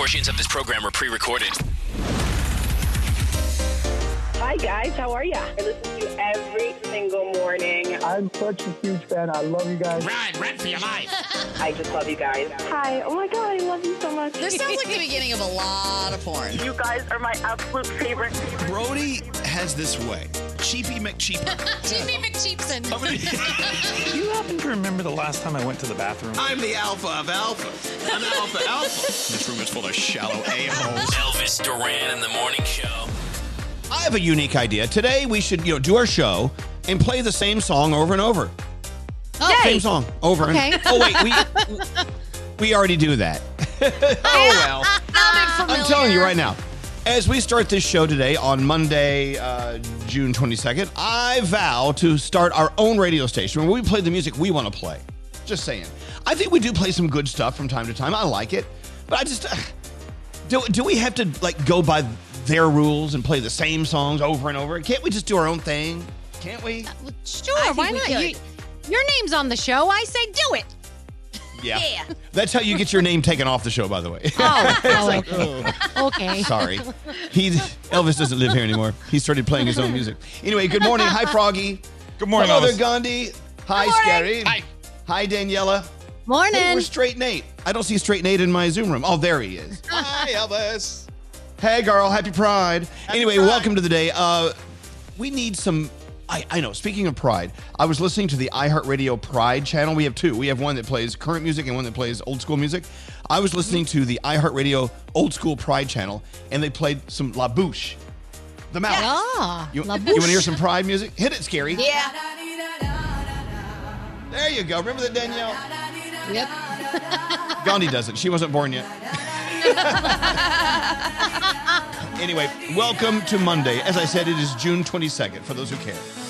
Portions of this program are pre-recorded. Hi guys, how are ya? I listen to you every single morning. I'm such a huge fan. I love you guys. Run, run for your life. I just love you guys. Hi. Oh my god, I love you so much. This sounds like the beginning of a lot of porn. You guys are my absolute favorite. Brody has this way. Cheapy McCheaper. Jimmy McCheapson. Do you happen to remember the last time I went to the bathroom? I'm the alpha of alpha. I'm the alpha alpha. This room is full of shallow a-holes. Elvis Duran in the morning show. I have a unique idea. Today we should, you know, do our show and play the same song over and over. Oh, Same song over Okay. and Oh wait, we we already do that. oh well. I'm telling you right now. As we start this show today on Monday, uh, June 22nd, I vow to start our own radio station where we play the music we want to play. Just saying. I think we do play some good stuff from time to time. I like it, but I just do. Do we have to like go by their rules and play the same songs over and over? Can't we just do our own thing? Can't we? Sure, I think why we not? could. You, your name's on the show. I say do it. Yeah. That's how you get your name taken off the show, by the way. Oh, oh, like, okay. oh. okay. Sorry. He Elvis doesn't live here anymore. He started playing his own music. Anyway, good morning. Hi, Froggy. Good morning, Hello there, Elvis. Gandhi. Hi, Scary. Hi. Hi, Daniela. Morning. Hey, where's Straight Nate? I don't see Straight Nate in my Zoom room. Oh, there he is. Hi, Elvis. Hey, girl. Happy Pride. anyway, Pride. welcome to the day. Uh, we need some. I, I know. Speaking of Pride, I was listening to the iHeartRadio Pride channel. We have two. We have one that plays current music and one that plays old school music. I was listening to the iHeartRadio Old School Pride channel, and they played some La Bouche, the mouth. Ah, You, you want to hear some Pride music? Hit it, Scary. Yeah. There you go. Remember that, Danielle? Yep. Gandhi doesn't. She wasn't born yet. anyway, welcome to Monday. As I said, it is June 22nd, for those who care.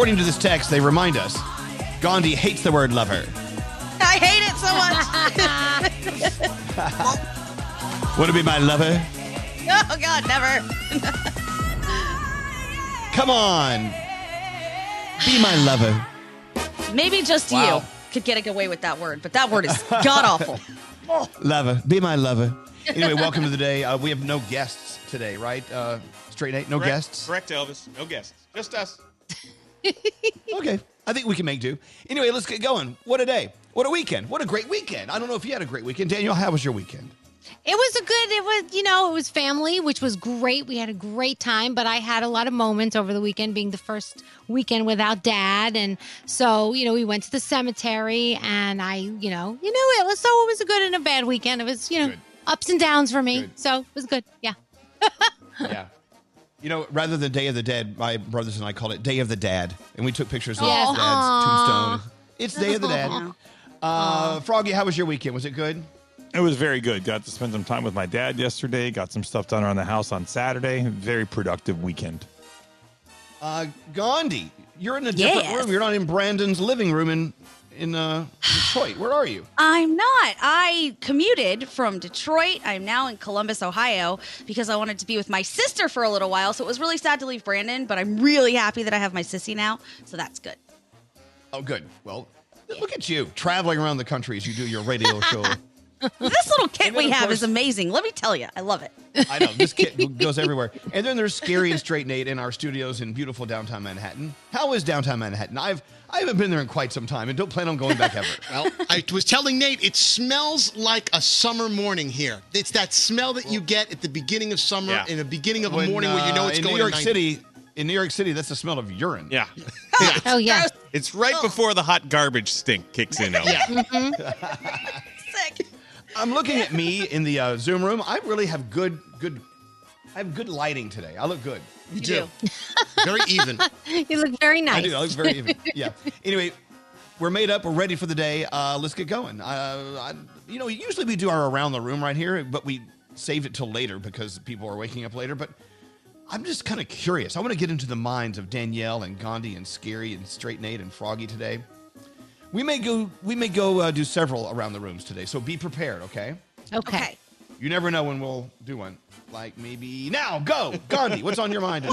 According to this text, they remind us Gandhi hates the word lover. I hate it so much. Want to be my lover? oh God, never. Come on. Be my lover. Maybe just Wow. you could get away with that word, but that word is god awful. Lover. Be my lover. Anyway, welcome to the day. Uh, we have no guests today, right? Uh, Straight Nate, no Correct- guests. Correct, Elvis. No guests. Just us. Okay. I think we can make do. Anyway, let's get going. What a day. What a weekend. What a great weekend. I don't know if you had a great weekend. Danielle, how was your weekend? It was a good, it was, you know, it was family, which was great. We had a great time, but I had a lot of moments over the weekend being the first weekend without dad. And so, you know, we went to the cemetery and I, you know, you know, it was so it was a good and a bad weekend. It was, you know, Good. ups and downs for me. Good. So it was good. Yeah. Yeah. You know, rather than Day of the Dead, my brothers and I called it Day of the Dad. And we took pictures of Yes. dad's Aw. tombstone. It's Day of the Dad. Uh, Froggy, how was your weekend? Was it good? It was very good. Got to spend some time with my dad yesterday. Got some stuff done around the house on Saturday. Very productive weekend. Uh, Gandhi, you're in a different Yes. room. You're not in Brandon's living room in in uh, Detroit. Where are you? I'm not. I commuted from Detroit. I'm now in Columbus, Ohio, because I wanted to be with my sister for a little while. So it was really sad to leave Brandon, but I'm really happy that I have my sissy now. So that's good. Oh, good. Well, look at you traveling around the country as you do your radio show. This little kit we have course- is amazing. Let me tell you, I love it. I know this kid goes everywhere. And then there's Scary and Straight Nate in our studios in beautiful downtown Manhattan. How is downtown Manhattan? I've I haven't been there in quite some time and don't plan on going back ever. Well, I was telling Nate, it smells like a summer morning here. It's that smell that you get at the beginning of summer, Yeah. in the beginning of a When, morning where you know uh, it's in going New York to City. In New York City, that's the smell of urine. Yeah. Oh, yeah. It's right before the hot garbage stink kicks in, Elvis. Sick. I'm looking at me in the uh, Zoom room. I really have good, good. I have good lighting today. I look good. You do. Very even. You look very nice. I do. I look very even. Yeah. Anyway, we're made up. We're ready for the day. Uh, let's get going. Uh, I, you know, usually we do our around the room right here, but we saved it till later because people are waking up later. But I'm just kind of curious. I want to get into the minds of Danielle and Gandhi and Scary and Straight Nate and Froggy today. We may go. We may go uh, do several around the rooms today. So be prepared. Okay. Okay. Okay. You never know when we'll do one. Like maybe now. Go, Gandhi. What's on your mind?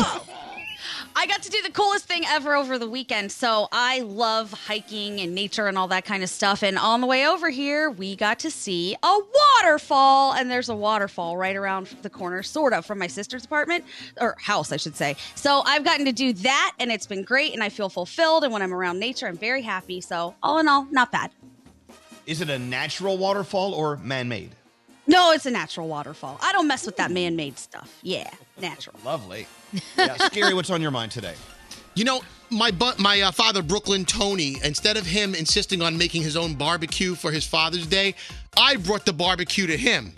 I got to do the coolest thing ever over the weekend. So I love hiking and nature and all that kind of stuff. And on the way over here, we got to see a waterfall. And there's a waterfall right around the corner, sort of, from my sister's apartment or house, I should say. So I've gotten to do that, and it's been great. And I feel fulfilled. And when I'm around nature, I'm very happy. So all in all, not bad. Is it a natural waterfall or man-made? No, it's a natural waterfall. I don't mess with that man made stuff. Yeah, natural. Lovely. Yeah, Scary. What's on your mind today? You know, my bu- my uh, father, Brooklyn Tony, instead of him insisting on making his own barbecue for his Father's Day, I brought the barbecue to him.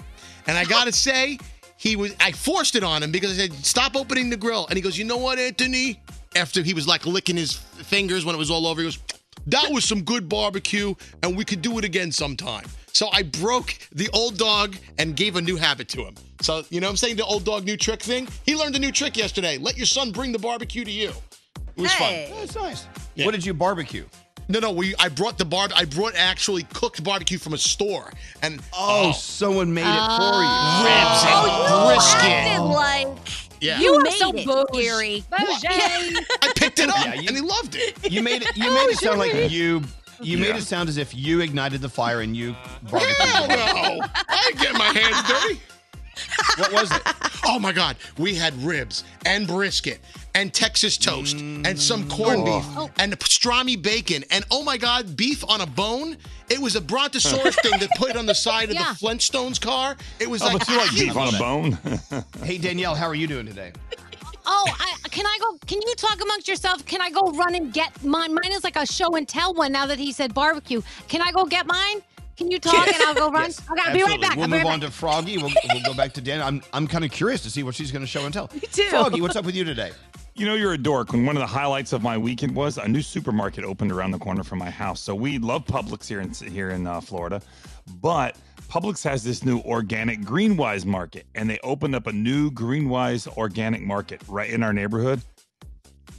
And I got to say, he was I forced it on him because I said, "Stop opening the grill." And he goes, "You know what, Anthony?" After he was like licking his fingers when it was all over, he goes, "That was some good barbecue, and we could do it again sometime." So I broke the old dog and gave a new habit to him. So, you know what I'm saying? The old dog new trick thing? He learned a new trick yesterday. Let your son bring the barbecue to you. It was Hey. fun. That's nice. Yeah. What did you barbecue? No, no, we I brought the barb I brought actually cooked barbecue from a store. And Oh, oh. someone made it for you. Oh. Oh, ribs and brisket. acted like Yeah. you are made so it, bougie. Gary. I picked it up Yeah, you- and he loved it. You made it. You made it sound like you. You made it sound as if you ignited the fire and you barbecued. Hell no. I didn't get my hands dirty. What was it? Oh my God. We had ribs and brisket and Texas toast and some corned mm. beef oh. Oh. and pastrami bacon and oh my God, beef on a bone. It was a brontosaurus thing that put on the side of Yeah. the Flintstones car. It was Oh, like, but you like beef on a bone? Hey Danielle, how are you doing today? Oh, I, can I go? Can you talk amongst yourself? Can I go run and get mine? Mine is like a show and tell one now that he said barbecue. Can I go get mine? Can you talk and I'll go run? Yes, okay, I'll be right back. We'll I'll move right on back. to Froggy. We'll, we'll go back to Dan. I'm I'm kind of curious to see what she's going to show and tell. Me too. Froggy, what's up with you today? You know, you're a dork. When one of the highlights of my weekend was a new supermarket opened around the corner from my house. So we love Publix here in here in uh, Florida, but Publix has this new organic Greenwise market, and they opened up a new Greenwise organic market right in our neighborhood.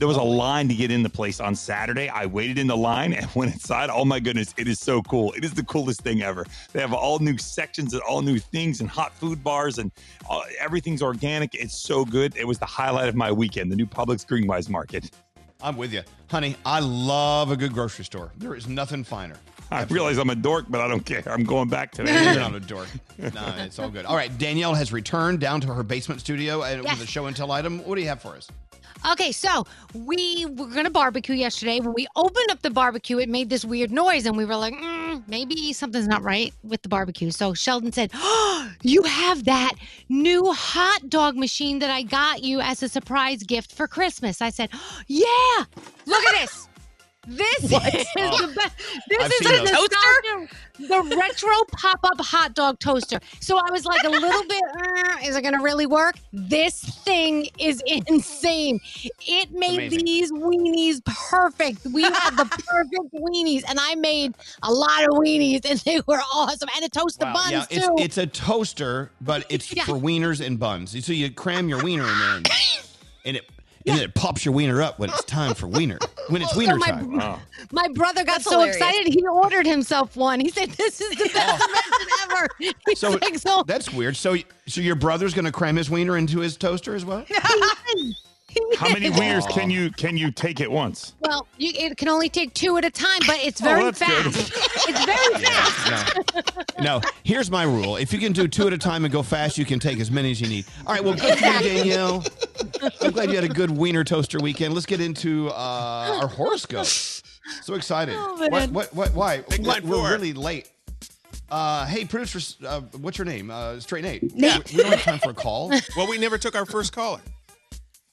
there was a line to get in the place on Saturday. I waited in the line and went inside. Oh my goodness, it is so cool. It is the coolest thing ever. They have all new sections and all new things and hot food bars and uh, everything's organic. It's so good. It was the highlight of my weekend, the new Publix Greenwise Market. I'm with you. Honey, I love a good grocery store. There is nothing finer. I realize I'm a dork, but I don't care. I'm going back today. You're not a dork. No, it's all good. All right, Danielle has returned down to her basement studio and Yes. with a show and tell item. What do you have for us? Okay, so we were gonna barbecue yesterday. When we opened up the barbecue, it made this weird noise, and we were like, mm, maybe something's not right with the barbecue. So Sheldon said, oh, "You have that new hot dog machine that I got you as a surprise gift for Christmas." I said, "Yeah, look at this." This is What? the best. This I've is seen a those. nostalgia- the retro pop-up hot dog toaster. So I was like a little bit, "Uh, is it going to really work? This thing is insane. It made amazing. these weenies perfect. We had the perfect weenies, and I made a lot of weenies, and they were awesome. And it toasts the Wow, buns yeah, it's, too. it's a toaster, but it's Yeah. for wieners and buns. So you cram your wiener in there, and, and it and then it pops your wiener up when it's time for wiener. When it's So wiener my- time. My brother got That's so hilarious. excited he ordered himself one. He said, "This is the best invention ever." He's So like, so that's weird. So so your brother's going to cram his wiener into his toaster as well? How many wieners can you can you take at once? Well, you, it can only take two at a time, but it's Oh, very that's good. fast. it's very fast. No. no, here's my rule. If you can do two at a time and go fast, you can take as many as you need. All right, well, good for you, Danielle. I'm glad you had a good wiener toaster weekend. Let's get into uh, our horoscope. So excited. Oh, what, what, what, why? Big We're, we're four. really late. Uh, hey, producer, uh, what's your name? Uh, Straight Nate. Nate. We don't have time for a call. Well, we never took our first caller.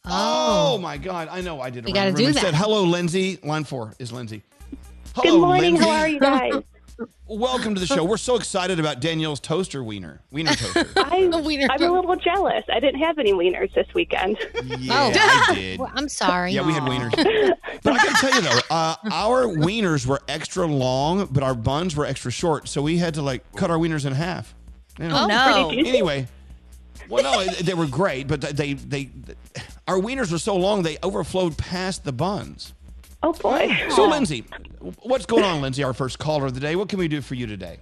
Oh, my God. I know I did. it We wrong. gotta do We that. said, hello, Lindsay. Line four is Lindsay. Good morning. Lindsay. How are you guys? Welcome to the show. We're so excited about Danielle's toaster wiener. Wiener toaster. I, The wiener. I'm a little jealous. I didn't have any wieners this weekend. Yeah, Oh. I did. Well, I'm sorry. Yeah, we had wieners. But I gotta tell you though, uh, our wieners were extra long, but our buns were extra short, so we had to like cut our wieners in half. You know? Oh, no. Anyway, well, no, they were great, but they, they, our wieners were so long they overflowed past the buns. Oh boy. So, Lindsay, what's going on, Lindsay? Our first caller of the day. What can we do for you today?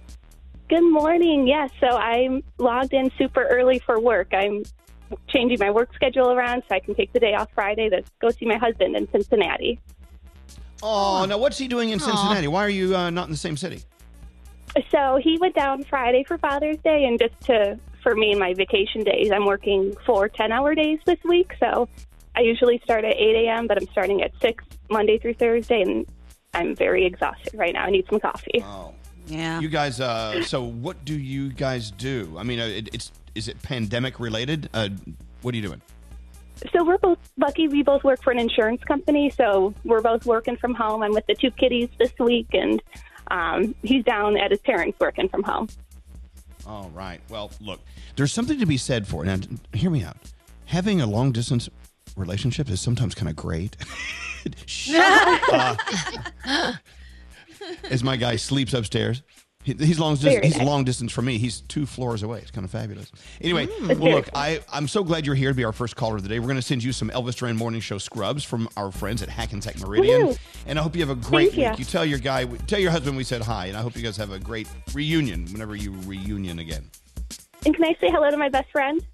Good morning. Yes, so I'm logged in super early for work. I'm changing my work schedule around so I can take the day off Friday to go see my husband in Cincinnati. Oh, now what's he doing in Cincinnati? Why are you uh, not in the same city? So he went down Friday for Father's Day, and just to for me and my vacation days, I'm working four 10 hour days this week. So I usually start at 8 a.m., but I'm starting at 6 Monday through Thursday, and I'm very exhausted right now. I need some coffee. Oh. Yeah. You guys, uh, so what do you guys do? I mean, uh, it, it's is it pandemic related? Uh, what are you doing? So we're both lucky. We both work for an insurance company, so we're both working from home. I'm with the two kitties this week, and um, he's down at his parents working from home. All right. Well, look, there's something to be said for it. Now, hear me out. Having a long distance relationship is sometimes kind of great. Uh, as my guy sleeps upstairs. He- He's long distance. He's nice. long distance from me. He's two floors away. It's kind of fabulous. Anyway, That's well, look, I I'm so glad you're here to be our first caller of the day. We're going to send you some Elvis Duran Morning Show scrubs from our friends at Hackensack Meridian, Woohoo. and I hope you have a great Thank week. You tell your guy, tell your husband we said hi, and I hope you guys have a great reunion whenever you reunion again. And can I say hello to my best friend?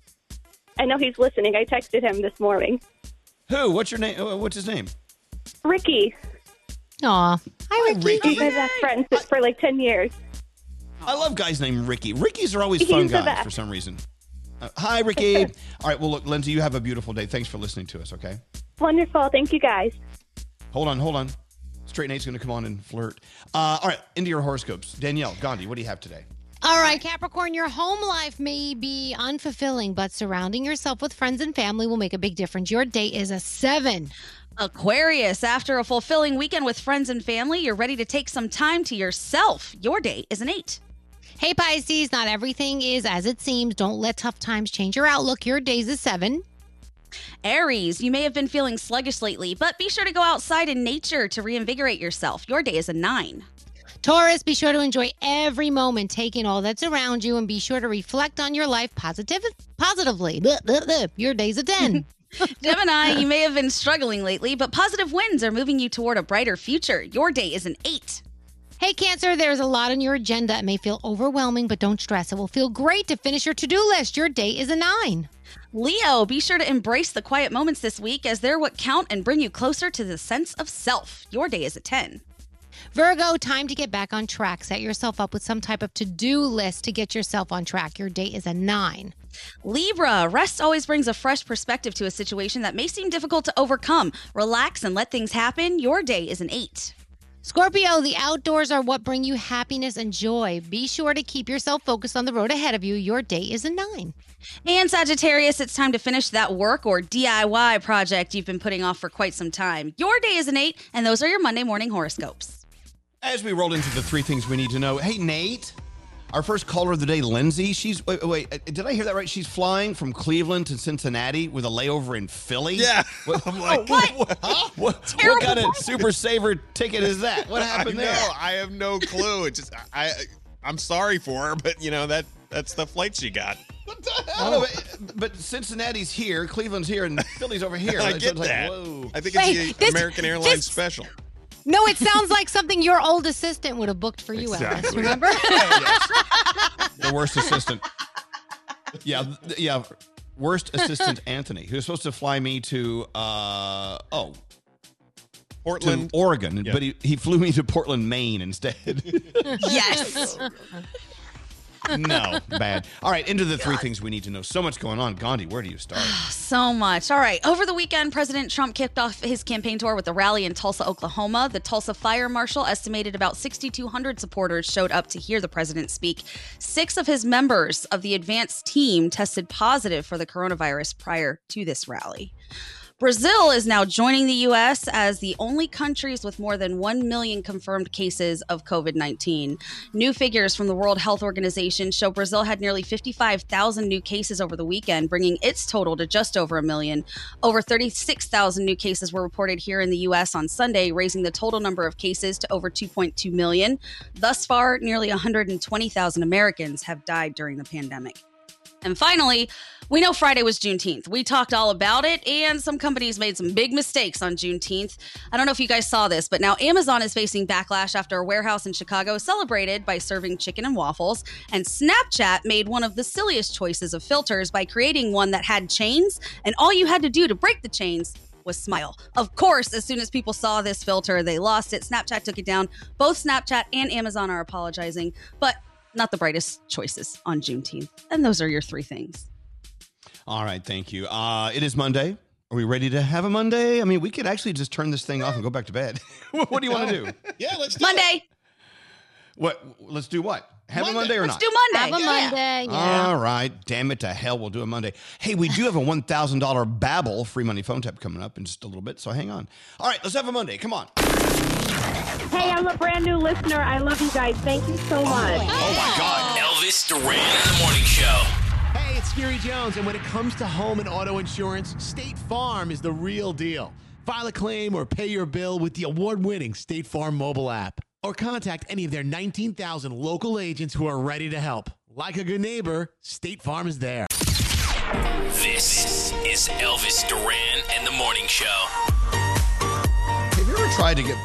I know he's listening. I texted him this morning. Who? What's your name? uh, What's his name? Ricky. Aw. Hi, Ricky. He's my best friend for like 10 years. I love guys named Ricky. Rickies are always He's fun the guys best. for some reason. Uh, hi, Ricky. All right. Well, look, Lindsay, you have a beautiful day. Thanks for listening to us. Okay. Wonderful. Thank you, guys. Hold on. Hold on. Straight Nate's going to come on and flirt. Uh, all right. Into your horoscopes. Danielle, Gandhi, what do you have today? All right, Capricorn, your home life may be unfulfilling, but surrounding yourself with friends and family will make a big difference. Your day is a seven. Aquarius, after a fulfilling weekend with friends and family, you're ready to take some time to yourself. Your day is an eight. Hey, Pisces, not everything is as it seems. Don't let tough times change your outlook. Your day's a seven. Aries, you may have been feeling sluggish lately, but be sure to go outside in nature to reinvigorate yourself. Your day is a nine. Taurus, be sure to enjoy every moment, taking all that's around you, and be sure to reflect on your life positive, positively. Blah, blah, blah. Your day's a 10. Gemini, you may have been struggling lately, but positive winds are moving you toward a brighter future. Your day is an eight. Hey, Cancer, there's a lot on your agenda. It may feel overwhelming, but don't stress. It will feel great to finish your to do list. Your day is a nine. Leo, be sure to embrace the quiet moments this week as they're what count and bring you closer to the sense of self. Your day is a 10. Virgo, time to get back on track. Set yourself up with some type of to do list to get yourself on track. Your day is a nine. Libra, rest always brings a fresh perspective to a situation that may seem difficult to overcome. Relax and let things happen. Your day is an 8. Scorpio, the outdoors are what bring you happiness and joy. Be sure to keep yourself focused on the road ahead of you. Your day is a nine. And Sagittarius, it's time to finish that work or DIY project you've been putting off for quite some time. Your day is an 8, and those are your Monday morning horoscopes. As we roll into the three things we need to know, hey, Nate, our first caller of the day, Lindsay, she's, wait, wait, uh, did I hear that right? She's flying from Cleveland to Cincinnati with a layover in Philly? Yeah. What, I'm like, what? What, what kind of super saver ticket is that? What happened I there? know. I have no clue. It's just I, I I'm sorry for her, but you know that that's the flight she got. I don't know, but, but Cincinnati's here, Cleveland's here, and Philly's over here. I So get it's like, that. whoa. I think Wait, it's the this- American Airlines this- special. No, it sounds like something your old assistant would have booked for you, Elvis. Exactly. Remember? the worst assistant. Yeah, yeah. Worst assistant Anthony, who was supposed to fly me to uh oh Portland. to Oregon, Yeah. but he, he flew me to Portland, Maine instead. Yes. no, bad. All right, into the three things we need to know. So much going on. Gandhi, where do you start? So much. All right. Over the weekend, President Trump kicked off his campaign tour with a rally in Tulsa, Oklahoma. The Tulsa Fire Marshal estimated about 6,200 supporters showed up to hear the president speak. Six of his members of the advanced team tested positive for the coronavirus prior to this rally. Brazil is now joining the U.S. as the only countries with more than 1 million confirmed cases of COVID 19. New figures from the World Health Organization show Brazil had nearly 55,000 new cases over the weekend, bringing its total to just over a million. Over 36,000 new cases were reported here in the U.S. on Sunday, raising the total number of cases to over 2.2 million. Thus far, nearly 120,000 Americans have died during the pandemic. And finally, we know Friday was Juneteenth. We talked all about it, and some companies made some big mistakes on Juneteenth. I don't know if you guys saw this, but now Amazon is facing backlash after a warehouse in Chicago celebrated by serving chicken and waffles. And Snapchat made one of the silliest choices of filters by creating one that had chains, and all you had to do to break the chains was smile. Of course, as soon as people saw this filter, they lost it. Snapchat took it down. Both Snapchat and Amazon are apologizing, but not the brightest choices on Juneteenth. And those are your three things. All right, thank you. Uh, it is Monday. Are we ready to have a Monday? I mean, we could actually just turn this thing off and go back to bed. what do you want to do? Yeah, let's do Monday. What? Let's do what? Have a Monday. Monday or Let's not? do Monday. Have a Yeah. Monday. Yeah. All right, damn it to hell, we'll do a Monday. Hey, we do have a one thousand dollar Babbel free money phone tap coming up in just a little bit, so hang on. All right, let's have a Monday. Come on. Hey, I'm a brand new listener. I love you guys. Thank you so much. Oh my God. Elvis Duran in the morning show. Hey, it's Scary Jones, and when it comes to home and auto insurance, State Farm is the real deal. File a claim or pay your bill with the award winning State Farm mobile app. Or contact any of their 19,000 local agents who are ready to help. Like a good neighbor, State Farm is there. This is Elvis Duran and the morning show. Have you ever tried to get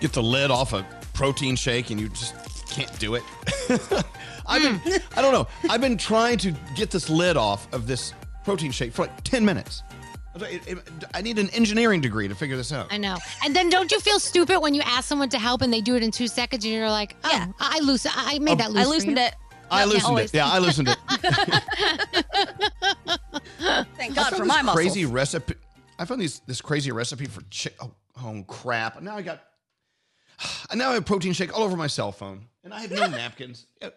get the lid off a protein shake and you just can't do it? I've been, hmm. I don't know. I've been trying to get this lid off of this protein shake for like 10 minutes. I was like, it- it- I need an engineering degree to figure this out. I know. And then don't you feel stupid when you ask someone to help and they do it in two seconds and you're like, oh, Yeah. I loosened, I made oh, that loose. I for loosened you. it. I loosened always. it. Yeah, I loosened it. Thank God for my muscles. crazy recipe. I found these this crazy recipe for chick. Oh, oh crap! Now I got. And now I have protein shake all over my cell phone, and I have no napkins. Yeah.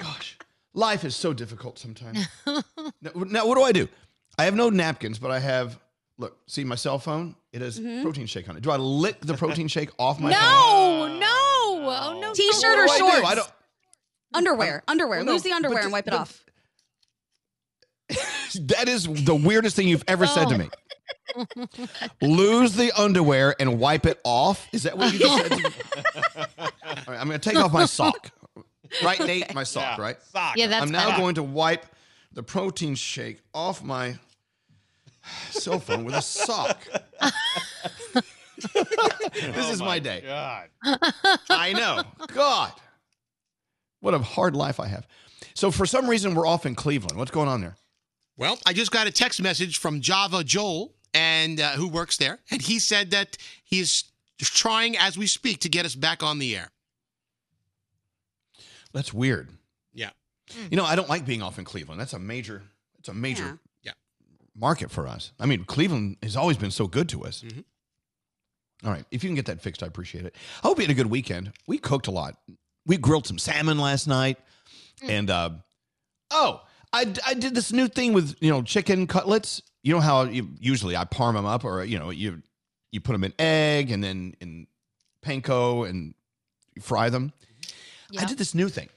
Gosh, life is so difficult sometimes. now, now, what do I do? I have no napkins, but I have. Look, see my cell phone. It has mm-hmm. protein shake on it. Do I lick the protein shake off my phone? No, no. Oh, no. T-shirt or do I do? shorts? I don't. Underwear. Underwear. Well, no, Lose the underwear and wipe it the- off. That is the weirdest thing you've ever said to me. Oh. Lose the underwear and wipe it off. Is that what you just said? To me? All right, I'm going to take off my sock. Right, Nate? My sock, right? Sock. Yeah, that's I'm now going to wipe the protein shake off my cell phone with a sock. this is my, day. God. I know. God. What a hard life I have. So for some reason we're off in Cleveland. What's going on there? Well, I just got a text message from Java Joel, and uh, who works there, and he said that he is trying as we speak to get us back on the air. That's weird. Yeah. You know, I don't like being off in Cleveland. That's a major it's a major Yeah. market for us. I mean, Cleveland has always been so good to us. Mhm. All right. If you can get that fixed, I appreciate it. I hope you had a good weekend. We cooked a lot. We grilled some salmon last night. And uh oh, I, I did this new thing with, you know, chicken cutlets. You know how you, usually I parm them up or you know, you you put them in egg and then in panko and you fry them. I did this new thing.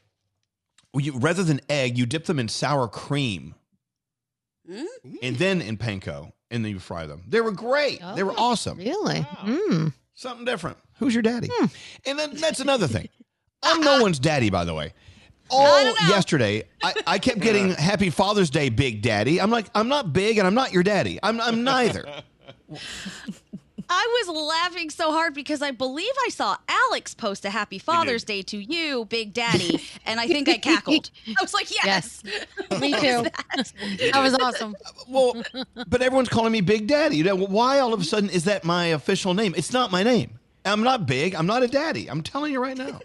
Well, you, rather than egg, you dip them in sour cream and then in panko, and then you fry them. They were great. they were awesome. Really? Mm. Something different. Who's your daddy? And then that's another thing. I'm no one's daddy, by the way. All yesterday, I, I kept getting Happy Father's Day, Big Daddy. I'm like, I'm not big, and I'm not your daddy. I'm I'm neither. I was laughing so hard because I believe I saw Alex post a happy Father's Day to you, Big Daddy, and I think I cackled. I was like, yes. Me too. that? That was awesome. Well, but everyone's calling me Big Daddy. You know, why all of a sudden is that my official name? It's not my name. I'm not big. I'm not a daddy. I'm telling you right now.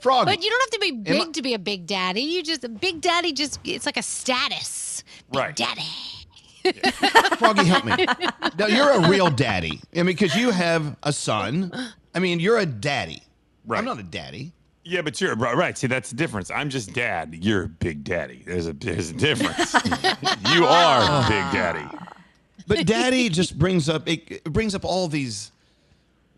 Frog. But you don't have to be big I- to be a big daddy. You just a big daddy just it's like a status. Big Right. daddy. Froggy, help me. Now you're a real daddy. I mean, because you have a son. I mean, you're a daddy. Right. I'm not a daddy. Yeah, but you're right. right. See, that's the difference. I'm just dad. You're Big Daddy. There's a there's a difference. you are Big Daddy. But daddy just brings up it, it brings up all these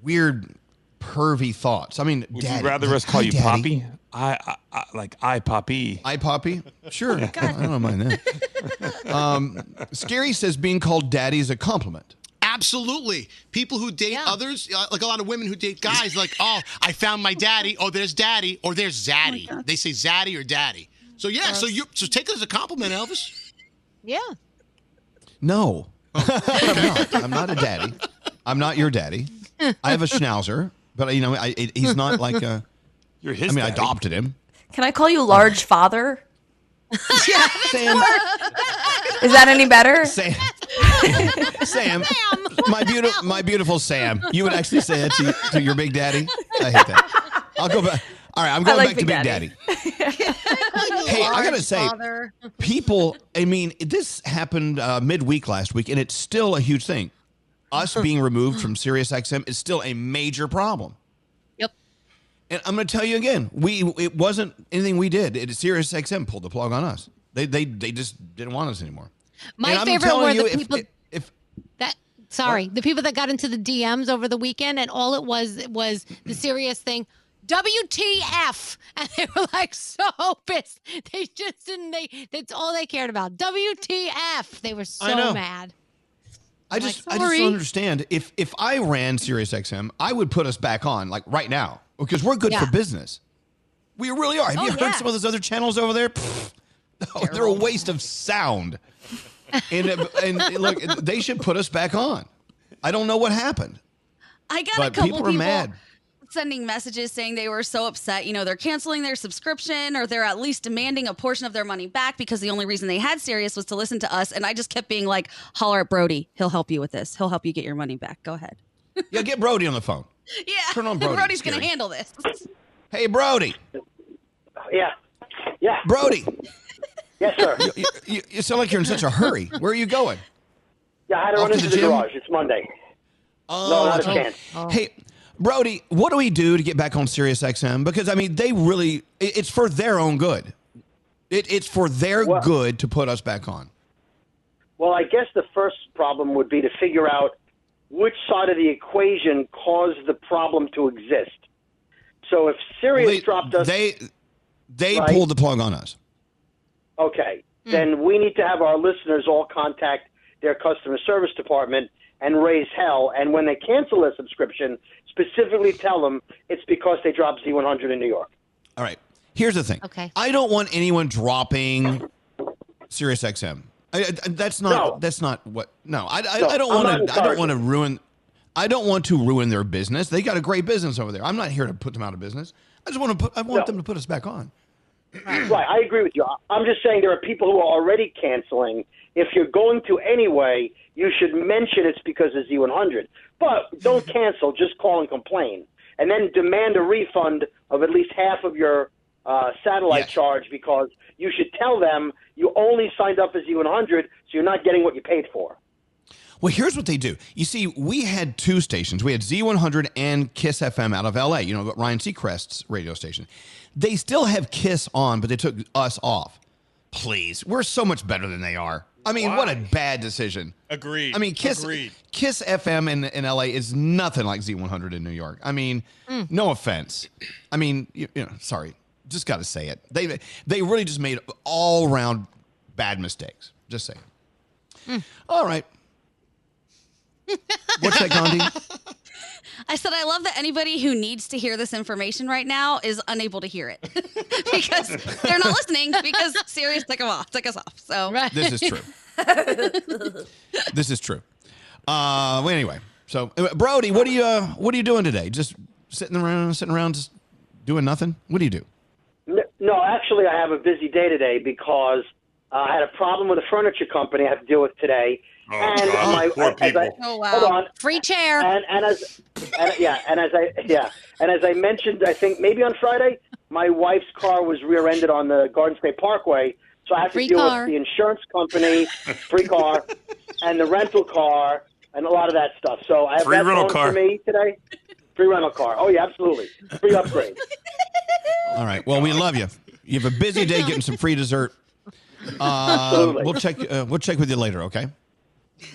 weird, pervy thoughts. I mean, Would daddy. you rather us call you daddy. Poppy? I, I, I like I Poppy. I Poppy? Sure. I don't mind that. Um, Scary says being called daddy is a compliment. Absolutely. People who date others, uh, like a lot of women who date guys, like, oh, I found my daddy. Oh, there's daddy. Or there's zaddy. they say zaddy or daddy. So yeah, so you so take it as a compliment, Elvis. Yeah. No. I'm not. I'm not a daddy. I'm not your daddy. I have a schnauzer, but you know, I, it, he's not like a. You're I mean, I adopted him. Can I call you large father? Yeah, Sam. Is that any better? Sam. Sam, my beautiful, my beautiful Sam. You would actually say that to, to your big daddy? I hate that. I'll go back. All right, I'm going like back to Big Big Daddy. Daddy. Hey, I gotta say, people. I mean, this happened uh, midweek last week, and it's still a huge thing. Us being removed from SiriusXM is still a major problem. And I'm going to tell you again, we it wasn't anything we did. It, SiriusXM pulled the plug on us. They they they just didn't want us anymore. My And favorite were the if- people if that sorry, the people that got into the DMs over the weekend and all it was was the serious thing. WTF and they were like so pissed. They just didn't they that's all they cared about. WTF. They were I so know. mad. I I'm just like, I just don't understand. If if I ran SiriusXM, I would put us back on like right now because we're good Yeah. for business. We really are. Have Oh, you heard yeah. some of those other channels over there? Pfft. Oh, they're a waste of sound. and uh, and look, they should put us back on. I don't know what happened, I got but a couple people people mad. sending messages saying they were so upset. You know, they're canceling their subscription or they're at least demanding a portion of their money back because the only reason they had Sirius was to listen to us. And I just kept being like, holler at Brody. He'll help you with this. He'll help you get your money back. Go ahead. Yeah, get Brody on the phone. Yeah. Turn on Brody, Brody's going to handle this. Hey, Brody. Yeah. Yeah. Brody. Yes, sir. You, you, you sound like you're in such a hurry. Where are you going? Yeah, I had to Off run to into the the, garage. It's Monday. Oh, no, not a that's- chance. Hey, Brody, what do we do to get back on Sirius XM? Because I mean, they really it's for their own good. It, it's for their good to put us back on. Well, I guess the first problem would be to figure out which side of the equation caused the problem to exist. So if Sirius They- dropped us, They they Right. pulled the plug on us. okay, hmm. then we need to have our listeners all contact their customer service department and raise hell. And when they cancel their subscription, specifically tell them it's because they dropped Z100 in New York. All right. Here's the thing. Okay. I don't want anyone dropping Sirius XM. I, that's not. No. That's not what. No, I, I, No, I don't want to. I don't want to ruin. I don't want to ruin their business. They got a great business over there. I'm not here to put them out of business. I just want to put. I want No. them to put us back on. Right, I agree with you. I'm just saying there are people who are already canceling. If you're going to anyway, you should mention it's because of Z100. But don't cancel, just call and complain. And then demand a refund of at least half of your uh, satellite charge because you should tell them you only signed up as Z100, so you're not getting what you paid for. Well, here's what they do. You see, we had two stations. We had Z100 and Kiss FM out of LA, you know, Ryan Seacrest's radio station. They still have Kiss on, but they took us off. Please. We're so much better than they are. I mean, what a bad decision. Agreed. I mean, Kiss Agreed. Kiss FM in, in LA is nothing like Z100 in New York. I mean, no offense. I mean, you, you know, sorry. Just got to say it. They they really just made all round bad mistakes. Just saying. All right. What's that, Gandhi? I said I love that anybody who needs to hear this information right now is unable to hear it because they're not listening because Sirius took them off, took us off. So This is true. this is true. Uh, well, anyway, so uh, Brody, what are you uh, what are you doing today? Just sitting around, sitting around, just doing nothing. What do you do? N- No, actually, I have a busy day today because uh, I had a problem with a furniture company I have to deal with today. and God, my, poor as I- people. Oh, wow. Hold on. Free chair. And, and as and, yeah, and as I yeah, and as I mentioned, I think maybe on Friday, my wife's car was rear-ended on the Garden State Parkway, so I have to deal car. with the insurance company, free car, and the rental car, and a lot of that stuff. So I have Free that rental car. for me today. Free rental car. Oh yeah, absolutely. Free upgrade. All right. Well, we love you. You have a busy day getting some free dessert. Uh, Absolutely. we'll check. Uh, we'll check with you later. Okay.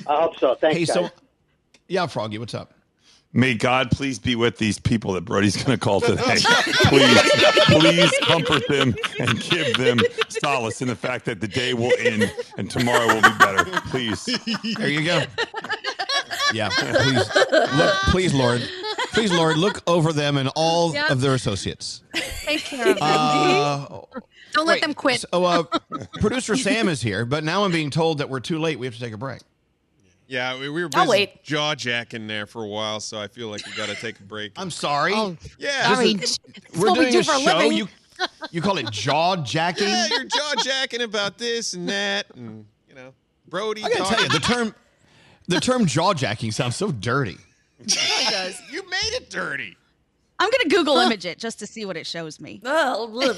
I hope so. Thanks, Hey, so yeah, Froggy, what's up? May God please be with these people that Brody's going to call today. please, please comfort them and give them solace in the fact that the day will end and tomorrow will be better. Please. There you go. Yeah. Please, look, please, Lord, please, Lord, look over them and all Yep. of their associates. Take care of them. Uh, Don't let wait, them quit. So, uh, producer Sam is here, but now I'm being told that we're too late. We have to take a break. Yeah, we, we were busy jaw jacking there for a while, so I feel like we got to take a break. I'm sorry. Oh, yeah, sorry. This is- we're what we doing do a for a show. You you call it jaw jacking? yeah, you're jaw jacking about this and that, and you know, Brody. I gotta talking- tell you, the term the term jaw jacking sounds so dirty. you made it dirty. I'm gonna Google image it just to see what it shows me.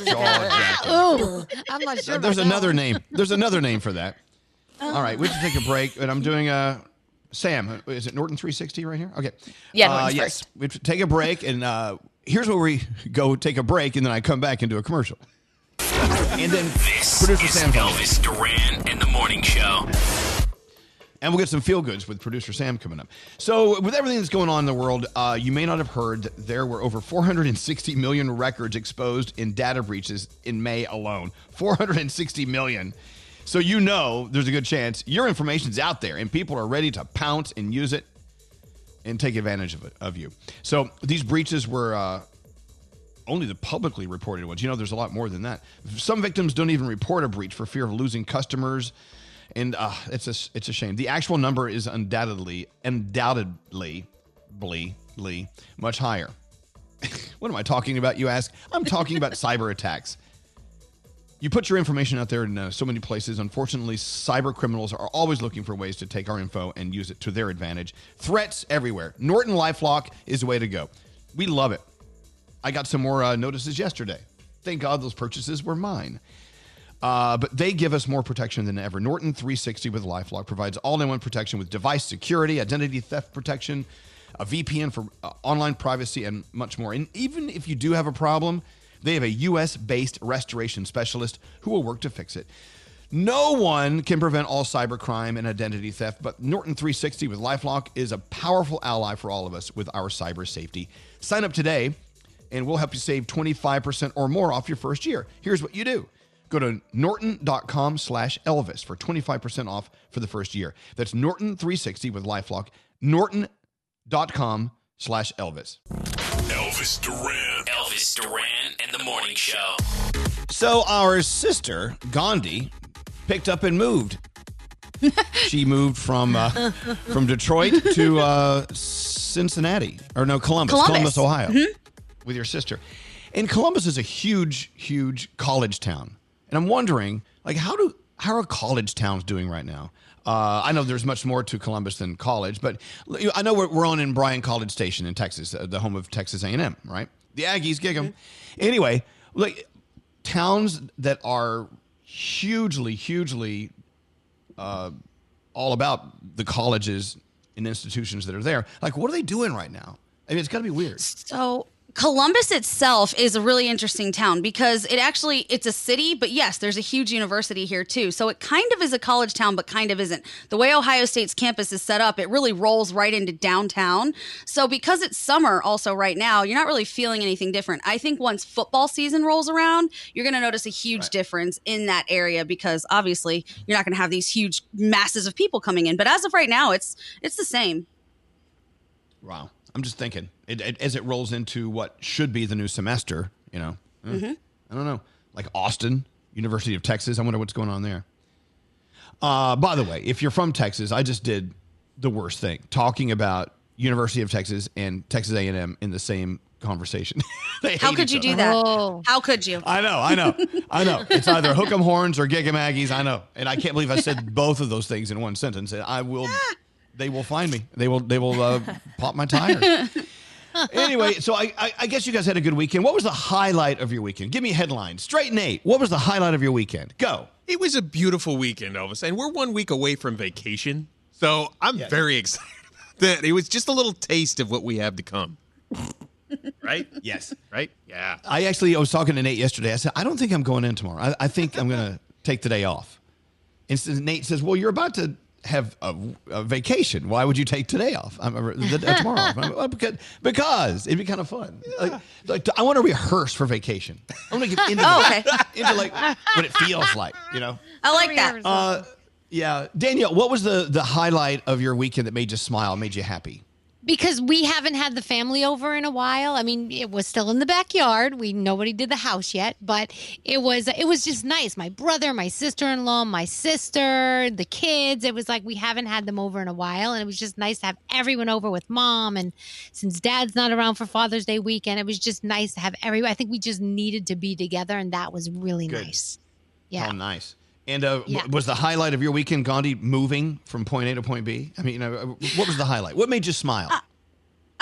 Jaw jacking. I'm not sure. There's about that another name. There's another name for that. All right, we have to take a break, and I'm doing a. Sam, is it Norton 360 right here? Okay. Yeah, Uh, Norton's yes. We have take a break, and uh, here's where we go take a break, and then I come back and do a commercial. And then This producer is Sam comes. Elvis Duran and the Morning Show. And we'll get some feel goods with producer Sam coming up. So, with everything that's going on in the world, uh, you may not have heard that there were over 460 million records exposed in data breaches in May alone. 460 million. So, you know there's a good chance your information's out there and people are ready to pounce and use it and take advantage of it of you. So, these breaches were. Uh, only the publicly reported ones. You know, there's a lot more than that. Some victims don't even report a breach for fear of losing customers, and uh, it's a it's a shame. The actual number is undoubtedly, undoubtedly, bly, ly, much higher. what am I talking about? You ask. I'm talking about cyber attacks. You put your information out there in uh, so many places. Unfortunately, cyber criminals are always looking for ways to take our info and use it to their advantage. Threats everywhere. Norton LifeLock is the way to go. We love it. I got some more uh, notices yesterday. Thank God those purchases were mine. Uh, but they give us more protection than ever. Norton 360 with LifeLock provides all-in-one protection with device security, identity theft protection, a VPN for uh, online privacy, and much more. And even if you do have a problem, they have a U.S.-based restoration specialist who will work to fix it. No one can prevent all cybercrime and identity theft, but Norton 360 with LifeLock is a powerful ally for all of us with our cyber safety. Sign up today, and we'll help you save 25% or more off your first year. Here's what you do. Go to norton.com slash Elvis for 25% off for the first year. That's Norton 360 with LifeLock. Norton.com slash Elvis. Elvis Duran. Elvis Duran and the Morning Show. So our sister, Gandhi, picked up and moved she moved from uh, from Detroit to uh, Cincinnati, or no, Columbus, Columbus. Columbus, Ohio, Mhm. with your sister. And Columbus is a huge, huge college town. And I'm wondering, like, how do how are college towns doing right now? Uh, I know there's much more to Columbus than college, but I know we're, we're on in Bryan College Station in Texas, uh, the home of Texas A&M, right? The Aggies gig 'em. Anyway, like towns that are hugely, hugely uh, all about the colleges and institutions that are there. Like, what are they doing right now? I mean, it's got to be weird. So Columbus itself is a really interesting town because it actually it's a city, but yes, there's a huge university here too. So it kind of is a college town, but kind of isn't. The way Ohio State's campus is set up, it really rolls right into downtown. So because it's summer also right now, you're not really feeling anything different. I think once football season rolls around, you're going to notice a huge difference in that area because obviously you're not going to have these huge masses of people coming in. But as of right now, it's it's the same. Wow. I'm just thinking, it, it, as it rolls into what should be the new semester, you know, Mhm. I don't know, like Austin, University of Texas. I wonder what's going on there. Uh, by the way, if you're from Texas, I just did the worst thing, talking about University of Texas and Texas A&M in the same conversation. How could each you do other. that? How could you? I know, I know, I know. It's either hook 'em horns or gig 'em Aggies. I know, and I can't believe I said both of those things in one sentence. And I will, they will find me. They will, they will uh, pop my tire. anyway, so I, I, I guess you guys had a good weekend. What was the highlight of your weekend? Give me a headline. Straight Nate. What was the highlight of your weekend? Go. It was a beautiful weekend, Elvis, and we're one week away from vacation, so I'm very excited about that. It was just a little taste of what we have to come. right? Yes. Right? Yeah. I actually I was talking to Nate yesterday. I said I don't think I'm going in tomorrow. I, I think I'm going to take the day off. And so Nate says, "Well, you're about to." Have a, a vacation. Why would you take today off? I'm, the, uh, tomorrow off. I'm, because, because it'd be kind of fun. Like, like, I want to rehearse for vacation. I want to get into, Oh, the- okay. into like what it feels like. You know. I like that. Uh, yeah, Danielle, what was the the highlight of your weekend that made you smile, made you happy? Because we haven't had the family over in a while. I mean, it was still in the backyard. We nobody did the house yet, but it was it was just nice. My brother, my sister-in-law, my sister, the kids. It was like we haven't had them over in a while, and it was just nice to have everyone over with mom. And since Dad's not around for Father's Day weekend, it was just nice to have everyone. I think we just needed to be together, and that was really Good. nice. Yeah. Oh, nice. And uh, Yeah. was the highlight of your weekend Gandhi moving from point A to point B? I mean, you know, what was the highlight? What made you smile? Uh,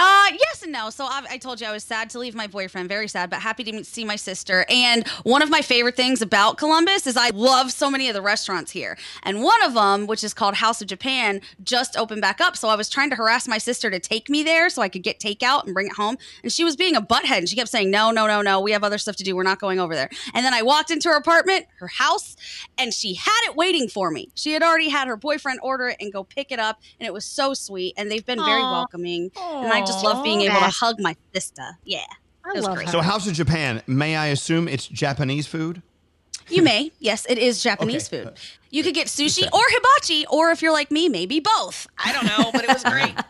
Uh, yes and no. So I, I told you I was sad to leave my boyfriend, very sad, but happy to see my sister. And one of my favorite things about Columbus is I love so many of the restaurants here. And one of them, which is called House of Japan, just opened back up. So I was trying to harass my sister to take me there so I could get takeout and bring it home. And she was being a butthead and she kept saying, no, no, no, no, we have other stuff to do. We're not going over there. And then I walked into her apartment, her house, and she had it waiting for me. She had already had her boyfriend order it and go pick it up. And it was so sweet. And they've been very Aw. welcoming. And I just love being able to hug my sister. Yeah. It was great. So, House of Japan, may I assume it's Japanese food? You may. Yes, it is Japanese food. You could get sushi or hibachi, or if you're like me, maybe both. I don't know, but it was great.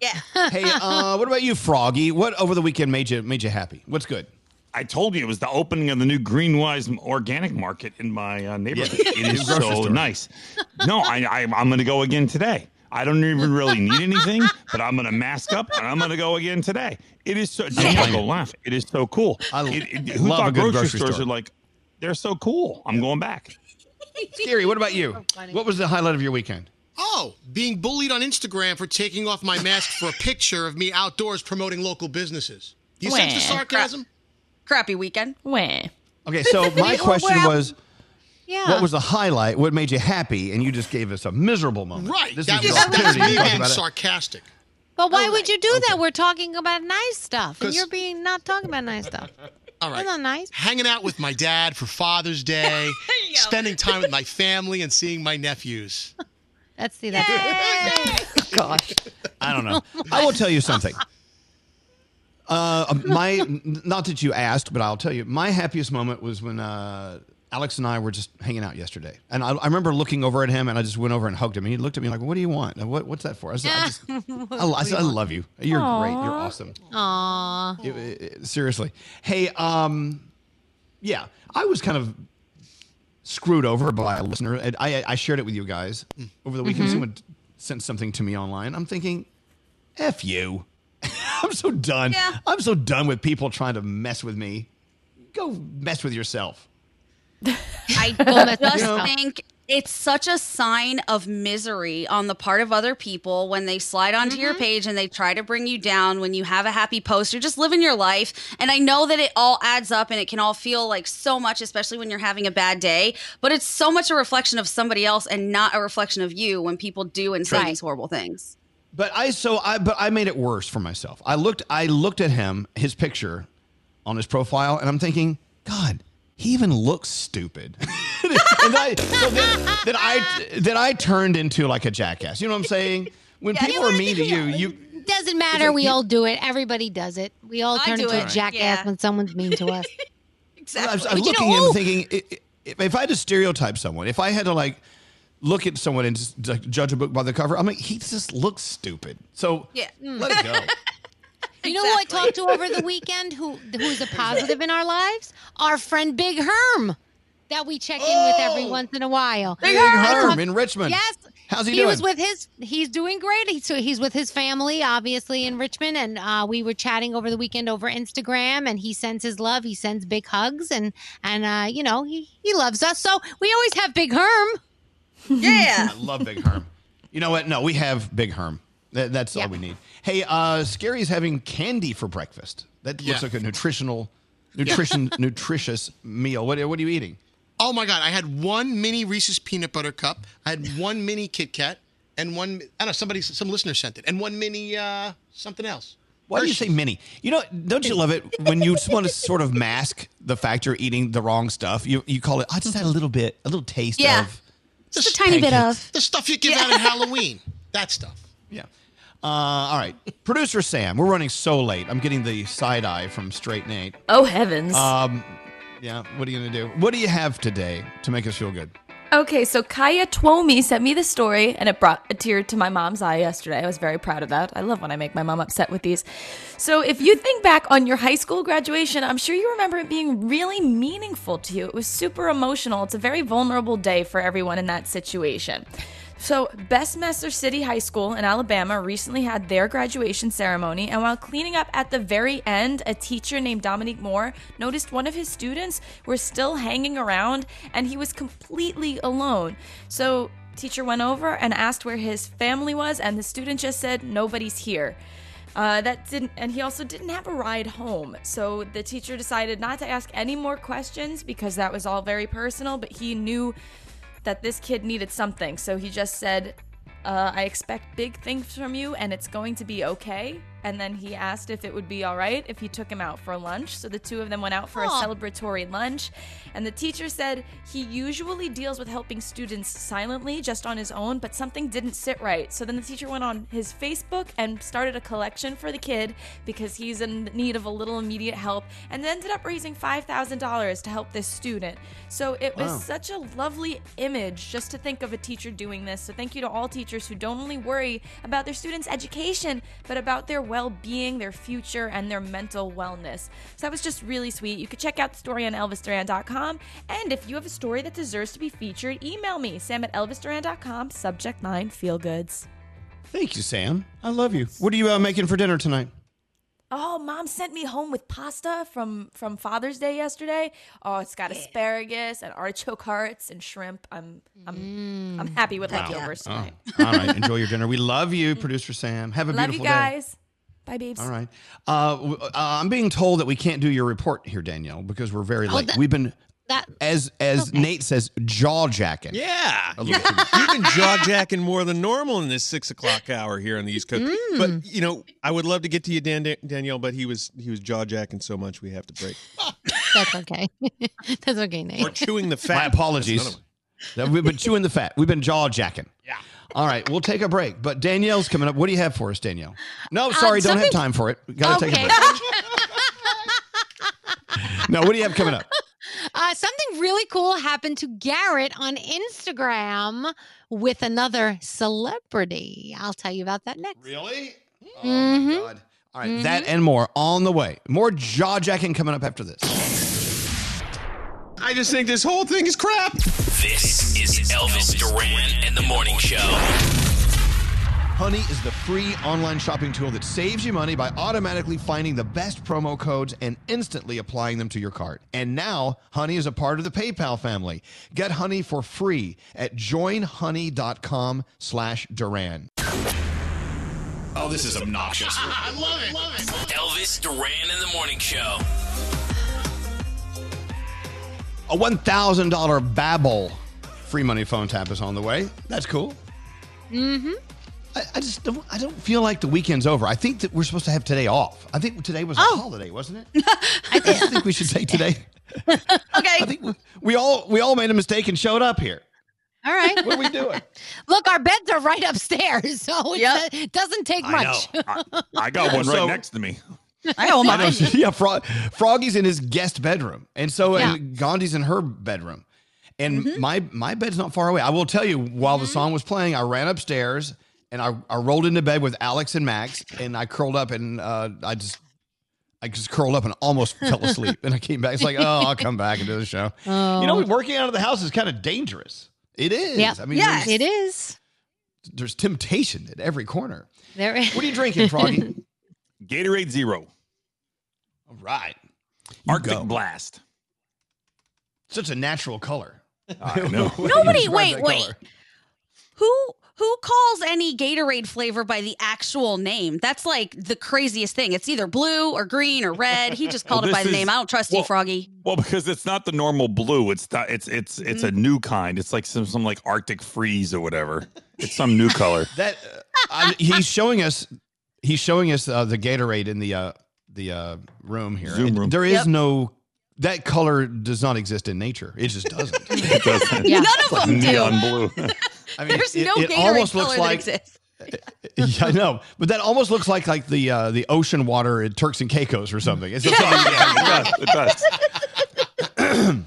Yeah. Hey, uh, what about you, Froggy? What over the weekend made you made you happy? What's good? I told you it was the opening of the new Greenwise organic market in my uh, neighborhood. Yeah. It is so nice. No, I, I, I'm going to go again today. I don't even really need anything, but I'm going to mask up and I'm going to go again today. It is so. Danielle, go laugh. It is so cool. I It- it- who love thought grocery, grocery stores store. are like? They're so cool. I'm going back. Scary. What about you? What was the highlight of your weekend? Oh, being bullied on Instagram for taking off my mask for a picture of me outdoors promoting local businesses. Do you sense the Wah. sarcasm? Crappy weekend. Wah. Okay, so my question was, Yeah. what was the highlight? What made you happy? And you just gave us a miserable moment. Right. This that is was, your that was me being sarcastic. But why would you do that? We're talking about nice stuff, and you're being not talking about nice stuff. All right. That's not nice. Hanging out with my dad for Father's Day, spending time with my family, and seeing my nephews. Let's see that. Gosh. I don't know. I will tell you something. Uh, my not that you asked, but I'll tell you. My happiest moment was when uh, Alex and I were just hanging out yesterday, and I, I remember looking over at him, and I just went over and hugged him, and he looked at me like, "What do you want? What, what's that for?" I said, I, just, I, I said, "I love you. You're great. You're awesome." Aw. It- it- seriously. Hey, um, yeah, I was kind of screwed over by a listener. I, I shared it with you guys over the weekend. Mhm. Someone sent something to me online. I'm thinking, F you. I'm so done. I'm so done with people trying to mess with me. Go mess with yourself. I mess with just think it's such a sign of misery on the part of other people when they slide onto your mm-hmm. page and they try to bring you down when you have a happy post. You're just living your life. And I know that it all adds up and it can all feel like so much, especially when you're having a bad day. But it's so much a reflection of somebody else and not a reflection of you when people do and say Right. these horrible things. But I so I but I made it worse for myself. I looked I looked at him, his picture on his profile, and I'm thinking, God, he even looks stupid. and I, so then, then I then I turned into like a jackass. You know what I'm saying? When people are mean to you, you Doesn't matter. like we you- all do it. Everybody does it. We all turn do into a jackass yeah. when someone's mean to us. I was, I am was you looking know, at him thinking, i- i- if, if I had to stereotype someone, if I had to like look at someone and just like, judge a book by the cover, I'm like, he just looks stupid. So Yeah. let it go. You know who I talked to over the weekend who who's a positive in our lives? Our friend Big Herm that we check in with every once in a while. Big I Herm talked- in Richmond. Yes. How's he doing? he was with his he's doing great. He's so he's with his family obviously in Richmond and uh, we were chatting over the weekend over Instagram and he sends his love. He sends big hugs and and uh, you know, he he loves us. So we always have Big Herm. Yeah. I love Big Herm. You know what? No, we have Big Herm. That, that's all we need. Hey, uh, Scary's having candy for breakfast. That looks Yeah. like a nutritional, nutrition, nutritious meal. What, what are you eating? Oh my God! I had one mini Reese's peanut butter cup. I had one mini Kit Kat, and one I don't know somebody some listener sent it, and one mini uh, something else. Why do you say mini? You know, don't you love it when you just want to sort of mask the fact you're eating the wrong stuff? You you call it. I just had a little bit, a little taste Yeah. of. Just a tiny bit of. The stuff you give out at Halloween. That stuff. Yeah. Uh, all right, producer Sam, we're running so late. I'm getting the side eye from Straight Nate. Oh, heavens. Um, yeah. What are you gonna do? What do you have today to make us feel good? Okay, so Kaya Twomi sent me the story, and it brought a tear to my mom's eye yesterday. I was very proud of that. I love when I make my mom upset with these. So, if you think back on your high school graduation, I'm sure you remember it being really meaningful to you. It was super emotional. It's a very vulnerable day for everyone in that situation. So, Bessemer City High School in Alabama recently had their graduation ceremony, and while cleaning up at the very end, a teacher named Dominique Moore noticed one of his students was still hanging around and he was completely alone. So, teacher went over and asked where his family was, and the student just said, Nobody's here. Uh, that didn't, and he also didn't have a ride home. So the teacher decided not to ask any more questions because that was all very personal. But he knew that this kid needed something. So he just said, uh, I expect big things from you and it's going to be okay. And then he asked if it would be all right if he took him out for lunch. So the two of them went out for a celebratory lunch. And the teacher said he usually deals with helping students silently, just on his own, but something didn't sit right. So then the teacher went on his Facebook and started a collection for the kid because he's in need of a little immediate help and ended up raising $5,000 to help this student. So it was Wow. such a lovely image just to think of a teacher doing this. So thank you to all teachers who don't only worry about their students' education, but about their well being, their future, and their mental wellness. So that was just really sweet. You could check out the story on ElvisDuran.com. And if you have a story that deserves to be featured, email me, sam at ElvisDuran.com, subject line feel goods. Thank you, Sam. I love you. What are you uh, making for dinner tonight? Oh, mom sent me home with pasta from from Father's Day yesterday. Oh, it's got asparagus and artichoke hearts and shrimp. I'm I'm I'm happy with leftovers Oh, tonight. all right. Enjoy your dinner. We love you, producer Sam. Have a Love you beautiful day. guys. Bye, babes. All right. Uh, uh, I'm being told that we can't do your report here, Danielle, because we're very Oh, late. that- We've been, That as as Nate says, jaw jacking. Yeah. A You've been jaw jacking more than normal in this six o'clock hour here on the East Coast. Mm. But you know, I would love to get to you, Dan, Danielle, but he was he was jaw jacking so much we have to break. That's okay. That's okay, Nate. We're chewing the fat. My apologies. That We've been chewing the fat. We've been jaw jacking. All right, we'll take a break. But Danielle's coming up. What do you have for us, Danielle? No, um, sorry, don't have time for it. Got to take a break. No, what do you have coming up? Uh, something really cool happened to Garrett on Instagram with another celebrity. I'll tell you about that next. Really? Oh my mm-hmm. God. All right, that mm-hmm. and more on the way. More jaw jacking coming up after this. I just think this whole thing is crap. This is Elvis Duran and the Morning Show. Honey is the free online shopping tool that saves you money by automatically finding the best promo codes and instantly applying them to your cart. And now, Honey is a part of the PayPal family. Get Honey for free at joinhoney.com slash Duran. Oh, this is obnoxious. I love it. Elvis Duran in the Morning Show. A $1,000 Babbel free money phone tap is on the way. That's cool. Mm-hmm. I, I just don't. I don't feel like the weekend's over. I think that we're supposed to have today off. I think today was a holiday, wasn't it? I think we should take today. okay. I think we, we all we all made a mistake and showed up here. All right. What are we doing? Look, our beds are right upstairs, so it's, it doesn't take I much. I got one right So- next to me. I know I know, yeah, Fro- Froggy's in his guest bedroom, and so Yeah. and Gandhi's in her bedroom, and Mm-hmm. my my bed's not far away. I will tell you, while the song was playing, I ran upstairs and I, I rolled into bed with Alex and Max, and I curled up and uh, I just I just curled up and almost fell asleep, and I came back. It's like, oh, I'll come back and do the show. You know, Oh. working out of the house is kind of dangerous. It is. Yeah. I mean, yes, it is. there's temptation at every corner. There is. What are you drinking, Froggy? Gatorade Zero. All right. Arctic go. Blast. Such a natural color. I know. Nobody, wait, wait. color. Who who calls any Gatorade flavor by the actual name? That's like the craziest thing. It's either blue or green or red. He just called Well, it by this the name. I don't trust well- you, Froggy. Well, because it's not the normal blue. It's not, it's it's it's a new kind. It's like some some like Arctic freeze or whatever. It's some new color. That uh, I, he's showing us. He's showing us uh, the Gatorade in the uh, the uh, room here. Zoom room. There is Yep. no. That color does not exist in nature. It just doesn't. It doesn't. Yeah. None of Like them do. neon blue. I mean, There's it, no it Gatorade almost color looks that like. exists. Yeah, I know, but that almost looks like like the uh, the ocean water in Turks and Caicos or something. It's just yeah, it does. It does.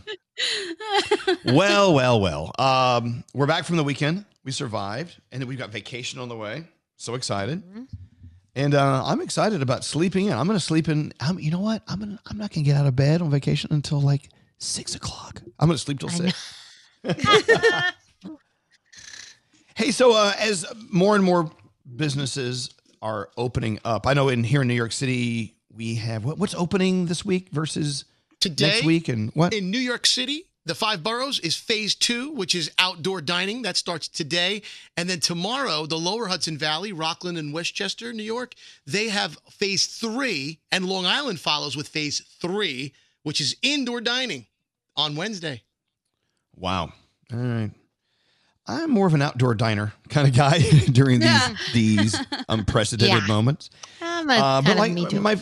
well, well, well. Um, we're back from the weekend. We survived, and then we've got vacation on the way. So excited, and uh, I'm excited about sleeping in. I'm going to sleep in. I'm, you know what? I'm gonna, I'm not going to get out of bed on vacation until like six o'clock. I'm going to sleep till six. hey, so uh, as more and more businesses are opening up, I know in here in New York City we have what, what's opening this week versus Today, next week, and what? in New York City, the five boroughs is phase two, which is outdoor dining. That starts today. And then tomorrow, the lower Hudson Valley, Rockland and Westchester, New York, they have phase three, and Long Island follows with phase three, which is indoor dining on Wednesday. Wow. All right. I'm more of an outdoor diner kind of guy during these these unprecedented Yeah. moments. I'm a, Uh, but like me too. my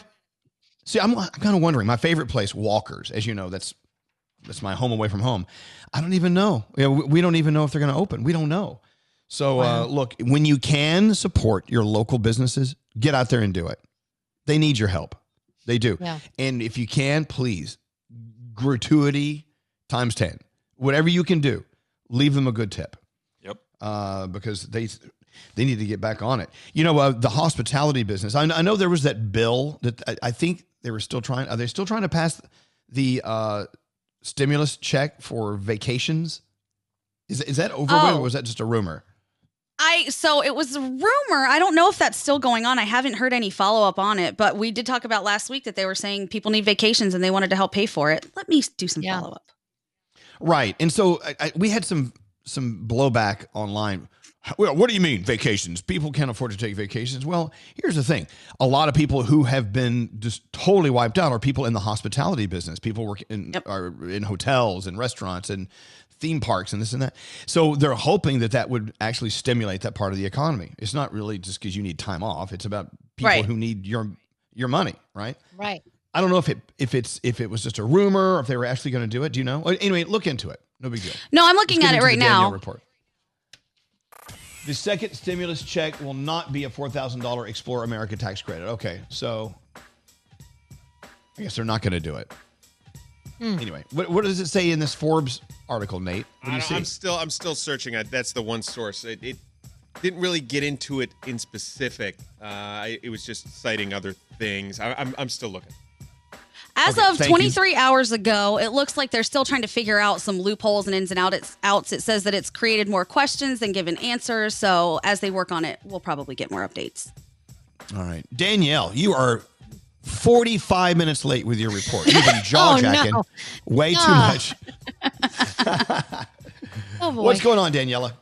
see, I'm, I'm kind of wondering. My favorite place, Walkers, as you know, that's that's my home away from home. I don't even know. You know, we, we don't even know if they're going to open. We don't know. So uh, look, when you can support your local businesses, get out there and do it. They need your help. They do. Yeah. And if you can, please, gratuity times 10. Whatever you can do, leave them a good tip. Yep. Uh, because they they need to get back on it. You know, uh, the hospitality business. I, I know there was that bill that I, I think they were still trying. Are they still trying to pass the uh, stimulus check for vacations? Is is that over Oh. or was that just a rumor? I so it was a rumor. I don't know if that's still going on. I haven't heard any follow up on it, but we did talk about last week that they were saying people need vacations and they wanted to help pay for it. Let me do some Yeah. follow up. Right. And so I, I, we had some some blowback online. Well, what do you mean vacations? People can't afford to take vacations. Well, here's the thing: a lot of people who have been just totally wiped out are people in the hospitality business. People work in are in hotels and restaurants and theme parks and this and that. So they're hoping that that would actually stimulate that part of the economy. It's not really just because you need time off. It's about people Right. who need your your money, right? right. I don't know if it if it's if it was just a rumor or if they were actually going to do it. Do you know? Anyway, look into it. No big deal. No, I'm looking Let's at it right now. Report. The second stimulus check will not be a four thousand dollar Explore America tax credit. Okay, so I guess they're not going to do it. Hmm. Anyway, what, what does it say in this Forbes article, Nate? What do you see? I'm still I'm still searching. I- That's the one source. It, it didn't really get into it in specific. Uh, it was just citing other things. I, I'm I'm still looking. As Okay, of thank you. 23 hours ago, it looks like they're still trying to figure out some loopholes and ins and outs. outs. It says that it's created more questions than given answers. So as they work on it, we'll probably get more updates. All right. Danielle, you are 45 minutes late with your report. You've been jaw jacking no. way too Ah. much. Oh, boy. What's going on, Daniela?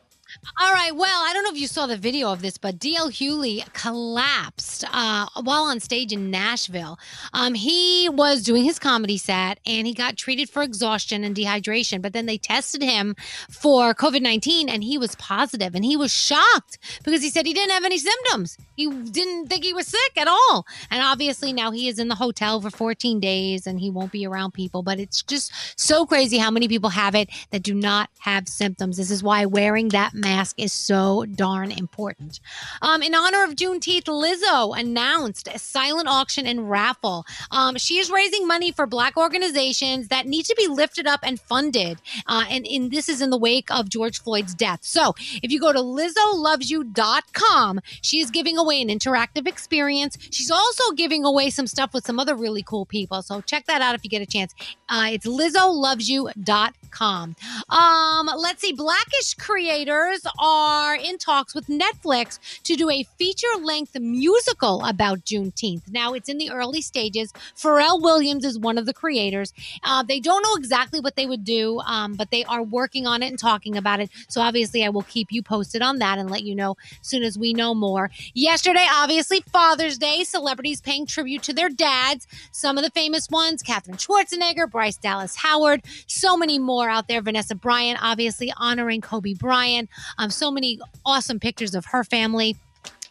All right. Well, I don't know if you saw the video of this, but DL Hughley collapsed uh, while on stage in Nashville. Um, he was doing his comedy set and he got treated for exhaustion and dehydration, but then they tested him for COVID 19 and he was positive and he was shocked because he said he didn't have any symptoms. He didn't think he was sick at all. And obviously now he is in the hotel for 14 days and he won't be around people, but it's just so crazy how many people have it that do not have symptoms. This is why wearing that mask is so darn important. Um, in honor of Juneteenth, Lizzo announced a silent auction and raffle. Um, she is raising money for Black organizations that need to be lifted up and funded. Uh, and, and this is in the wake of George Floyd's death. So if you go to LizzoLovesYou.com, she is giving away an interactive experience. She's also giving away some stuff with some other really cool people. So check that out if you get a chance. Uh, it's LizzoLovesYou.com. Um, let's see. Blackish creators are in talks with Netflix to do a feature length musical about Juneteenth. Now, it's in the early stages. Pharrell Williams is one of the creators. Uh, they don't know exactly what they would do, um, but they are working on it and talking about it. So, obviously, I will keep you posted on that and let you know as soon as we know more. Yesterday, obviously, Father's Day, celebrities paying tribute to their dads. Some of the famous ones Katherine Schwarzenegger, Bryce Dallas Howard, so many more out there. Vanessa Bryant, obviously, honoring Kobe Bryant. Um, so many awesome pictures of her family.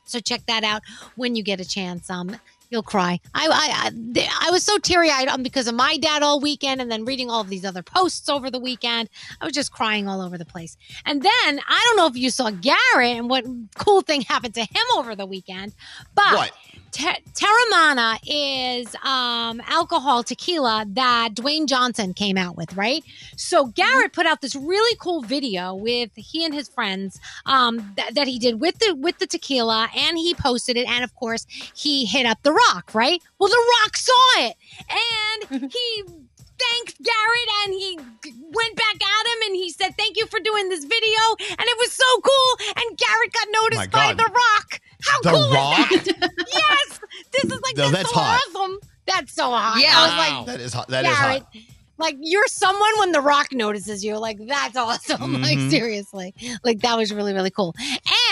So check that out when you get a chance. Um, you'll cry. I I I, I was so teary eyed um, because of my dad all weekend, and then reading all of these other posts over the weekend. I was just crying all over the place. And then I don't know if you saw Garrett and what cool thing happened to him over the weekend, but. Te- Teremana is um, alcohol tequila that Dwayne Johnson came out with, right? So Garrett put out this really cool video with he and his friends um, that, that he did with the with the tequila, and he posted it, and of course he hit up The Rock, right? Well, The Rock saw it, and he thanked Garrett and he went back at him and he said, Thank you for doing this video. And it was so cool. And Garrett got My noticed by The Rock. How The cool Rock? is that? yes. This is like, No, that's, that's so hot. awesome. That's so hot. Yeah. I was like, That is hot. That is Garrett, hot. like you're someone when the rock notices you like that's awesome like Mhm. seriously like that was really really cool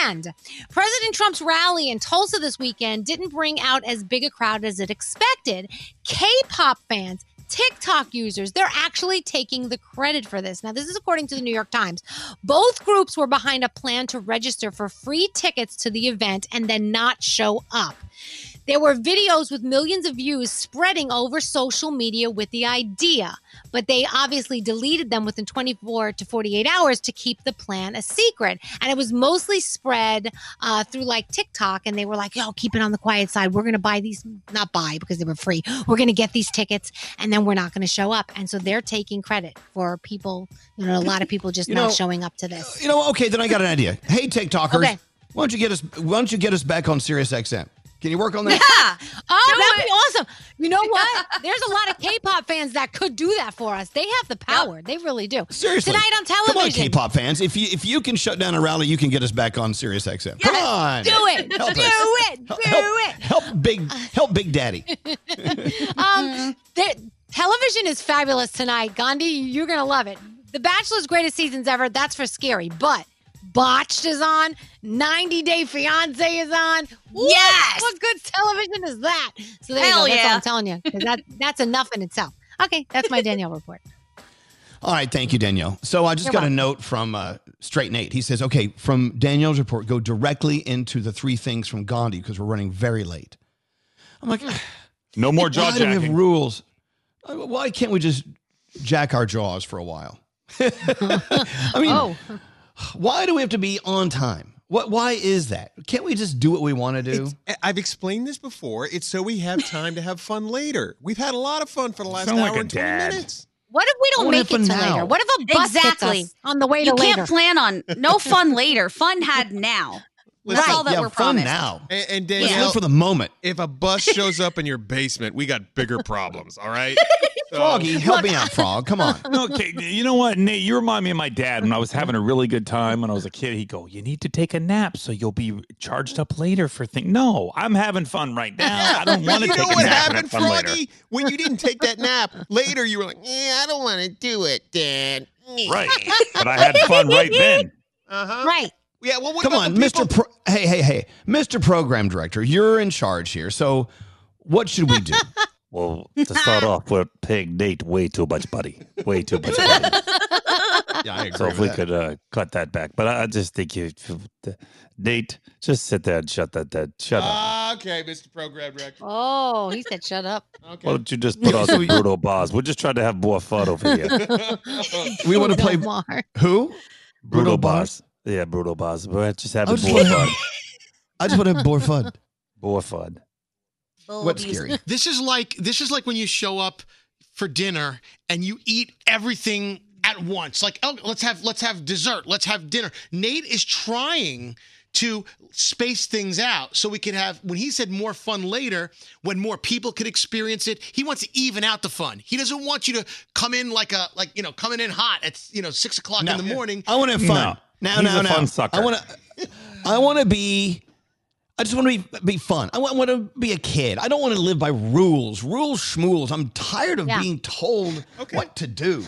and president trump's rally in tulsa this weekend didn't bring out as big a crowd as it expected k-pop fans TikTok users, they're actually taking the credit for this. Now, this is according to the New York Times. Both groups were behind a plan to register for free tickets to the event and then not show up. There were videos with millions of views spreading over social media with the idea, but they obviously deleted them within 24 to 48 hours to keep the plan a secret. And it was mostly spread uh, through like TikTok, and they were like, yo, keep it on the quiet side. We're going to buy these, not buy because they were free. We're going to get these tickets, and then we're not going to show up. And so they're taking credit for people, you know, a lot of people just You not know- showing up to this. You know, okay, then I got an idea. Hey, TikTokers, Okay. why don't you get us? Why don't you get us back on Sirius XM? Can you work on that? Yeah. Oh, that'd be awesome. You know what? There's a lot of K-pop fans that could do that for us. They have the power. They really do. Seriously, Tonight on television. Come on, television. K-pop fans. If you if you can shut down a rally, you can get us back on Sirius XM. Come on, Do it. Help do us. it. Do it. Help big help Big Daddy. Um, the, television is fabulous tonight. Gandhi, you're going to love it. The Bachelor's greatest seasons ever. That's for scary. But Botched is on. 90 Day Fiance is on. Woo! Yes! What good television is that? So there Hell you go. That's all. I'm telling you. 'Cause That, that's enough in itself. Okay, that's my Danielle report. All right, thank you, Danielle. So I just You're got a note from uh, Straight Nate. He says, "Okay, from Danielle's report, go directly into the three things from Gandhi because we're running very late." I'm like, No more jaw why do we have jacking. rules? Uh, Why can't we just jack our jaws for a while? I mean, Oh. why do we have to be on time? What? Why is that? Can't we just do what we want to do? It's- I've explained this before. It's so we have time to have fun later. We've had a lot of fun for the last Sound hour like and 20 dad. minutes. What if we don't wanna make it to now. later? What if a bus Exactly. hits us on the way You to can't plan on no fun later. Fun had now. That's all that yeah, we're fun promised. now. And, and Let's live for the moment. if a bus shows up in your basement, we got bigger problems. All right. So- Froggy, help me out, Frog. Come on. No, okay, you know what, Nate? You remind me of my dad when I was having a really good time when I was a kid. He'd go, "You need to take a nap so you'll be charged up later for things." No, I'm having fun right now. I don't want to you take know a what nap and happened, have fun later. Froggy? When you didn't take that nap later, you were like, "Yeah, I don't want to do it, Dad." Right, but I had fun right then. Uh huh. Right. Yeah. Well, what Come about on, the Mr. Pro- hey, hey, hey, Mr. Program Director, you're in charge here. So, what should we do? Well, to start off, we're paying Nate way too much, buddy. Way too much. Money. yeah, I agree. So if we that. could uh, cut that back, but I I just think you, Nate, just sit there and shut that. That shut up. Ah, okay, Mr. Program Director. Oh, he said shut up. Okay. Why don't you just put on some brutal bars? We're just trying to have more fun over here. we want to play Omar. who? Brutal bars. Yeah, brutal bars. We're just having I just more fun. I just want to have more fun. More fun. What's scary? This is like this is like when you show up for dinner and you eat everything at once. Like, oh, let's have let's have dessert, let's have dinner. Nate is trying to space things out so we could have when he said more fun later when more people could experience it he wants to even out the fun he doesn't want you to come in like a like you know coming in hot at you know six o'clock No. in the morning I want to have fun. No. Now, He's now, a now. fun sucker. I want to. I want to be. I just want to be be fun. I want, want to be a kid. I don't want to live by rules, rules, schmools. I'm tired of Yeah. being told what to do.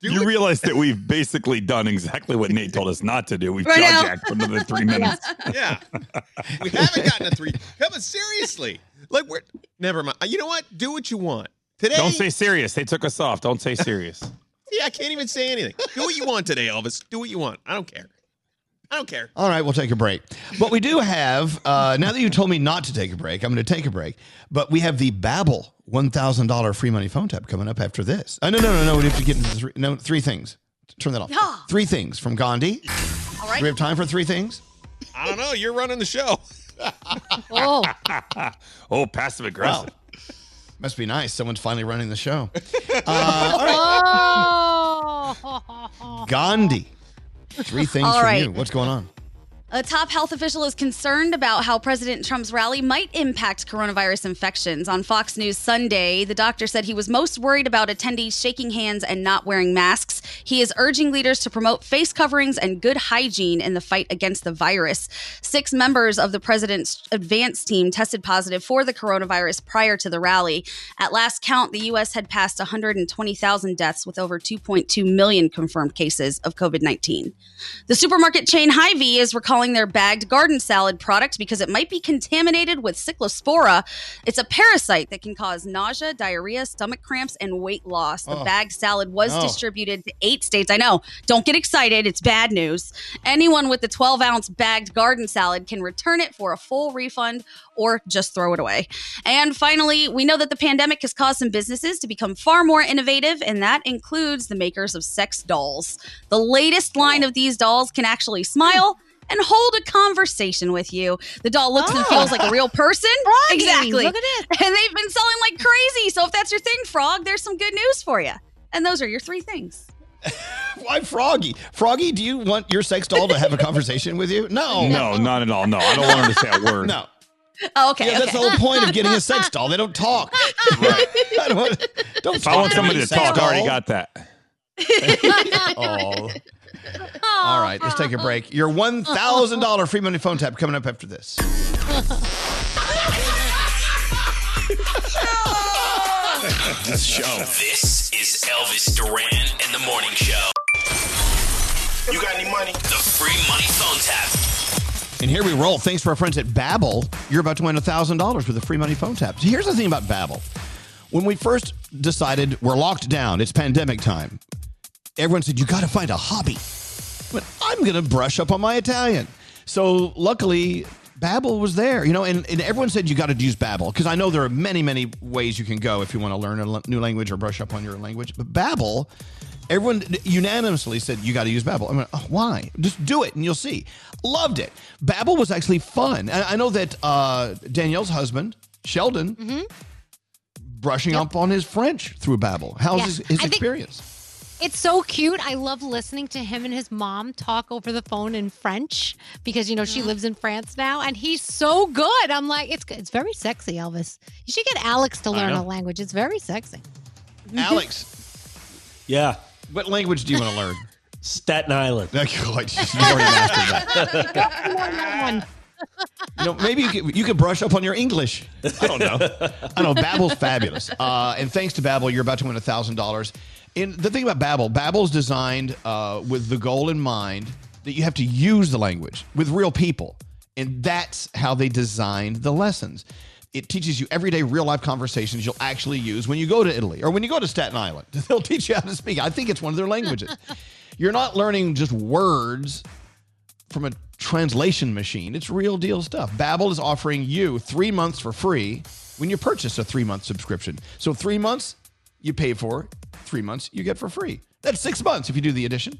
you realize that we've basically done exactly what Nate told us not to do. We've Right now. jacked for another three minutes. Yeah. we haven't gotten a three. Come on, seriously. Like we're never mind. You know what? Do what you want. Today Don't say serious. They took us off. Don't say serious. See, I can't even say anything. Do what you want today, Elvis. Do what you want. I don't care. I don't care. All right, we'll take a break. But we do have, uh, now that you told me not to take a break, I'm going to take a break. But we have the Babbel $1,000 free money phone tap coming up after this. Uh, no, no, no, no. We have to get into three, no, three things. Turn that off. Three things from Gandhi. All Do we have time for three things? I don't know. You're running the show. Oh, oh, passive aggressive. Must be nice. Someone's finally running the show. Uh, oh. Gandhi. Three things All from right. you. What's going on? A top health official is concerned about how President Trump's rally might impact coronavirus infections. On Fox News Sunday, the doctor said he was most worried about attendees shaking hands and not wearing masks. He is urging leaders to promote face coverings and good hygiene in the fight against the virus. Six members of the president's advance team tested positive for the coronavirus prior to the rally. At last count, the U.S. had passed 120,000 deaths with over 2.2 million confirmed cases of COVID 19. The supermarket chain Hy-Vee is recalling their bagged garden salad product because it might be contaminated with cyclospora. It's a parasite that can cause nausea, diarrhea, stomach cramps, and weight loss. The Oh. bagged salad was No. distributed to eight states. I know. Don't get excited. It's bad news. Anyone with the 12 ounce bagged garden salad can return it for a full refund or just throw it away. And finally, we know that the pandemic has caused some businesses to become far more innovative, and that includes the makers of sex dolls. The latest line oh. of these dolls can actually smile. And hold a conversation with you. The doll looks and feels like a real oh. person. Froggy, exactly. look at it. And they've been selling like crazy. So if that's your thing, Frog, there's some good news for you. And those are your three things. Why Froggy? Froggy, do you want your sex doll to have a conversation with you? No. No, not at all. No, I don't want him to say a word. No. Oh, okay. Yeah, that's the whole point of getting a sex doll. They don't talk. I don't want, don't If I want talk somebody to talk, I already got that. Oh. All right, let's take a break. Your $1,000 free money phone tap coming up after this. This show. This is Elvis Duran and the Morning Show. You got any money? The free money phone tap. And here we roll. Thanks to our friends at Babbel. You're about to win $1,000 with a free money phone tap. So here's the thing about Babbel. When we first decided we're locked down, it's pandemic time, everyone said, you got to find a hobby. But I'm going to brush up on my Italian. So luckily, Babbel was there, you know, and, and everyone said you got to use Babbel because I know there are many, many ways you can go if you want to learn a l- new language or brush up on your language. But Babbel, everyone unanimously said you got to use Babbel. I mean, oh, why? Just do it and you'll see. Loved it. Babbel was actually fun. I, I know that uh, Danielle's husband, Sheldon, brushing up on his French through Babbel. How's Yeah. his, his experience? It's so cute. I love listening to him and his mom talk over the phone in French because you know she lives in France now, and he's so good. I'm like, it's it's very sexy, Elvis. You should get Alex to learn a language. It's very sexy. Alex, Yeah. what language do you want to learn? Staten Island. No, you already mastered that. You know, maybe you could, you could brush up on your English. I don't know. I know. Babbel's fabulous. Uh, and thanks to Babbel, you're about to win a $1,000 in the thing about Babbel, is designed uh, with the goal in mind that you have to use the language with real people, and that's how they designed the lessons. It teaches you everyday real life conversations you'll actually use when you go to Italy or when you go to Staten Island. They'll teach you how to speak. I think it's one of their languages. You're not learning just words from a translation machine. It's real deal stuff. Babbel is offering you three months for free when you purchase a three month subscription. So three months you pay for, three months you get for free. That's six months if you do the addition.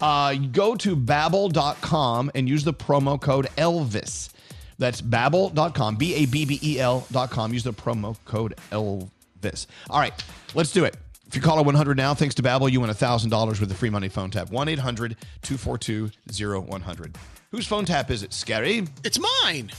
Uh, go to babbel.com and use the promo code Elvis. That's babbel.com, B A B B E L.com. Use the promo code Elvis. All right, let's do it. If you call it 100 now, thanks to Babbel, you win $1,000 with the free money phone tap. 1 800 242 0100. Whose phone tap is it? Scary? It's mine.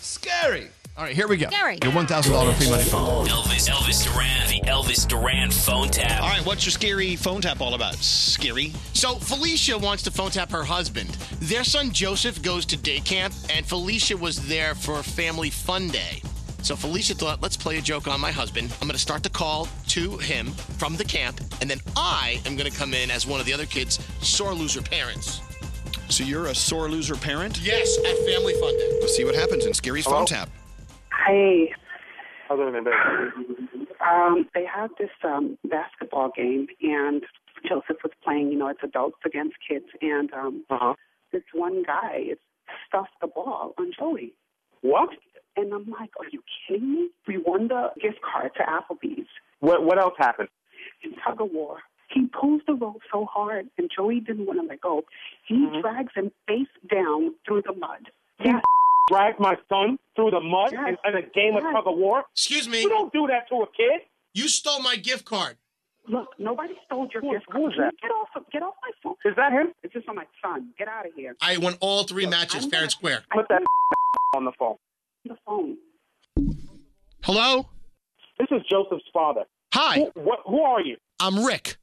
Scary. All right, here we go. Scary. Your $1,000 free money phone. Elvis, Elvis Duran, the Elvis Duran phone tap. All right, what's your scary phone tap all about? Scary. So Felicia wants to phone tap her husband. Their son Joseph goes to day camp, and Felicia was there for a family fun day. So Felicia thought, let's play a joke on my husband. I'm going to start the call to him from the camp, and then I am going to come in as one of the other kids' sore loser parents. So you're a sore loser parent? Yes, at family fun day. Let's see what happens in Scary's phone tap. Hey, Other than that, um, they had this um, basketball game, and Joseph was playing. You know, it's adults against kids, and um, this one guy is stuffed the ball on Joey. What? And I'm like, are you kidding me? We won the gift card to Applebee's what what else happened? in tug of war. He pulls the rope so hard, and Joey didn't want to let go. He Mm-hmm. drags him face down through the mud. He dragged my son through the mud in, in a game of tug of war. Excuse me. You don't do that to a kid. You stole my gift card. Look, nobody stole your Who- gift card. is Can you that? Get off! Get off my phone. Is that him? It's just on my son. Get out of here. I won all three matches fair and square. Put that on the phone. The phone. Hello? This is Joseph's father. Hi. Who, what, who are you? I'm Rick.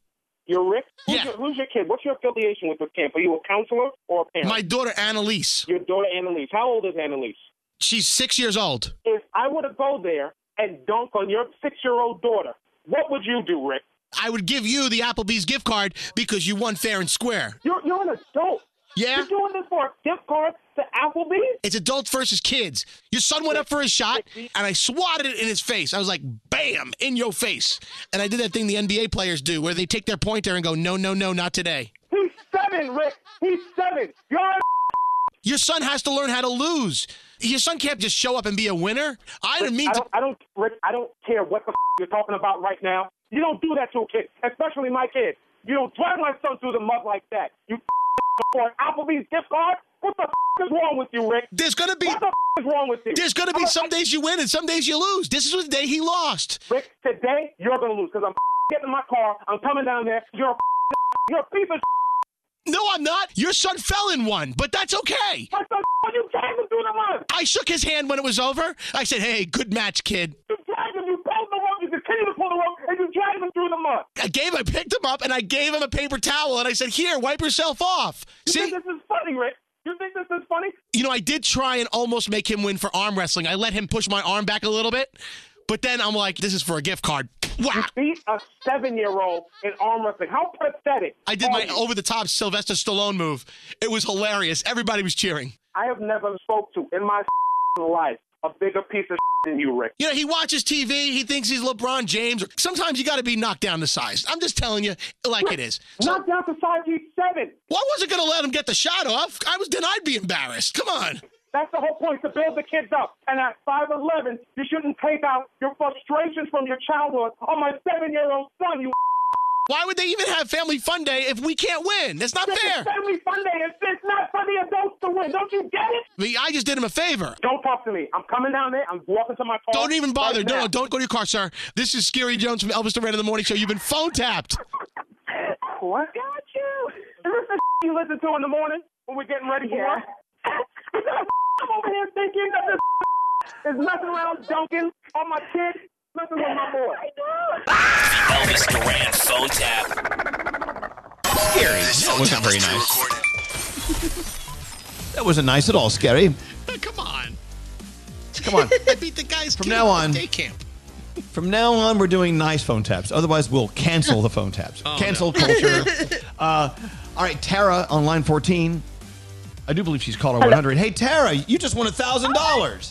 You're Rick? Who's, Yeah. your, who's your kid? What's your affiliation with this camp? Are you a counselor or a parent? My daughter Annalise. Your daughter Annalise. How old is Annalise? She's six years old. If I were to go there and dunk on your six-year-old daughter, what would you do, Rick? I would give you the Applebee's gift card because you won fair and square. You're, you're an adult. Yeah? You're doing this for a gift card to Applebee's? It's adults versus kids. Your son went up for a shot, and I swatted it in his face. I was like, bam, in your face. And I did that thing the NBA players do where they take their pointer and go, no, no, no, not today. He's seven, Rick. He's seven. You're an Your son has to learn how to lose. Your son can't just show up and be a winner. I didn't mean I don't, I don't, Rick, I don't care what the you're talking about right now. You don't do that to a kid, especially my kid. You don't drag my son through the mud like that. You for an Applebee's gift card? What the is wrong with you, Rick? There's gonna be what the is wrong with you? There's to be I'm- some days you win and some days you lose. This is the day he lost. Rick, today you're gonna lose because I'm getting in my car. I'm coming down there. You're a you're a piece of No, I'm not. Your son fell in one, but that's okay. What the you dragged him through the mud? I shook his hand when it was over. I said, "Hey, good match, kid." You. You pulled the rope. You continued to pull the rope, and you dragged him through the mud. I gave, I picked him up, and I gave him a paper towel, and I said, "Here, wipe yourself off." You See, think this is funny, Rick? You think this is funny? you know, I did try and almost make him win for arm wrestling. I let him push my arm back a little bit, but then I'm like, "This is for a gift card." Wow. Beat a seven-year-old in arm wrestling. How pathetic! I did my over-the-top Sylvester Stallone move. It was hilarious. Everybody was cheering. I have never spoke to in my life a bigger piece of than you, Rick. You know, he watches TV. He thinks he's LeBron James. Sometimes you got to be knocked down to size. I'm just telling you, like it is. Knock down to size he's seven. Well, I wasn't going to let him get the shot off. I was. Then I'd be embarrassed. Come on. That's the whole point to build the kids up. And at 5'11, you shouldn't take out your frustrations from your childhood on my seven-year-old son. You Why would they even have family fun day if we can't win? That's not This is fair. Family fun day. It's, it's not for the adults to win. Don't you get it? I, mean, I just did him a favor. Don't talk to me. I'm coming down there. I'm walking to my car. Don't even bother. right no, now. don't go to your car, sir. This is Scary Jones from Elvis Duran in the Morning Show. You've been phone tapped. What? Got you. Is this the you listen to in the morning when we're getting ready for Yeah. work? I'm over here thinking that this is messing around, dunking on my kid, messing with my boy. Elvis Duran phone tap. Scary. That wasn't very nice. That wasn't nice at all, Scary. Come on. Come on. I beat the guy's From now on- day camp. From now on, we're doing nice phone taps. Otherwise, we'll cancel the phone taps. Oh, cancel no. culture. Uh, all right, Tara on line 14. I do believe she's caller 100. Hey, Tara, you just won a $1,000.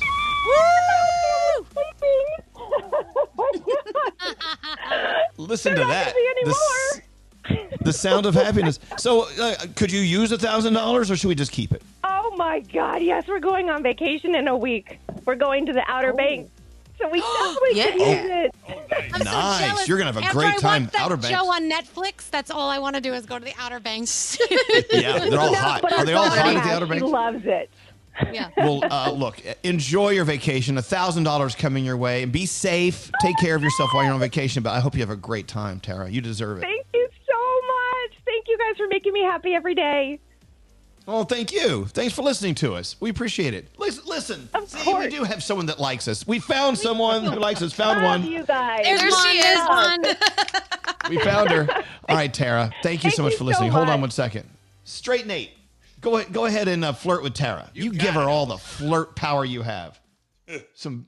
Listen to that. The, s- the sound of happiness. So, uh, could you use a $1,000 or should we just keep it? Oh my God! Yes, we're going on vacation in a week. We're going to the Outer Banks, so we definitely could use it. I'm Nice. so jealous. You're gonna have a After great I time. that Outer Banks. show on Netflix. That's all I want to do is go to the Outer Banks. Yeah, they're all No, hot. Are they all hot at the has. Outer She Banks? loves it. Yeah. Well, uh, look, enjoy your vacation. A thousand dollars coming your way, and be safe. Take care of yourself while you're on vacation. But I hope you have a great time, Tara. You deserve it. Thank you so much. Thank you guys for making me happy every day. Oh, thank you. Thanks for listening to us. We appreciate it. Listen, listen. Of See, we do have someone that likes us. We found someone who likes us. Found Love one. you guys. There's There she There's is. one. We found her. All right, Tara. Thank you so much you for so listening. Hold on one second. Straight Nate. Go ahead, go ahead and uh, flirt with Tara. You, give her all the flirt power you have. Some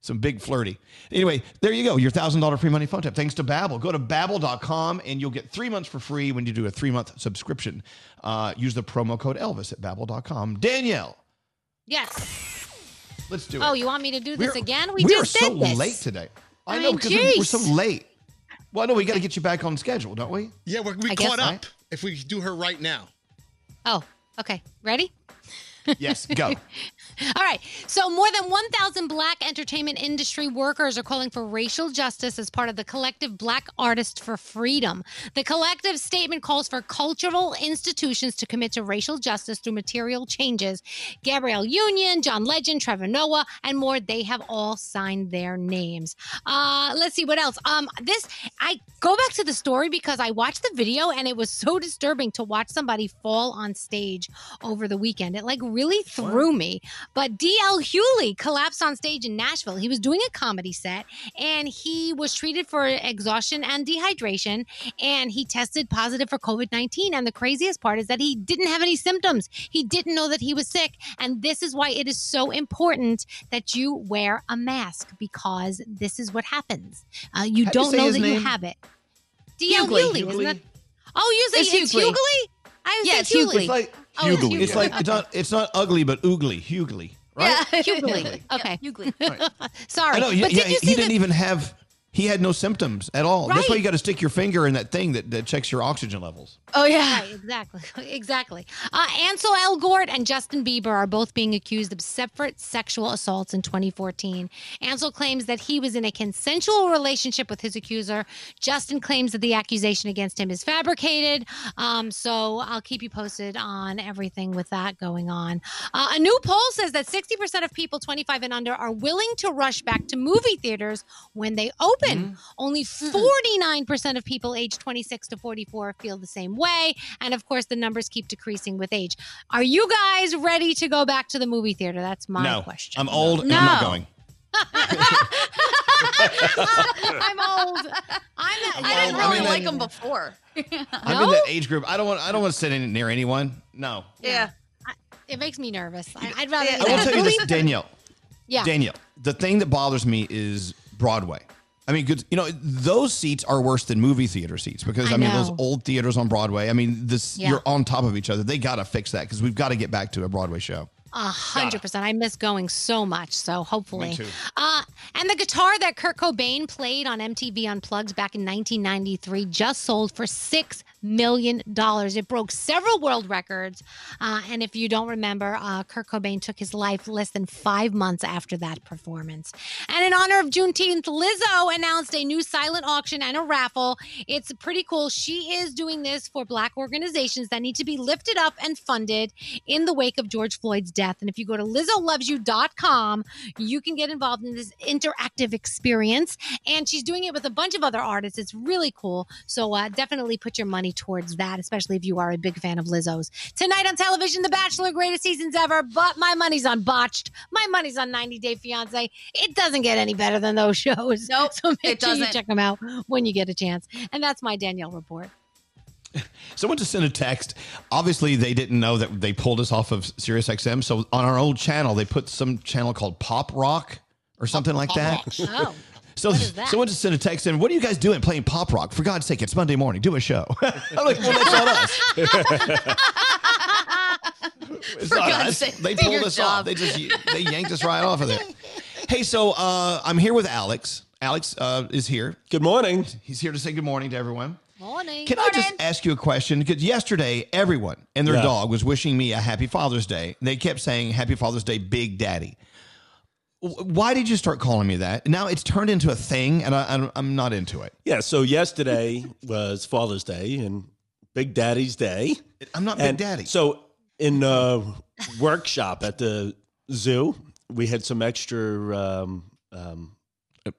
some big flirty. Anyway, there you go. Your thousand dollar free money phone tap. Thanks to Babbel. Go to babbel.com and you'll get three months for free when you do a three month subscription. Uh, use the promo code Elvis at babbel.com. Danielle, Yes. let's do it. Oh, you want me to do this We're- again? We, we are just so this. late today. I, I know because we're, we're so late. Well, no, know we got to get you back on schedule, don't we? Yeah, we're, we I guess caught so. up. If we do her right now. Oh, okay. Ready? Yes, go. All right. So, more than 1,000 black entertainment industry workers are calling for racial justice as part of the collective Black Artists for Freedom. The collective statement calls for cultural institutions to commit to racial justice through material changes. Gabrielle Union, John Legend, Trevor Noah, and more, they have all signed their names. Uh, let's see what else. Um, this, I go back to the story because I watched the video and it was so disturbing to watch somebody fall on stage over the weekend. It like really threw me. But DL Hewley collapsed on stage in Nashville. He was doing a comedy set and he was treated for exhaustion and dehydration and he tested positive for COVID 19. And the craziest part is that he didn't have any symptoms. He didn't know that he was sick. And this is why it is so important that you wear a mask because this is what happens. Uh, you How do you don't say know his that you have it. DL Hughley. Hewley, isn't that? Oh, you say It's it's, Hughley. Hughley? I would Yeah, say it's Hughley. It's like Oh, it's It's Hughley. like it's not it's not ugly but oogly. Hughley. Right? Yeah. Hughley. Okay. Hughley. Sorry. I know. Yeah, but did you see he that? didn't even have. He had no symptoms at all. That's why you got to stick your finger in that thing that, that checks your oxygen levels. Oh yeah. Right, exactly. Exactly. Uh, Ansel Elgort and Justin Bieber are both being accused of separate sexual assaults in 2014. Ansel claims that he was in a consensual relationship with his accuser. Justin claims that the accusation against him is fabricated. Um, so I'll keep you posted on everything with that going on. Uh, a new poll says that 60% of people 25 and under are willing to rush back to movie theaters when they open. Mm-hmm. Only 49% of people aged 26 to 44 feel the same way. And of course, the numbers keep decreasing with age. Are you guys ready to go back to the movie theater? That's my no, question. I'm old and I'm not No. going. I'm old. I'm, I didn't I'm really in like them before. I'm in that age group. I don't want. I don't want to sit in near anyone. No. Yeah. It makes me nervous. I, I'd rather. I will tell you this, Danielle. Yeah. Danielle, the thing that bothers me is Broadway. I mean, good. You know, those seats are worse than movie theater seats because I, I mean, those old theaters on Broadway. I mean, this Yeah. you're on top of each other. They got to fix that because we've got to get back to a Broadway show. A hundred percent. I miss going so much. So hopefully, Me too. Uh, and the guitar that Kurt Cobain played on MTV Unplugged back in 1993 just sold for six million. dollars, It broke several world records. Uh, and if you don't remember, uh, Kurt Cobain took his life less than five months after that performance. And in honor of Juneteenth, Lizzo announced a new silent auction and a raffle. It's pretty cool. She is doing this for Black organizations that need to be lifted up and funded in the wake of George Floyd's death. And if you go to LizzoLovesYou.com, you can get involved in this interactive experience. And she's doing it with a bunch of other artists. It's really cool. So uh, definitely put your money towards that, especially if you are a big fan of Lizzo's. Tonight on television, The Bachelor, greatest seasons ever. But my money's on Botched. My money's on 90 Day Fiance. It doesn't get any better than those shows. Nope, so make it sure you doesn't. check them out when you get a chance. And that's my Danielle report. Someone just sent a text. Obviously, they didn't know that they pulled us off of SiriusXM. So on our old channel, they put some channel called Pop Rock or something oh, like that. Oh. So someone just sent a text in. What are you guys doing playing pop rock? For God's sake, it's Monday morning. Do a show. I'm like, well, that's not us. It's For not God's us. sake, They pulled your us off. They just they yanked us right off of there. Hey, so uh, I'm here with Alex. Alex uh, is here. Good morning. He's here to say good morning to everyone. Morning. Can I just ask you a question? Because yesterday, everyone and their Yeah. dog was wishing me a happy Father's Day. They kept saying Happy Father's Day, Big Daddy. Why did you start calling me that? Now it's turned into a thing, and I, I'm, I'm not into it. Yeah, so yesterday was Father's Day and Big Daddy's Day. I'm not Big Daddy. So in uh, workshop at the zoo, we had some extra. Um, um,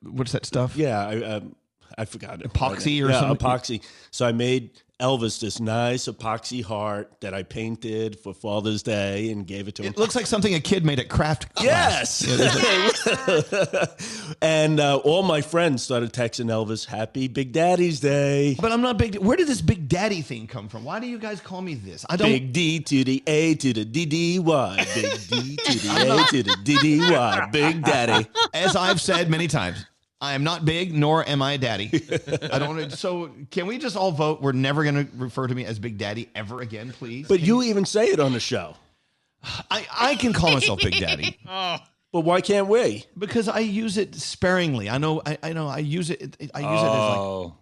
What's that stuff? Yeah, I, um, I forgot. Epoxy or yeah, something? epoxy. So I made Elvis this nice epoxy heart that I painted for Father's Day and gave it to him. It looks like something a kid made at craft class. Yes. Yeah, there's a- and uh, all my friends started texting Elvis, "Happy Big Daddy's Day." but I'm not big. Where did this Big Daddy thing come from? Why do you guys call me this? I don't. Big D to the A to the D D Y. Big D to the A to the D D Y. Big Daddy. As I've said many times, I am not big, nor am I daddy. I don't. So can we just all vote? We're never going to refer to me as Big Daddy ever again, please. But you even say it on the show. I, I can call myself Big Daddy. oh. But why can't we? Because I use it sparingly. I know. I, I know. I use it. I use it as like Oh,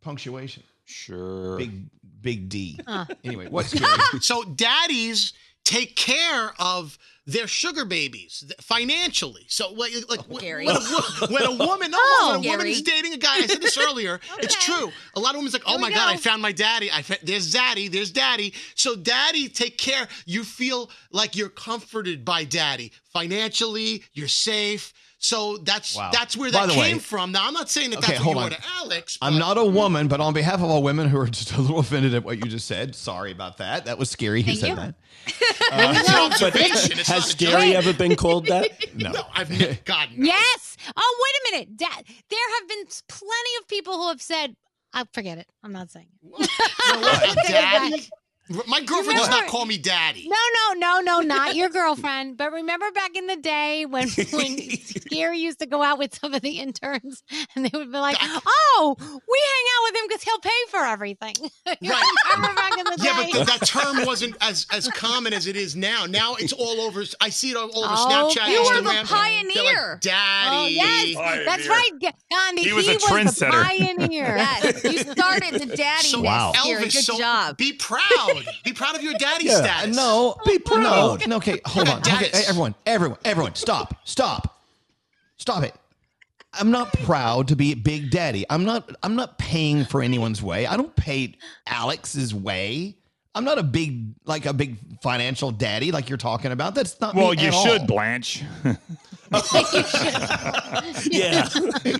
punctuation. sure. Big Big D. Huh. Anyway, what's so daddies take care of their sugar babies financially. So like, like when, when, a, when a woman, Oh, when a woman is dating a guy, I said this earlier. It's true. A lot of women's like, oh my we god. I found my daddy. I fa- there's daddy. There's daddy. So daddy take care. You feel like you're comforted by daddy financially. You're safe. So that's Wow. that's where that came way- from. Now I'm not saying that Okay, that's what you on. were to Alex. I'm not a woman, but on behalf of all women who are just a little offended at what you just said, sorry about that. That was scary. Who said you. that? Uh, it's an observation. It's Has not a joke. Gary ever been called that? No. No, I've never. God, no. Yes. Oh, wait a minute. Dad, there have been plenty of people who have said, I forget it. I'm not saying it. A daddy. My girlfriend does not call me daddy. No, no, no, no, not your girlfriend. But remember back in the day when when Gary used to go out with some of the interns, and they would be like, "Oh, we hang out with him because he'll pay for everything." Right. Remember back in the day? Yeah, but th- that term wasn't as as common as it is now. Now it's all over. I see it all over Oh, Snapchat, You were the pioneer. They're like, daddy. Oh, yes, that's right, G- Gandhi. He was a the trendsetter. pioneer. Yes, you started the daddy So, Wow. Gary. Elvis, Good so job. be proud. Be proud of your daddy Yeah. status. No, Be oh, proud. No, no, okay, hold on. Okay, everyone, everyone, everyone, stop, stop, stop it. I'm not proud to be Big Daddy. I'm not. I'm not paying for anyone's way. I don't pay Alex's way. I'm not a big, like a big financial daddy, like you're talking about. That's not Well, me you at should, all. Blanche. Yeah.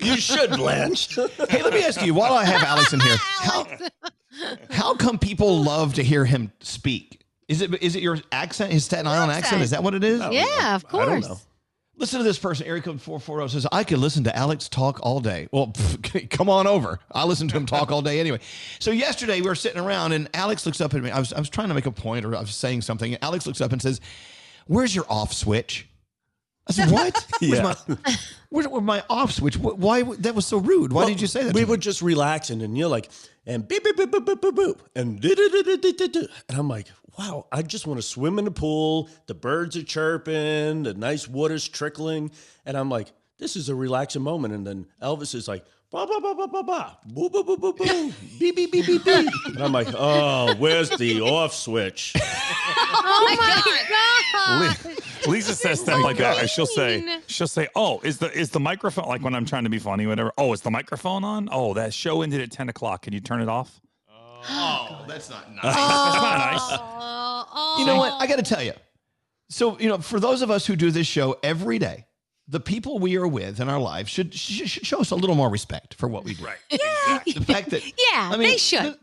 you should, Blanche. Hey, let me ask you. While I have Alex in here, how how come people love to hear him speak? Is it is it your accent, his Staten Island accent? Is that what it is? Yeah, of course. I don't course. know. Listen to this person, Eric code 440 says, I could listen to Alex talk all day. Well, pff, come on over. I listen to him talk all day anyway. So yesterday we were sitting around and Alex looks up at me. I was, I was trying to make a point or I was saying something. And Alex looks up and says, Where's your off switch? I said, What? Where's Yeah. my, where's, where's my off switch? Why? That was so rude. Why Well, did you say that? We to me? were just relaxing, and you're like, and beep beep beep beep beep beep, beep and do-do-do-do-do-do-do. and I'm like, wow, I just want to swim in the pool. The birds are chirping, the nice water's trickling, and I'm like, this is a relaxing moment. And then Elvis is like, Ba ba ba ba ba ba. Boo boo boo boo boo. Beep beep beep beep beep. And I'm like, oh, where's the off switch? Oh my god! Lisa says stuff like that. and She'll say, she'll say, "Oh, is the is the microphone like when I'm trying to be funny, whatever? Oh, is the microphone on? Oh, that show ended at ten o'clock. Can you turn it off? Oh, oh that's not nice. That's not nice. Oh, oh, You know what? I got to tell you. So, you know, for those of us who do this show every day, the people we are with in our lives should should, should show us a little more respect for what we do. Right. Yeah. The fact that Yeah, I mean, they should.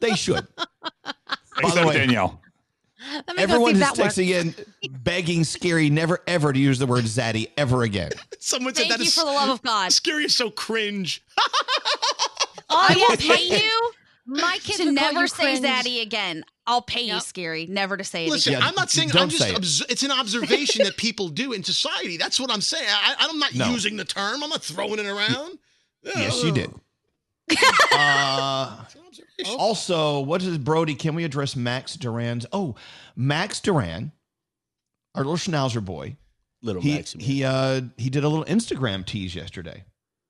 they should. Except Danielle. Let me Everyone is if works. texting in begging Scary never ever to use the word zaddy ever again. Someone said Thank that you is for the love of God. Scary is so cringe. Oh, I will yes, pay you My kids to would call never you say cringe. zaddy again. I'll pay you, Scary, never to say it Listen, again. I'm not saying don't I'm just say it. it's an observation that people do in society. That's what I'm saying. I, I'm not No. using the term. I'm not throwing it around. Yes, you did. uh, also, what is Brody? Can we address Max Duran's? Oh, Max Duran, our little Schnauzer boy. Little he, Maxie man. He uh he did a little Instagram tease yesterday.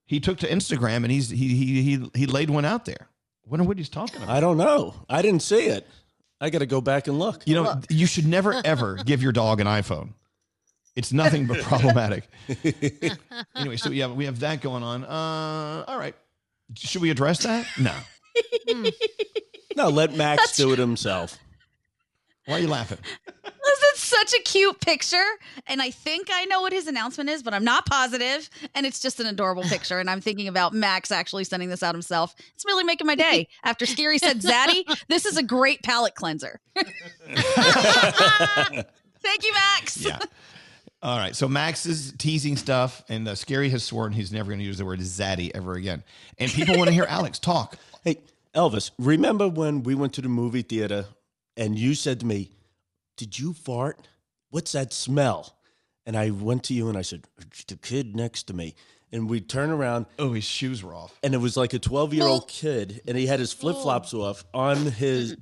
He took to Instagram and he's he he he he laid one out there. Wonder what he's talking about. I don't know. I didn't see it. I got to go back and look. You know, you should never ever give your dog an iPhone. It's nothing but problematic. anyway, so yeah, we have that going on. Uh, all right. Should we address that? No. No, let Max do it himself. Why are you laughing? It's such a cute picture, and I think I know what his announcement is, but I'm not positive. And it's just an adorable picture, and I'm thinking about Max actually sending this out himself. It's really making my day. After Scary said Zaddy, this is a great palate cleanser. Thank you, Max. Yeah. All right. So Max is teasing stuff, and uh, Scary has sworn he's never going to use the word zaddy ever again. And people want to hear Alex talk. Hey, Elvis, remember when we went to the movie theater and you said to me, Did you fart? What's that smell? And I went to you and I said, "It's The kid next to me. And we turn around. Oh, his shoes were off. And it was like a 12 year old kid, and he had his flip flops oh. off on his.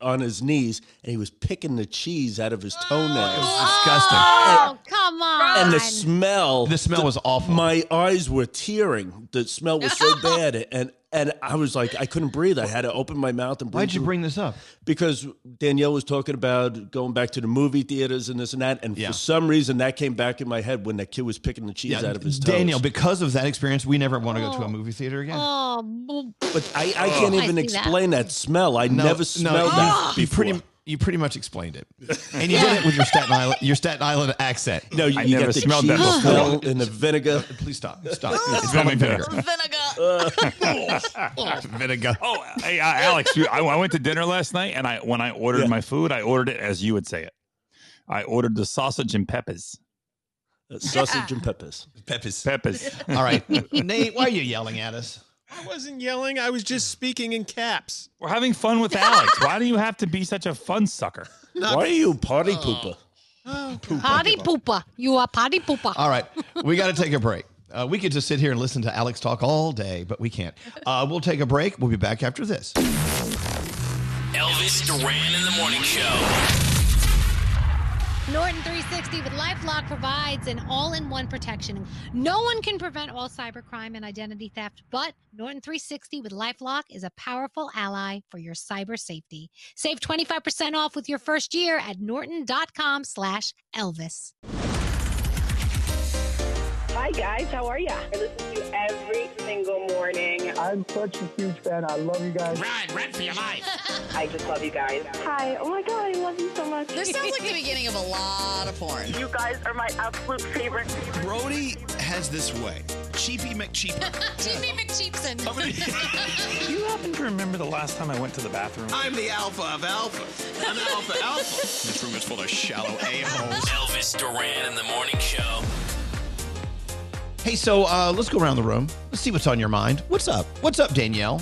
On his knees, and he was picking the cheese out of his toenails. It was disgusting. Oh, come on. And the smell, The smell was awful. My eyes were tearing. The smell was so bad, and and I was like, I couldn't breathe. I had to open my mouth and. breathe Why'd you bring this up? Because Danielle was talking about going back to the movie theaters and this and that, and Yeah. for some reason that came back in my head when that kid was picking the cheese out of his toes. Daniel, because of that experience, we never want to go to a oh. movie theater again. Oh, but I, I oh. can't I even see that. explain that. smell. I never smelled you, that you before. pretty you pretty much explained it, and you did it with your Staten Island your Staten Island accent. no, you, I you never got the smelled that cheese before. smell and the vinegar. Please stop. Stop. It's not Vinegar. vinegar. vinegar. Oh, hey, uh, Alex, you, I, I went to dinner last night, and I when I ordered Yeah. my food, I ordered it as you would say it. I ordered the sausage and peppers. Uh, sausage and peppers. Peppers. Peppers. All right, Nate, why are you yelling at us? I wasn't yelling. I was just speaking in caps. We're having fun with Alex. Why do you have to be such a fun sucker? Why are you party pooper? Potty pooper. You are potty pooper. All right, we got to take a break. Uh, we could just sit here and listen to Alex talk all day, but we can't. Uh, we'll take a break. We'll be back after this. Elvis Duran in the morning show. Norton 360 with LifeLock provides an all-in-one protection. No one can prevent all cybercrime and identity theft, but Norton 360 with LifeLock is a powerful ally for your cyber safety. Save 25% off with your first year at norton.com slash Elvis. Hi guys, how are ya? I listen to you every single morning. I'm such a huge fan. I love you guys. Ride, run for your life. I just love you guys. Hi. Oh my god, I love you so much. This sounds like the beginning of a lot of porn. You guys are my absolute favorite. Brody has this way. Cheapy McCheaper. Jimmy McCheapson. Do you happen to remember the last time I went to the bathroom? I'm the alpha of alpha. I'm the alpha alpha. This room is full of shallow a-holes. Elvis Duran in the morning show. Hey, so uh, let's go around the room. Let's see what's on your mind. What's up? What's up, Danielle?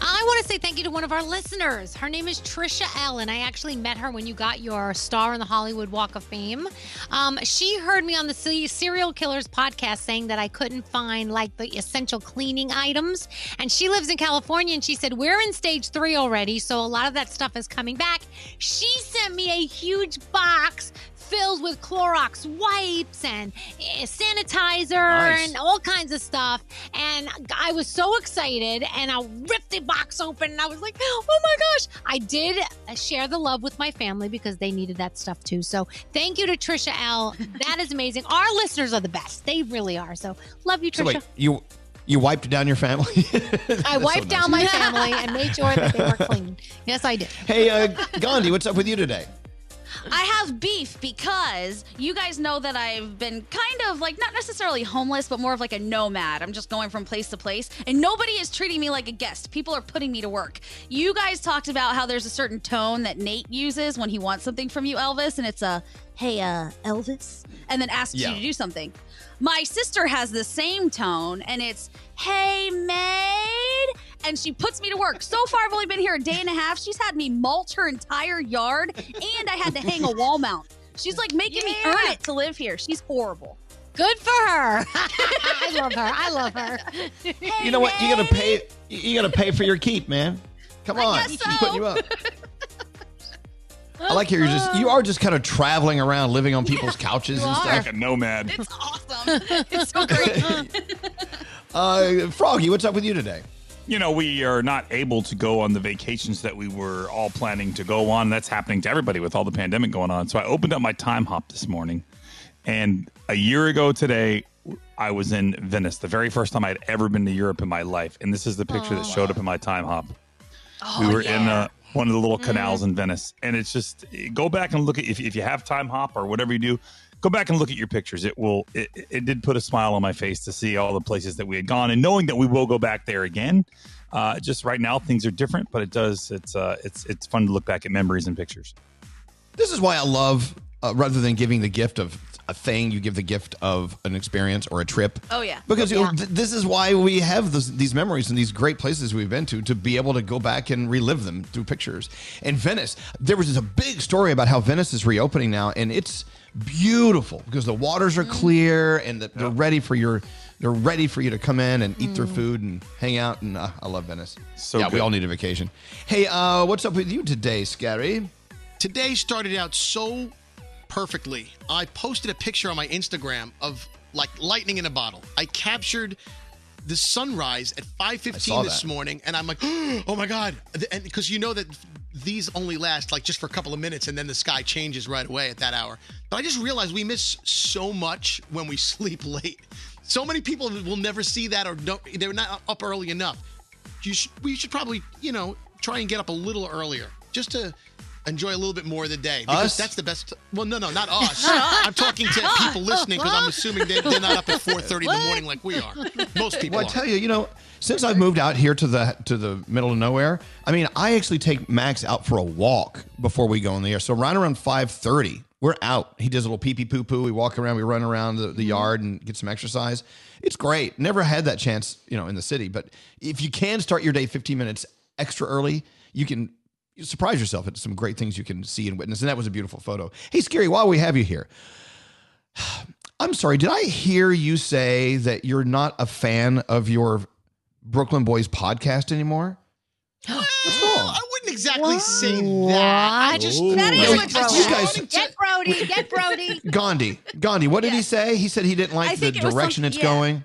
I want to say thank you to one of our listeners. Her name is Trisha Allen. I actually met her when you got your star in the Hollywood Walk of Fame. Um, she heard me on the Se- Serial Killers podcast saying that I couldn't find like the essential cleaning items, and she lives in California. And she said we're in stage three already, so a lot of that stuff is coming back. She sent me a huge box filled with Clorox wipes and eh, sanitizer Nice. and all kinds of stuff. And I was so excited, and I ripped the box open, and I was like, "Oh my gosh!" I did uh, share the love with my family because they needed that stuff too. So thank you to Trisha L. That is amazing. Our listeners are the best. They really are. So love you, So Trisha. wait, you you wiped down your family? I That's so wiped down nice. my family and made sure that they were clean. Yes, I did. Hey, uh, Gandhi, what's up with you today? I have beef because you guys know that I've been kind of like not necessarily homeless, but more of like a nomad. I'm just going from place to place, and nobody is treating me like a guest. People are putting me to work. You guys talked about how there's a certain tone that Nate uses when he wants something from you, Elvis, and it's a "Hey, uh, Elvis," and then asks Yeah. you to do something. My sister has the same tone, and it's "Hey, maid," and she puts me to work. So far, I've only been here a day and a half. She's had me mulch her entire yard, and I had to hang a wall mount. She's like making me earn it to live here. She's horrible. Good for her. I love her. I love her. You know what? You gotta pay. You gotta pay for your keep, man. Come on, she's putting you up. I like how you're just you are just kind of traveling around, living on people's couches and stuff. Like a nomad. It's awesome. it's so great. Uh, Froggy, what's up with you today? You know, we are not able to go on the vacations that we were all planning to go on. That's happening to everybody with all the pandemic going on. So I opened up my Timehop this morning. And a year ago today, I was in Venice, the very first time I'd ever been to Europe in my life. And this is the picture that showed up in my Timehop. we were in uh, one of the little canals in Venice. And it's just go back and look at if, if you have Timehop or whatever you do, go back and look at your pictures. It will it, it did put a smile on my face to see all the places that we had gone and knowing that we will go back there again. Uh, just right now things are different, but it does it's uh it's it's fun to look back at memories and pictures. This is why I love, uh, rather than giving the gift of a thing, you give the gift of an experience or a trip. Oh yeah. Because you know, th- this is why we have this, these memories and these great places we've been to to be able to go back and relive them through pictures. And Venice, there was a big story about how Venice is reopening now, and it's beautiful because the waters are clear and the, they're ready for your. They're ready for you to come in and eat their food and hang out. And uh, I love Venice. So yeah, we all need a vacation. Hey, uh, what's up with you today, Scary? Today started out so perfectly. I posted a picture on my Instagram of like lightning in a bottle. I captured the sunrise at 5:15 this that. morning and I'm like, "Oh my god." And because you know that these only last like just for a couple of minutes and then the sky changes right away at that hour. But I just realized we miss so much when we sleep late. So many people will never see that or don't they're not up early enough. You should, we should probably, you know, try and get up a little earlier just to enjoy a little bit more of the day because Us? that's the best. Well, no, no, not us. I'm talking to people listening because I'm assuming they, they're not up at 4:30 in the morning like we are. Most people Well, I tell you, you know, since I've moved out here to the to the middle of nowhere, I mean, I actually take Max out for a walk before we go in the air. So right around five thirty, we're out. He does a little pee pee poo poo. We walk around, we run around the, the yard and get some exercise. It's great. Never had that chance, you know, in the city. But if you can start your day fifteen minutes extra early, you can you surprise yourself at some great things you can see and witness. And that was a beautiful photo. Hey, Scary, while we have you here, I'm sorry, did I hear you say that you're not a fan of your Brooklyn Boys podcast anymore? What's wrong? I wouldn't exactly say that. I just That is No, what you Brody. guys- Get Brody. Get Brody. Gandhi, Gandhi, what did he say? He said he didn't like the it direction some- it's yeah. going.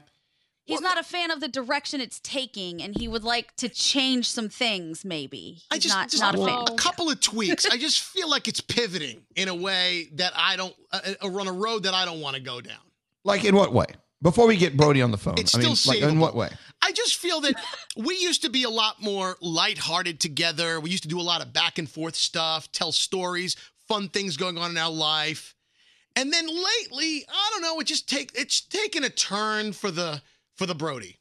He's not a fan of the direction it's taking, and he would like to change some things. Maybe he's I just, not just not a fan. a, couple of tweaks. I just feel like it's pivoting in a way that I don't, uh, uh, on a road that I don't want to go down. Like in what way? Before we get Brody on the phone, It's I mean, still like in what way? I just feel that we used to be a lot more lighthearted together. We used to do a lot of back and forth stuff, tell stories, fun things going on in our life. And then lately, I don't know, it just take it's taken a turn for the for the Brody.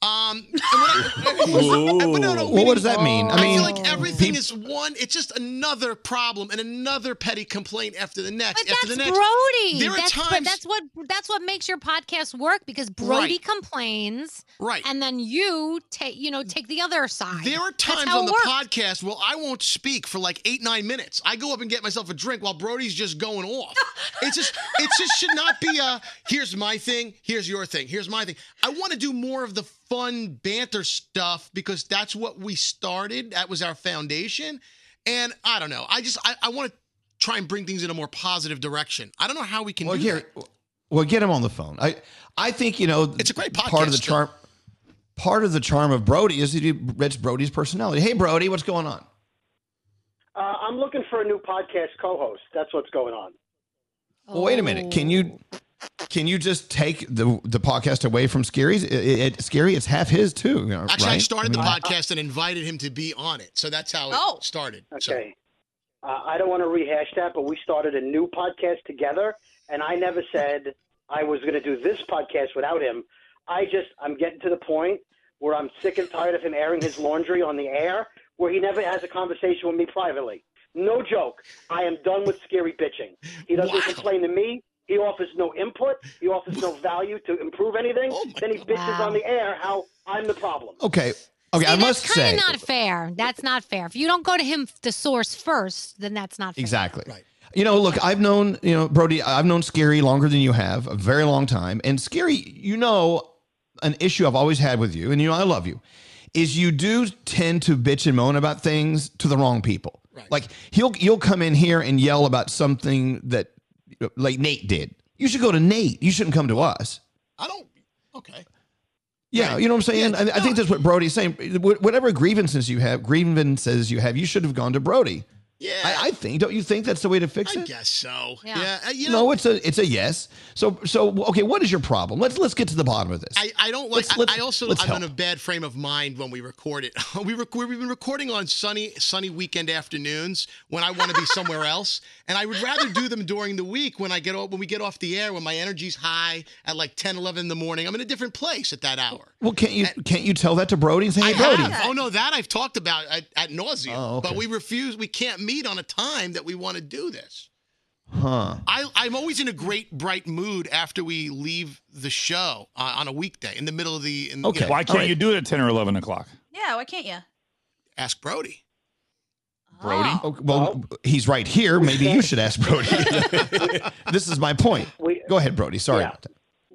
Um, and what I- but no, no, Well, what does that mean? I I, mean, feel like everything peop- is one. It's just another problem and another petty complaint after the next. But after that's the next. Brody. There are that's, times. but that's what that's what makes your podcast work because Brody Right. complains, Right. And then you take you know take the other side. There are times on the works. podcast where I won't speak for like eight, nine minutes. I go up and get myself a drink while Brody's just going off. It's just, it just should not be a here's my thing, here's your thing, here's my thing. I want to do more of the fun banter stuff because that's what we started. That was our foundation. And I don't know. I just, I, I want to try and bring things in a more positive direction. I don't know how we can Well, do here, that. well, get him on the phone. I, I think you know it's a great Part of the charm, part of the charm of Brody is that he Brody's personality. Hey, Brody, what's going on? Uh, I'm looking for a new podcast co-host. That's what's going on. Well, wait a minute. Can you can you just take the the podcast away from Scary's? It, it, Scary, it's half his too. you know, Actually, I started the mean- podcast and invited him to be on it, so that's how it Oh. started. So- Okay. Uh, I don't want to rehash that, but we started a new podcast together, and I never said I was going to do this podcast without him. I just, I'm getting to the point where I'm sick and tired of him airing his laundry on the air, where he never has a conversation with me privately. No joke. I am done with scary bitching. He doesn't complain to me. He offers no input. He offers no value to improve anything. Oh then he bitches Wow. on the air how I'm the problem. Okay. Okay. I must That's say kind of not fair. That's not fair. If you don't go to him, the source first, then that's not fair. exactly. Right. You know, look, I've known you know Brody. I've known Scary longer than you have, a very long time. And Scary, you know, an issue I've always had with you, and you know I love you, is you do tend to bitch and moan about things to the wrong people. Like he'll you'll come in here and yell about something that like Nate did. You should go to Nate. You shouldn't come to us. I don't. Okay. Yeah, you know what I'm saying. I, I think that's what Brody's saying. Whatever grievances you have, grievances you have, you should have gone to Brody. Yeah, I, I think. Don't you think that's the way to fix I it? I guess so. Yeah. Yeah. uh, you know, no, it's a it's a yes. So so okay, what is your problem? Let's let's get to the bottom of this. I, I don't like. Let's- let's- I, I also let's I'm help. in a bad frame of mind when we record it. we rec- we've been recording on sunny sunny weekend afternoons when I want to be somewhere else, and I would rather do them during the week when I get off, when we get off the air when my energy's high at like 10, 11 in the morning. I'm in a different place at that hour. Well, can't you can't you tell that to Brody and say, I hey, Brody? have. Oh no, that I've talked about at, ad nauseam. Oh, okay. But we refuse. We can't meet on a time that we want to do this. Huh. I, I'm always in a great bright mood after we leave the show uh, on a weekday in the middle of the. In, Okay. Why can't you do it at 10 or 11 o'clock? Yeah, why can't you? Ask Brody. Brody? well, he's right here. Maybe you should ask Brody. this is my point. Go ahead, Brody. Sorry. Yeah.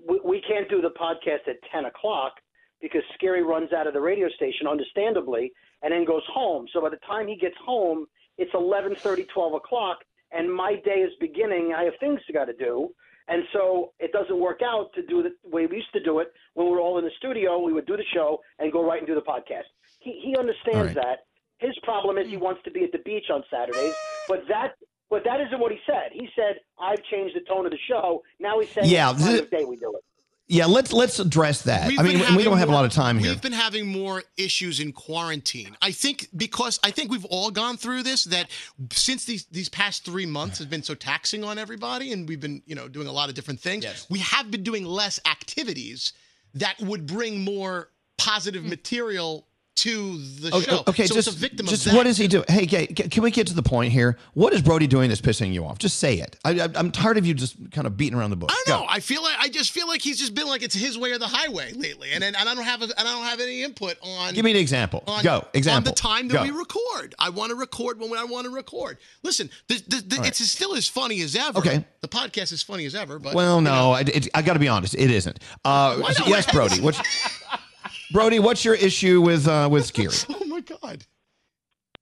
we, we can't do the podcast at 10 o'clock because Scary runs out of the radio station, understandably, and then goes home. So by the time he gets home, it's 11.30, 12 o'clock, and my day is beginning. I have things to got to do. And so it doesn't work out to do the way we used to do it when we were all in the studio. We would do the show and go right and do the podcast. He, he understands that. His problem is he wants to be at the beach on Saturdays, but that but that isn't what he said. He said, I've changed the tone of the show. Now he's saying Yeah, the th- day we do it. Yeah, let's let's address that. We've I mean, we don't have a lot of time here. We've been having more issues in quarantine. I think because I think we've all gone through this that since these these past three months have been so taxing on everybody, and we've been you know doing a lot of different things. We have been doing less activities that would bring more positive hmm. material to the Okay, show. okay so just, it's a victim just of that. what is he doing? Hey, can we get to the point here? What is Brody doing that's pissing you off? Just say it. I, I, I'm tired of you just kind of beating around the bush. I don't know. I feel like I just feel like he's just been like it's his way or the highway lately, and and, and I don't have a, and I don't have any input on. Give me an example. On, Go. Example. On the time that Go. we record, I want to record when I want to record. Listen, the, the, the, right. it's still as funny as ever. Okay. The podcast is funny as ever, but well, no, I, it, I got to be honest. It isn't. Uh, yes, Brody. What's Brody? What's your issue with uh, with Scary? oh my god.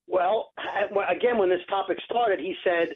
Well, well, again, when this topic started, he said,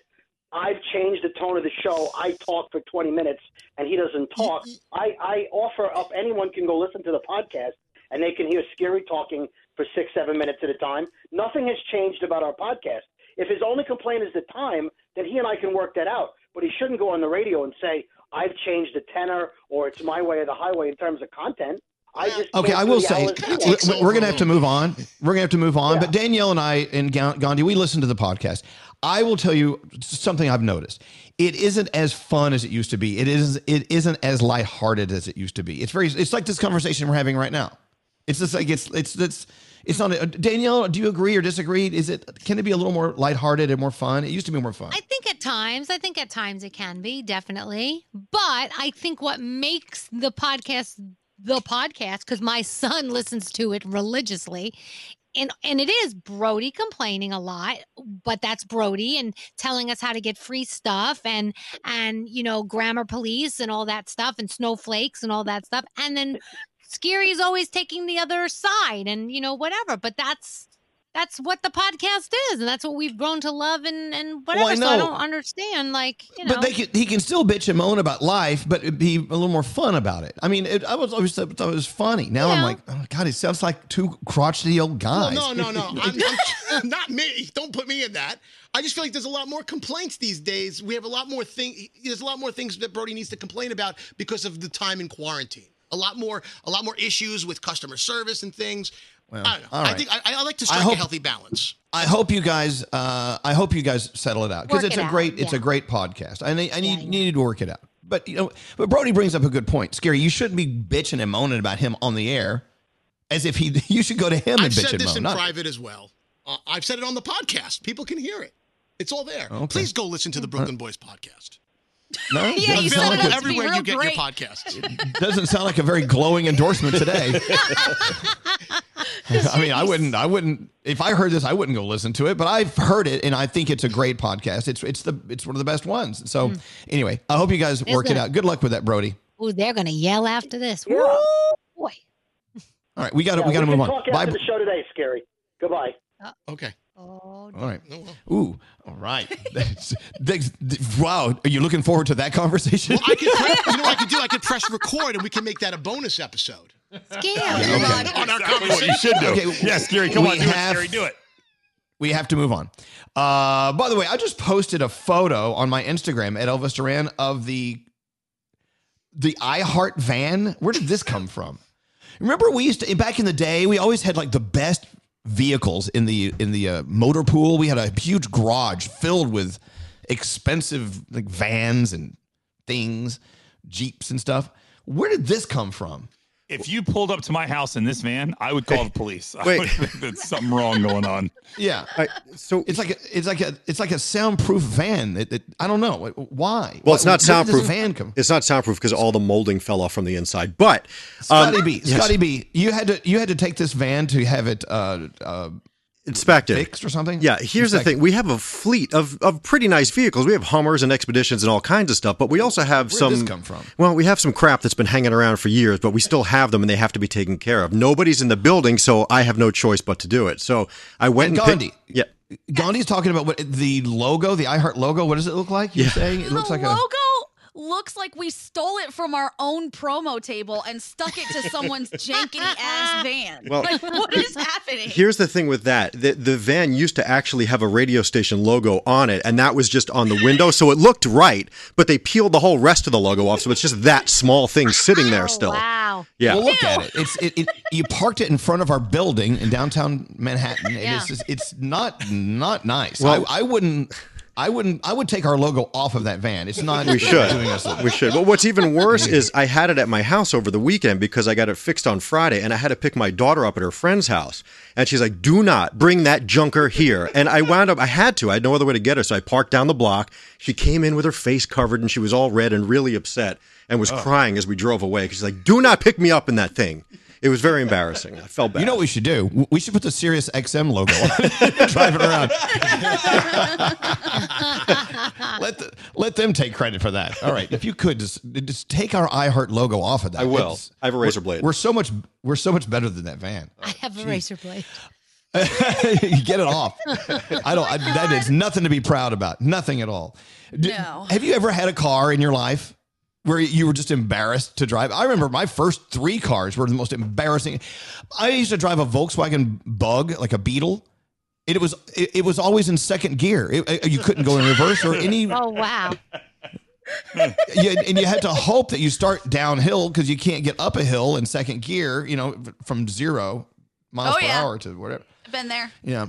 I've changed the tone of the show. I talk for 20 minutes and he doesn't talk. I, I offer up anyone can go listen to the podcast and they can hear Scary talking for six, seven minutes at a time. Nothing has changed about our podcast. If his only complaint is the time, then he and I can work that out. But he shouldn't go on the radio and say, I've changed the tenor or it's my way or the highway in terms of content. I just Okay, I will say we- we're going to have to move on. We're going to have to move on. But Danielle and I and Gandhi, we listen to the podcast. I will tell you something I've noticed. It isn't as fun as it used to be. It is. It isn't as lighthearted as it used to be. It's very. It's like this conversation we're having right now. It's just like it's it's it's it's not. A, Danielle, do you agree or disagree? Is it can it be a little more lighthearted and more fun? It used to be more fun. I think at times, I think at times it can be, definitely. But I think what makes the podcast the podcast, because my son listens to it religiously, and and it is Brody complaining a lot, but that's Brody and telling us how to get free stuff and and you know grammar police and all that stuff and snowflakes and all that stuff, and then Scary is always taking the other side and you know whatever. But that's that's what the podcast is, and that's what we've grown to love and and whatever. Well, I So I don't understand, like you know. But they can, he can still bitch and moan about life, but it'd be a little more fun about it. I mean, it, I was always thought it was funny. Now I'm like, oh God, he sounds like two crotchety old Well, guys. no, no, no. I'm, I'm, not me. Don't put me in that. I just feel like there's a lot more complaints these days. We have a lot more thing. There's a lot more things that Brody needs to complain about because of the time in quarantine. A lot more, a lot more issues with customer service and things. Well, I don't know. all I think I, I like to I strike hope- a healthy balance. I hope you guys. Uh, I hope you guys settle it out because it's it a out, great. It's yeah. a great podcast. I need. I need, you need to work it out. But you know, but Brody brings up a good point. Scary. You shouldn't be bitching and moaning about him on the air, as if he. You should go to him I've and bitch said and this moan. in not- private as well. Uh, I've said it on the podcast. People can hear it. It's all there. Okay. Please go listen to the Brooklyn Boys podcast. No, Yeah, you Doesn't sound said it like a- everywhere you get your podcasts. Doesn't sound like a very glowing endorsement today. I mean, I wouldn't. I wouldn't. If I heard this, I wouldn't go listen to it. But I've heard it, and I think it's a great podcast. It's it's the it's one of the best ones. So hmm. anyway, I hope you guys It's work it good. out. Good luck with that, Brody. Ooh, they're gonna yell after this. Woo, boy. All right, we got to Yeah, we got to move on. Talk Bye. after the show today, Scary. Goodbye. Uh, okay. Oh, All right. Ooh. All right. That's- that's- wow. Are you looking forward to that conversation? I could, pre- you know what I could do? I could press record and we can make that a bonus episode. Scary. okay. On our Exactly what you should do. Yes, Scary, come we on, do it, have- Scary, do it. We have to move on. Uh, by the way, I just posted a photo on my Instagram at Elvis Duran of the the iHeart van. Where did this come from? Remember, we used to back in the day. We always had like the best vehicles in the in the uh, motor pool. We had a huge garage filled with expensive like vans and things, jeeps and stuff. Where did this come from? If you pulled up to my house in this van, I would call the police. I would think there's something wrong going on. Yeah. so it's like a, it's like a it's like a soundproof van. It, it, I don't know why. Well, it's Why- not where did this soundproof. Van come? It's not soundproof because all the molding fell off from the inside. But Scotty um, B, yes. Scotty B, you had to you had to take this van to have it uh, uh, inspected, fixed or something. Yeah, here's the thing: we have a fleet of, of pretty nice vehicles. We have Hummers and Expeditions and all kinds of stuff, but we also have Where'd some. this come from? Well, we have some crap that's been hanging around for years, but we still have them, and they have to be taken care of. Nobody's in the building, so I have no choice but to do it. So I went And and, Gandhi. picked- yeah, Gandhi's talking about what the logo, the iHeart logo. What does it look like? You're Yeah. saying it looks the like a. logo looks like we stole it from our own promo table and stuck it to someone's janky ass van. Well- like, what is happening? Here's the thing with that. The, the van used to actually have a radio station logo on it, and that was just on the window, so it looked right, but they peeled the whole rest of the logo off, so it's just that small thing sitting there oh, still. Wow. Yeah. Well, look at it. It's it, it. You parked it in front of our building in downtown Manhattan, and Yeah. it's just, it's not not nice. Well- I, I wouldn't. I wouldn't. I would take our logo off of that van. It's not. We should. doing us. We should. But what's even worse is I had it at my house over the weekend because I got it fixed on Friday and I had to pick my daughter up at her friend's house. And she's like, do not bring that junker here. And I wound up, I had to. I had no other way to get her. So I parked down the block. She came in with her face covered and she was all red and really upset and was oh. crying as we drove away. 'Cause She's like, do not pick me up in that thing. It was very embarrassing. I felt bad. You know what we should do? We should put the Sirius XM logo on it, drive it around. let the, let them take credit for that. All right, if you could just just take our iHeart logo off of that. I will. It's- I have a razor we're- blade. We're so much we're so much better than that van. I have a razor blade. you get it off. I don't. I, that is nothing to be proud about. Nothing at all. No. Have you ever had a car in your life where you were just embarrassed to drive? I remember my first three cars were the most embarrassing. I used to drive a Volkswagen Bug, like a Beetle. It was it, it was always in second gear. It- you couldn't go in reverse or any. Oh wow. you, and you had to hope that you start downhill because you can't get up a hill in second gear. You know, from zero miles Oh, per yeah. hour to whatever. Been there. Yeah.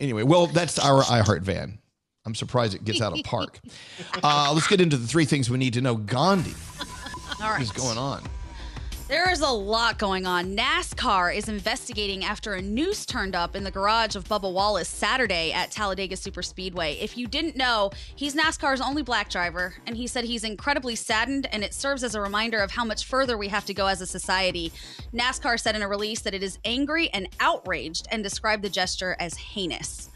Anyway, well, that's our iHeart van. I'm surprised it gets out of park. Uh, let's get into the three things we need to know. Gandhi, All what right. is going on? There is a lot going on. NASCAR is investigating after a noose turned up in the garage of Bubba Wallace Saturday at Talladega Superspeedway. If you didn't know, he's NASCAR's only black driver, and he said he's incredibly saddened, and it serves as a reminder of how much further we have to go as a society. NASCAR said in a release that it is angry and outraged and described the gesture as heinous.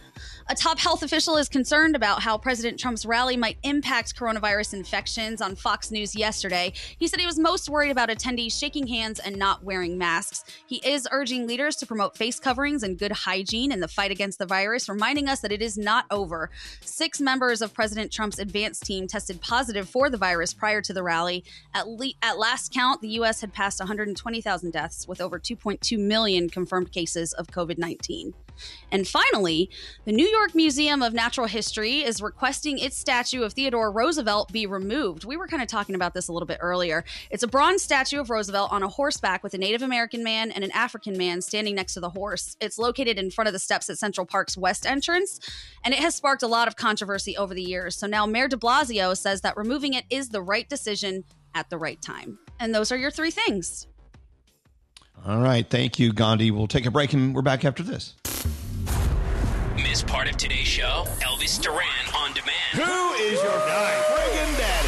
A top health official is concerned about how President Trump's rally might impact coronavirus infections on Fox News yesterday. He said he was most worried about attendees shaking hands and not wearing masks. He is urging leaders to promote face coverings and good hygiene in the fight against the virus, reminding us that it is not over. Six members of President Trump's advance team tested positive for the virus prior to the rally. At, le- at last count, the U.S. had passed 120,000 deaths with over 2.2 million confirmed cases of COVID 19. And finally, the New York Museum of Natural History is requesting its statue of Theodore Roosevelt be removed. We were kind of talking about this a little bit earlier. It's a bronze statue of Roosevelt on a horseback with a Native American man and an African man standing next to the horse. It's located in front of the steps at Central Park's west entrance, and it has sparked a lot of controversy over the years. So now Mayor de Blasio says that removing it is the right decision at the right time. And those are your three things. All right. Thank you, Gandhi. We'll take a break and we're back after this. Miss part of today's show? Elvis Duran on demand. Who is your guy? Friggin' daddy.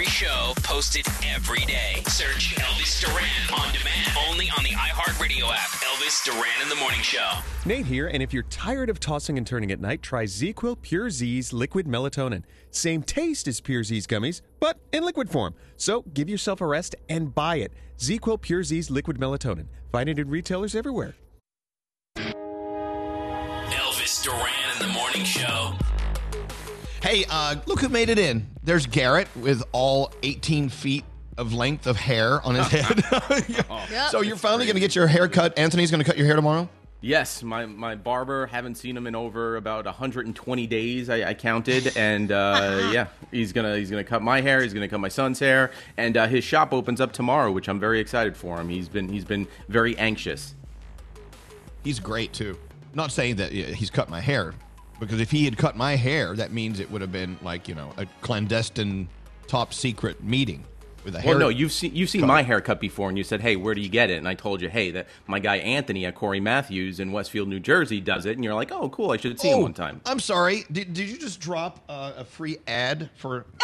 Every show posted every day. Search Elvis Duran on demand. Only on the iHeartRadio app. Elvis Duran in the Morning Show. Nate here, and if you're tired of tossing and turning at night, try ZzzQuil Pure Z's liquid melatonin. Same taste as Pure Z's gummies, but in liquid form. So give yourself a rest and buy it. ZzzQuil Pure Z's liquid melatonin. Find it in retailers everywhere. Elvis Duran in the Morning Show. Hey, uh, look who made it in. There's Garrett with all 18 feet of length of hair on his head. So you're finally going to get your hair cut. Anthony's going to cut your hair tomorrow? Yes, my, my barber haven't seen him in over about 120 days. I, I counted, and uh, yeah, he's gonna he's gonna cut my hair. He's gonna cut my son's hair, and uh, his shop opens up tomorrow, which I'm very excited for him. He's been he's been very anxious. He's great too. Not saying that yeah, he's cut my hair, because if he had cut my hair, that means it would have been like you know a clandestine, top secret meeting with a hair. Well, no, you've seen you've seen my haircut before, and you said, "Hey, where do you get it?" And I told you, "Hey, that my guy Anthony at Corey Matthews in Westfield, New Jersey, does it." And you're like, "Oh, cool! I should see him Oh, one time." I'm sorry. Did, did you just drop uh, a free ad for?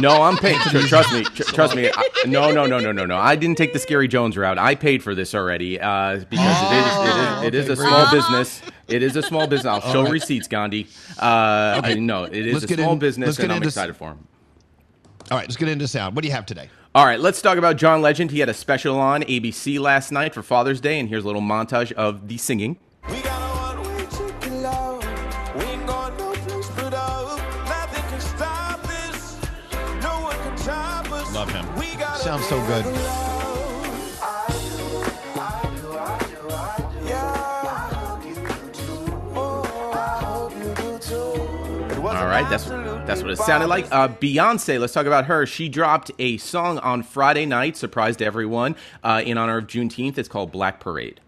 No, I'm paying. tr- trust me. tr- trust me. I, no, no, no, no, no, no. I didn't take the Scary Jones route. I paid for this already uh, because it is it is, it is okay, a small business. It is a small business. I'll show right. receipts, Gandhi. Uh, I, no, it is Let's a small in- business, and I'm excited for him. All right, let's get into sound. What do you have today? All right, let's talk about John Legend. He had a special on ABC last night for Father's Day, and here's a little montage of the singing. Love him. Sounds so good. All right, that's that's what it sounded like. Uh, Beyonce, let's talk about her. She dropped a song on Friday night, surprised everyone, uh, in honor of Juneteenth. It's called Black Parade.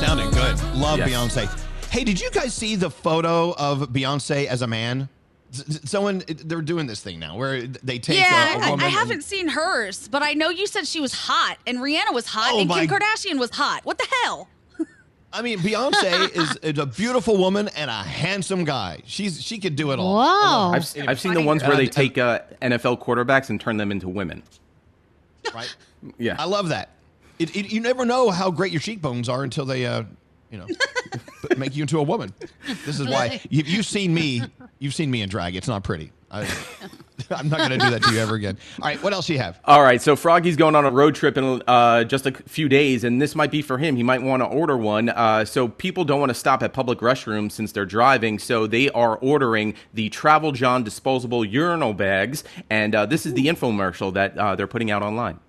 Sounding good. Love Yes. Beyonce. Hey, did you guys see the photo of Beyonce as a man? S- s- Someone, they're doing this thing now where they take yeah, a, a I- woman. I, and- haven't seen hers, but I know you said she was hot, and Rihanna was hot, Oh and my- Kim Kardashian was hot. What the hell? I mean, Beyonce is, is a beautiful woman and a handsome guy. She's she could do it all. Whoa. I've, I've seen the ones where they take uh, NFL quarterbacks and turn them into women. right. Yeah, I love that. It, it, you never know how great your cheekbones are until they, uh, you know, make you into a woman. This is why you, you've seen me. You've seen me in drag. It's not pretty. I, I'm not going to do that to you ever again. All right, what else do you have? All right, so Froggy's going on a road trip in uh, just a few days, and this might be for him. He might want to order one. Uh, so people don't want to stop at public restrooms since they're driving, so they are ordering the Travel John disposable urinal bags, and uh, this is the infomercial that uh, they're putting out online.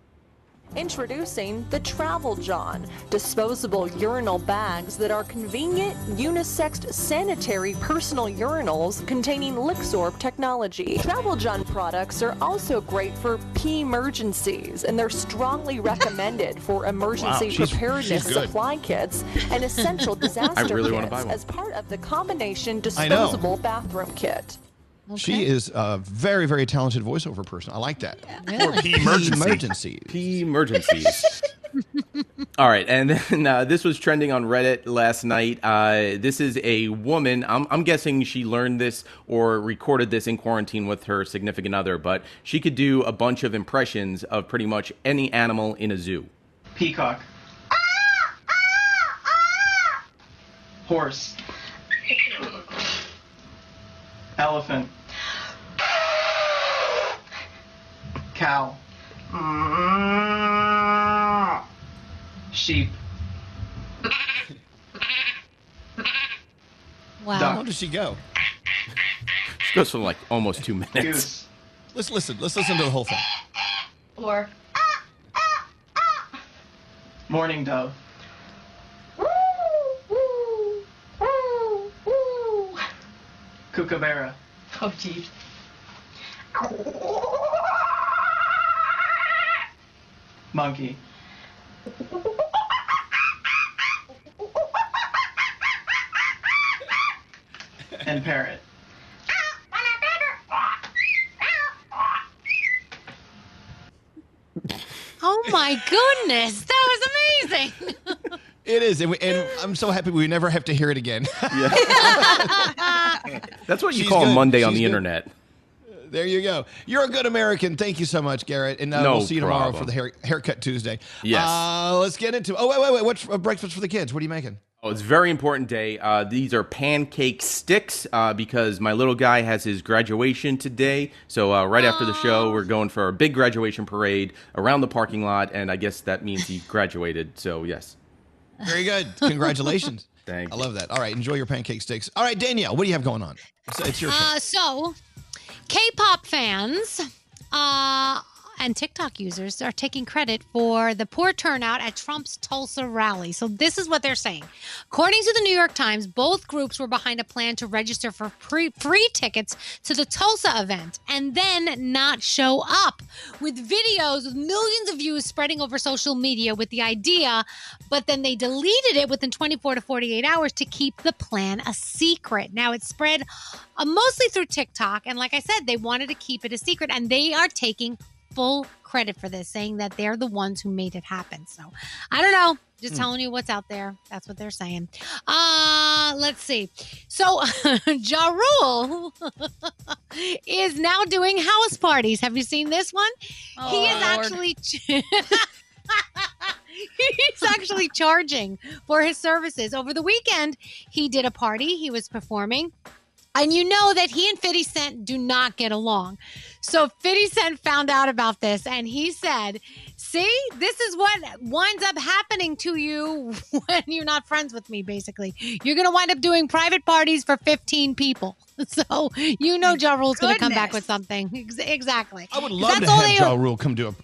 Introducing the Travel John, disposable urinal bags that are convenient, unisexed, sanitary personal urinals containing Lixorb technology. Travel John products are also great for pee emergencies, and they're strongly recommended for emergency she's- preparedness she's supply kits and essential disaster really kits as part of the combination disposable bathroom kit. She is a very, very talented voiceover person. I like that. Or Pee pee emergency. emergencies. Pee emergencies. All right, and then uh, this was trending on Reddit last night. Uh, this is a woman. I'm, I'm guessing she learned this or recorded this in quarantine with her significant other, but she could do a bunch of impressions of pretty much any animal in a zoo. Peacock. Horse. Elephant. Cow. Sheep. Wow. How does she go? She goes for like almost two minutes. Goose. Let's listen. Let's listen to the whole thing. Or. Mourning dove. Kookaburra. Oh, geez. Monkey. And parrot. Oh my goodness, that was amazing. It is, and, we, and I'm so happy we never have to hear it again. That's what you She's call good. Monday on She's the good. internet. There you go. You're a good American. Thank you so much, Garrett. And uh, No we'll see you tomorrow for the hair, haircut Tuesday. Yes. Uh, let's get into. Oh wait, wait, wait. What's uh, breakfast for the kids? What are you making? Oh, it's a very important day. Uh, these are pancake sticks uh, because my little guy has his graduation today. So uh, right after the show, we're going for a big graduation parade around the parking lot, and I guess that means he graduated. So yes. Very good. Congratulations. Thank I love that. All right, enjoy your pancake sticks. All right, Danielle, what do you have going on? It's, it's your turn. Uh, so, K-pop fans uh, and TikTok users are taking credit for the poor turnout at Trump's Tulsa rally. So this is what they're saying. According to the New York Times, both groups were behind a plan to register for free tickets to the Tulsa event and then not show up with videos with millions of views spreading over social media with the idea, but then they deleted it within 24 to 48 hours to keep the plan a secret. Now it's spread uh, mostly through TikTok. And like I said, they wanted to keep it a secret and they are taking full credit for this, saying that they're the ones who made it happen. So I don't know. Just Hmm. telling you what's out there. That's what they're saying. Uh, let's see. So Ja Rule is now doing house parties. Have you seen this one? Oh, he is actually He's actually charging for his services. Over the weekend, he did a party. He was performing. And you know that he and 50 Cent do not get along. So 50 Cent found out about this and he said, See, this is what winds up happening to you when you're not friends with me, basically. You're going to wind up doing private parties for 15 people. So you know Ja Rule's going to come back with something. Exactly. I would love That's to all have they- Ja Rule come do a.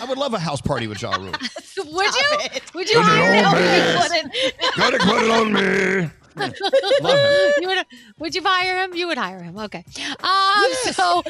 I would love a house party with Ja Rule. Would you? Would you Put it hire on me. Gotta put it on me. You would, would you hire him? You would hire him. Okay. Um, So,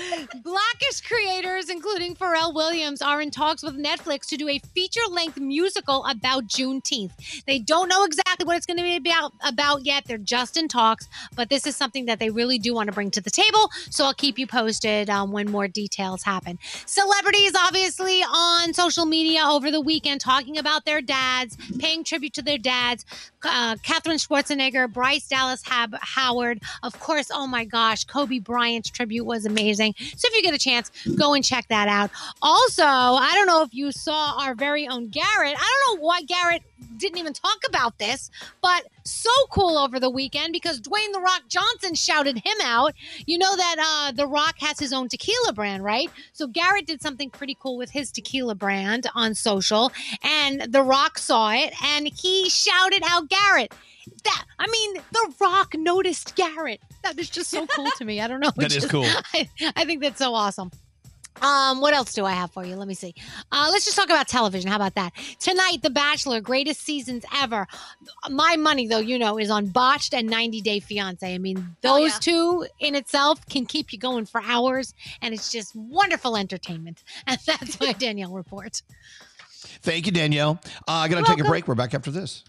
Blackish creators, including Pharrell Williams, are in talks with Netflix to do a feature-length musical about Juneteenth. They don't know exactly what it's going to be about, about yet. They're just in talks, but this is something that they really do want to bring to the table. So I'll keep you posted um, when more details happen. Celebrities, obviously, on social media over the weekend talking about their dads, paying tribute to their dads. Uh, Catherine Schwarzenegger, Bryce Dallas Hab- Howard, of course. Oh my gosh, Kobe Bryant's tribute was amazing. So if you get a chance, go and check that out. Also, I don't know if you saw our very own Garrett. I don't know why Garrett didn't even talk about this, but so cool over the weekend because Dwayne The Rock Johnson shouted him out. You know that uh, The Rock has his own tequila brand, right? So Garrett did something pretty cool with his tequila brand on social, and The Rock saw it and he shouted out Garrett. That I mean, The Rock noticed Garrett. That is just so cool to me. I don't know. That It's is just- cool. I, I think that's so awesome. Um, what else do I have for you? Let me see. Uh, let's just talk about television. How about that? Tonight, The Bachelor, greatest seasons ever. My money, though, you know, is on Botched and 90 Day Fiance. I mean, those two in itself can keep you going for hours, and it's just wonderful entertainment. And that's my Danielle report. Thank you, Danielle. Uh, I got to take a break. We're back after this.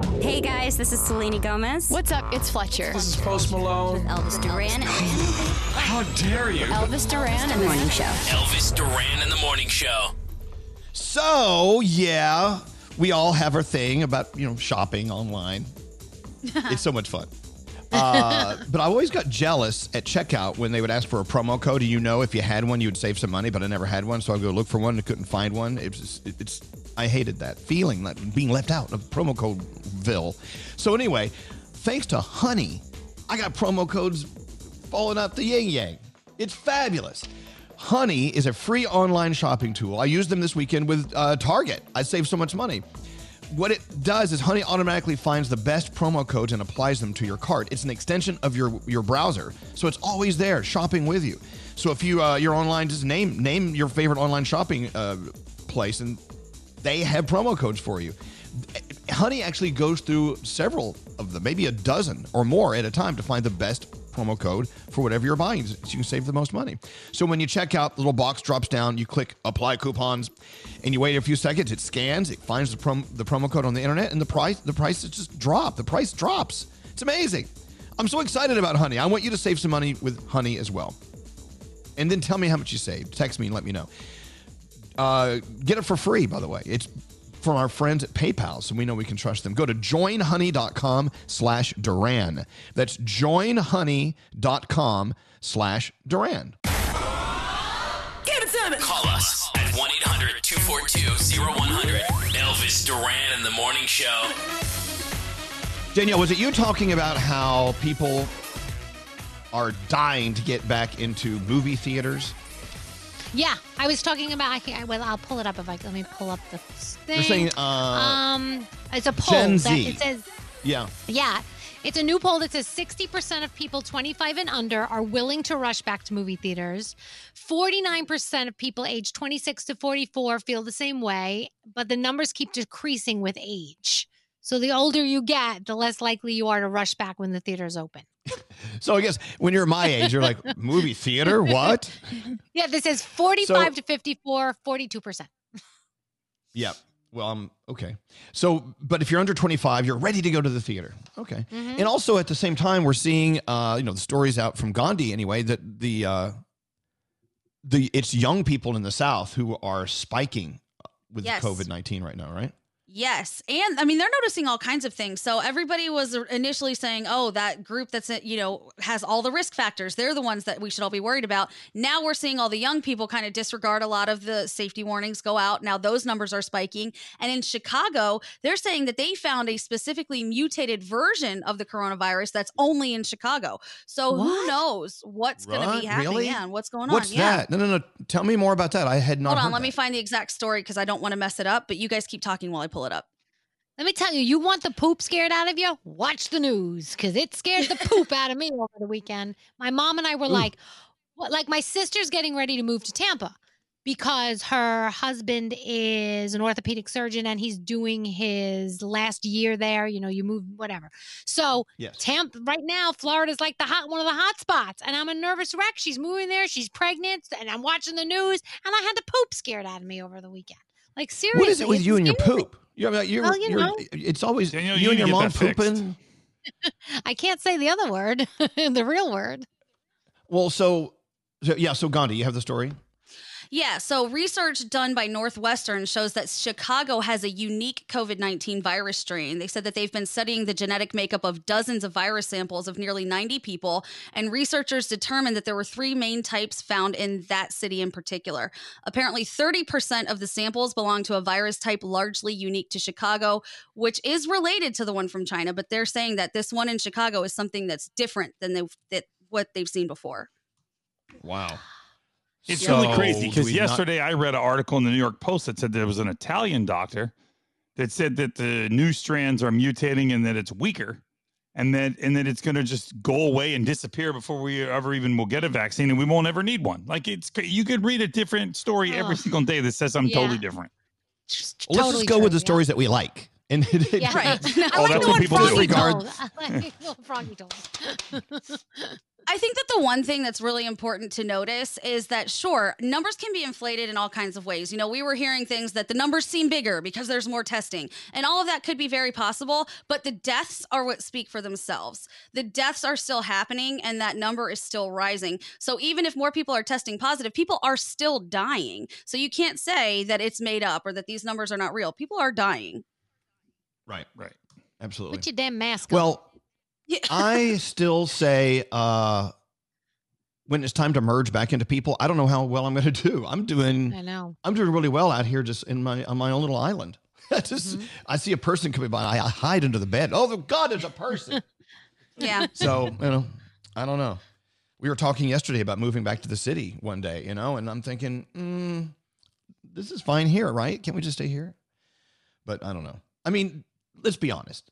Hey guys, this is Selena Gomez. What's up? It's Fletcher. This is Post Malone. With Elvis Duran. How dare you? Elvis Duran and the Morning Show. Elvis Duran in the morning show. So, yeah, we all have our thing about, you know, shopping online. It's so much fun. Uh, but I always got jealous at checkout when they would ask for a promo code. And you know, if you had one, you would save some money, but I never had one. So I'd go look for one and couldn't find one. It was just, it's, I hated that feeling, like being left out of promo code Ville. So anyway, thanks to Honey, I got promo codes falling out the yin yang. It's fabulous. Honey is a free online shopping tool. I used them this weekend with uh, Target. I saved so much money. What it does is Honey automatically finds the best promo codes and applies them to your cart. It's an extension of your your browser, so it's always there, shopping with you. So if you uh, you're online, just name name your favorite online shopping uh, place, and they have promo codes for you. Honey actually goes through several of them, maybe a dozen or more at a time, to find the best promo code for whatever you're buying, so you can save the most money. So when you check out, the little box drops down, you click apply coupons, and you wait a few seconds. It scans, it finds the, prom- the promo code on the internet, and the price the price just drop. The price drops. It's amazing. I'm so excited about Honey. I want you to save some money with Honey as well. And then tell me how much you saved. Text me and let me know. Uh, get it for free, by the way. It's from our friends at PayPal, so we know we can trust them. Go to joinhoney.com slash Duran. That's joinhoney.com slash Duran. Give it to me. Call us at 1 800 242 0100. Elvis Duran in the Morning Show. Danielle, was it you talking about how people are dying to get back into movie theaters? Yeah, I was talking about. I can, well, I'll pull it up if I let me pull up the thing. You're saying, uh, um, it's a poll Gen that Z. it says Yeah. Yeah. It's a new poll that says 60% of people 25 and under are willing to rush back to movie theaters. 49% of people aged 26 to 44 feel the same way, but the numbers keep decreasing with age. So the older you get, the less likely you are to rush back when the theater's open. So I guess when you're my age, you're like, movie theater? What? Yeah, this is 45 So- to 54, 42%. Yeah. Well, I'm okay. So, but if you're under 25, you're ready to go to the theater. Okay. Mhm. And also at the same time, we're seeing, uh, you know, the stories out from Gandhi anyway that the uh, the it's young people in the South who are spiking with Yes. COVID 19 right now, right? Yes. And I mean, they're noticing all kinds of things. So everybody was initially saying, oh, that group that's, you know, has all the risk factors. They're the ones that we should all be worried about. Now we're seeing all the young people kind of disregard a lot of the safety warnings go out. Now those numbers are spiking. And in Chicago, they're saying that they found a specifically mutated version of the coronavirus that's only in Chicago. So who knows what's going to be happening? Really? Yeah. And what's going What's on? Yeah. that? No, no, no. Tell me more about that. I had not Hold on. heard Let that. me find the exact story because I don't want to mess it up. But you guys keep talking while I pull it up. Let me tell you, you want the poop scared out of you? Watch the news because it scared the poop out of me over the weekend. My mom and I were Ooh. like, what? Like, my sister's getting ready to move to Tampa because her husband is an orthopedic surgeon and he's doing his last year there. You know, you move, whatever. So, Yes. Tampa, right now, Florida's like the hot, one of the hot spots. And I'm a nervous wreck. She's moving there. She's pregnant. And I'm watching the news and I had the poop scared out of me over the weekend. Like, seriously. What is it with you and your poop? You're, you're, Well, you you're- know. It's always Danielle, you you and your mom get that fixed. pooping. I can't say the other word, the real word. Well, so, so yeah. So Gandhi, you have the story. Yeah, so research done by Northwestern shows that Chicago has a unique COVID 19 virus strain. They said that they've been studying the genetic makeup of dozens of virus samples of nearly 90 people, and researchers determined that there were three main types found in that city in particular. Apparently, 30% of the samples belong to a virus type largely unique to Chicago, which is related to the one from China, but they're saying that this one in Chicago is something that's different than they've, that, what they've seen before. Wow. It's So, really crazy because we not- yesterday I read an article in the New York Post that said there was an Italian doctor that said that the new strands are mutating and that it's weaker and that and that it's going to just go away and disappear before we ever even will get a vaccine and we won't ever need one. Like it's you could read a different story every single day that says something Yeah. totally different. Well, let's just go with the stories that we like. And Yeah. I Oh, like that's the what one people do. Froggy Disregard- told. I like the one Froggy told. I think that the one thing that's really important to notice is that, sure, numbers can be inflated in all kinds of ways. You know, we were hearing things that the numbers seem bigger because there's more testing, and all of that could be very possible, but the deaths are what speak for themselves. The deaths are still happening, and that number is still rising. So even if more people are testing positive, people are still dying. So you can't say that it's made up or that these numbers are not real. People are dying. Right, right. Absolutely. Put your damn mask on. Well, I still say uh, when it's time to merge back into people, I don't know how well I'm going to do. I'm doing. I know. I'm doing really well out here, just in my on my own little island. I just Mm-hmm. I see a person coming by, I hide under the bed. Oh, God, it's a person. Yeah. so you know, I don't know. We were talking yesterday about moving back to the city one day, you know, and I'm thinking, mm, this is fine here, right? Can't we just stay here? But I don't know. I mean, let's be honest.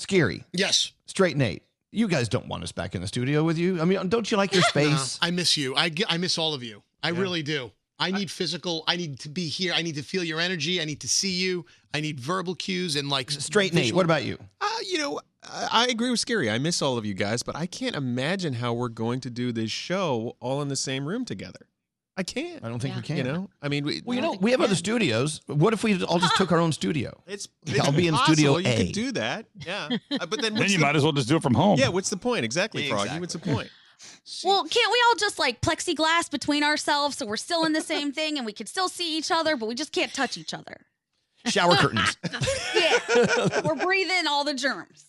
Scary. Yes. Straight Nate. You guys don't want us back in the studio with you. I mean, don't you like your space? No, I miss you. I, I miss all of you. I really do. I need physical. I need to be here. I need to feel your energy. I need to see you. I need verbal cues and like straight Nate. What about you? Uh, you know, I I agree with Scary. I miss all of you guys, but I can't imagine how we're going to do this show all in the same room together. I can't. I don't think we can. You know, I mean, we, Well, you know, we have other studios. What if we all just took our own studio? It's, I'll be in possible. studio You A. could do that. Yeah, Uh, but then Then you the- might as well just do it from home. Yeah, what's the point? Exactly, Froggy. What's the point? Well, can't we all just like plexiglass between ourselves so we're still in the same thing and we can still see each other, but we just can't touch each other? Shower curtains. Yeah. we're breathing all the germs.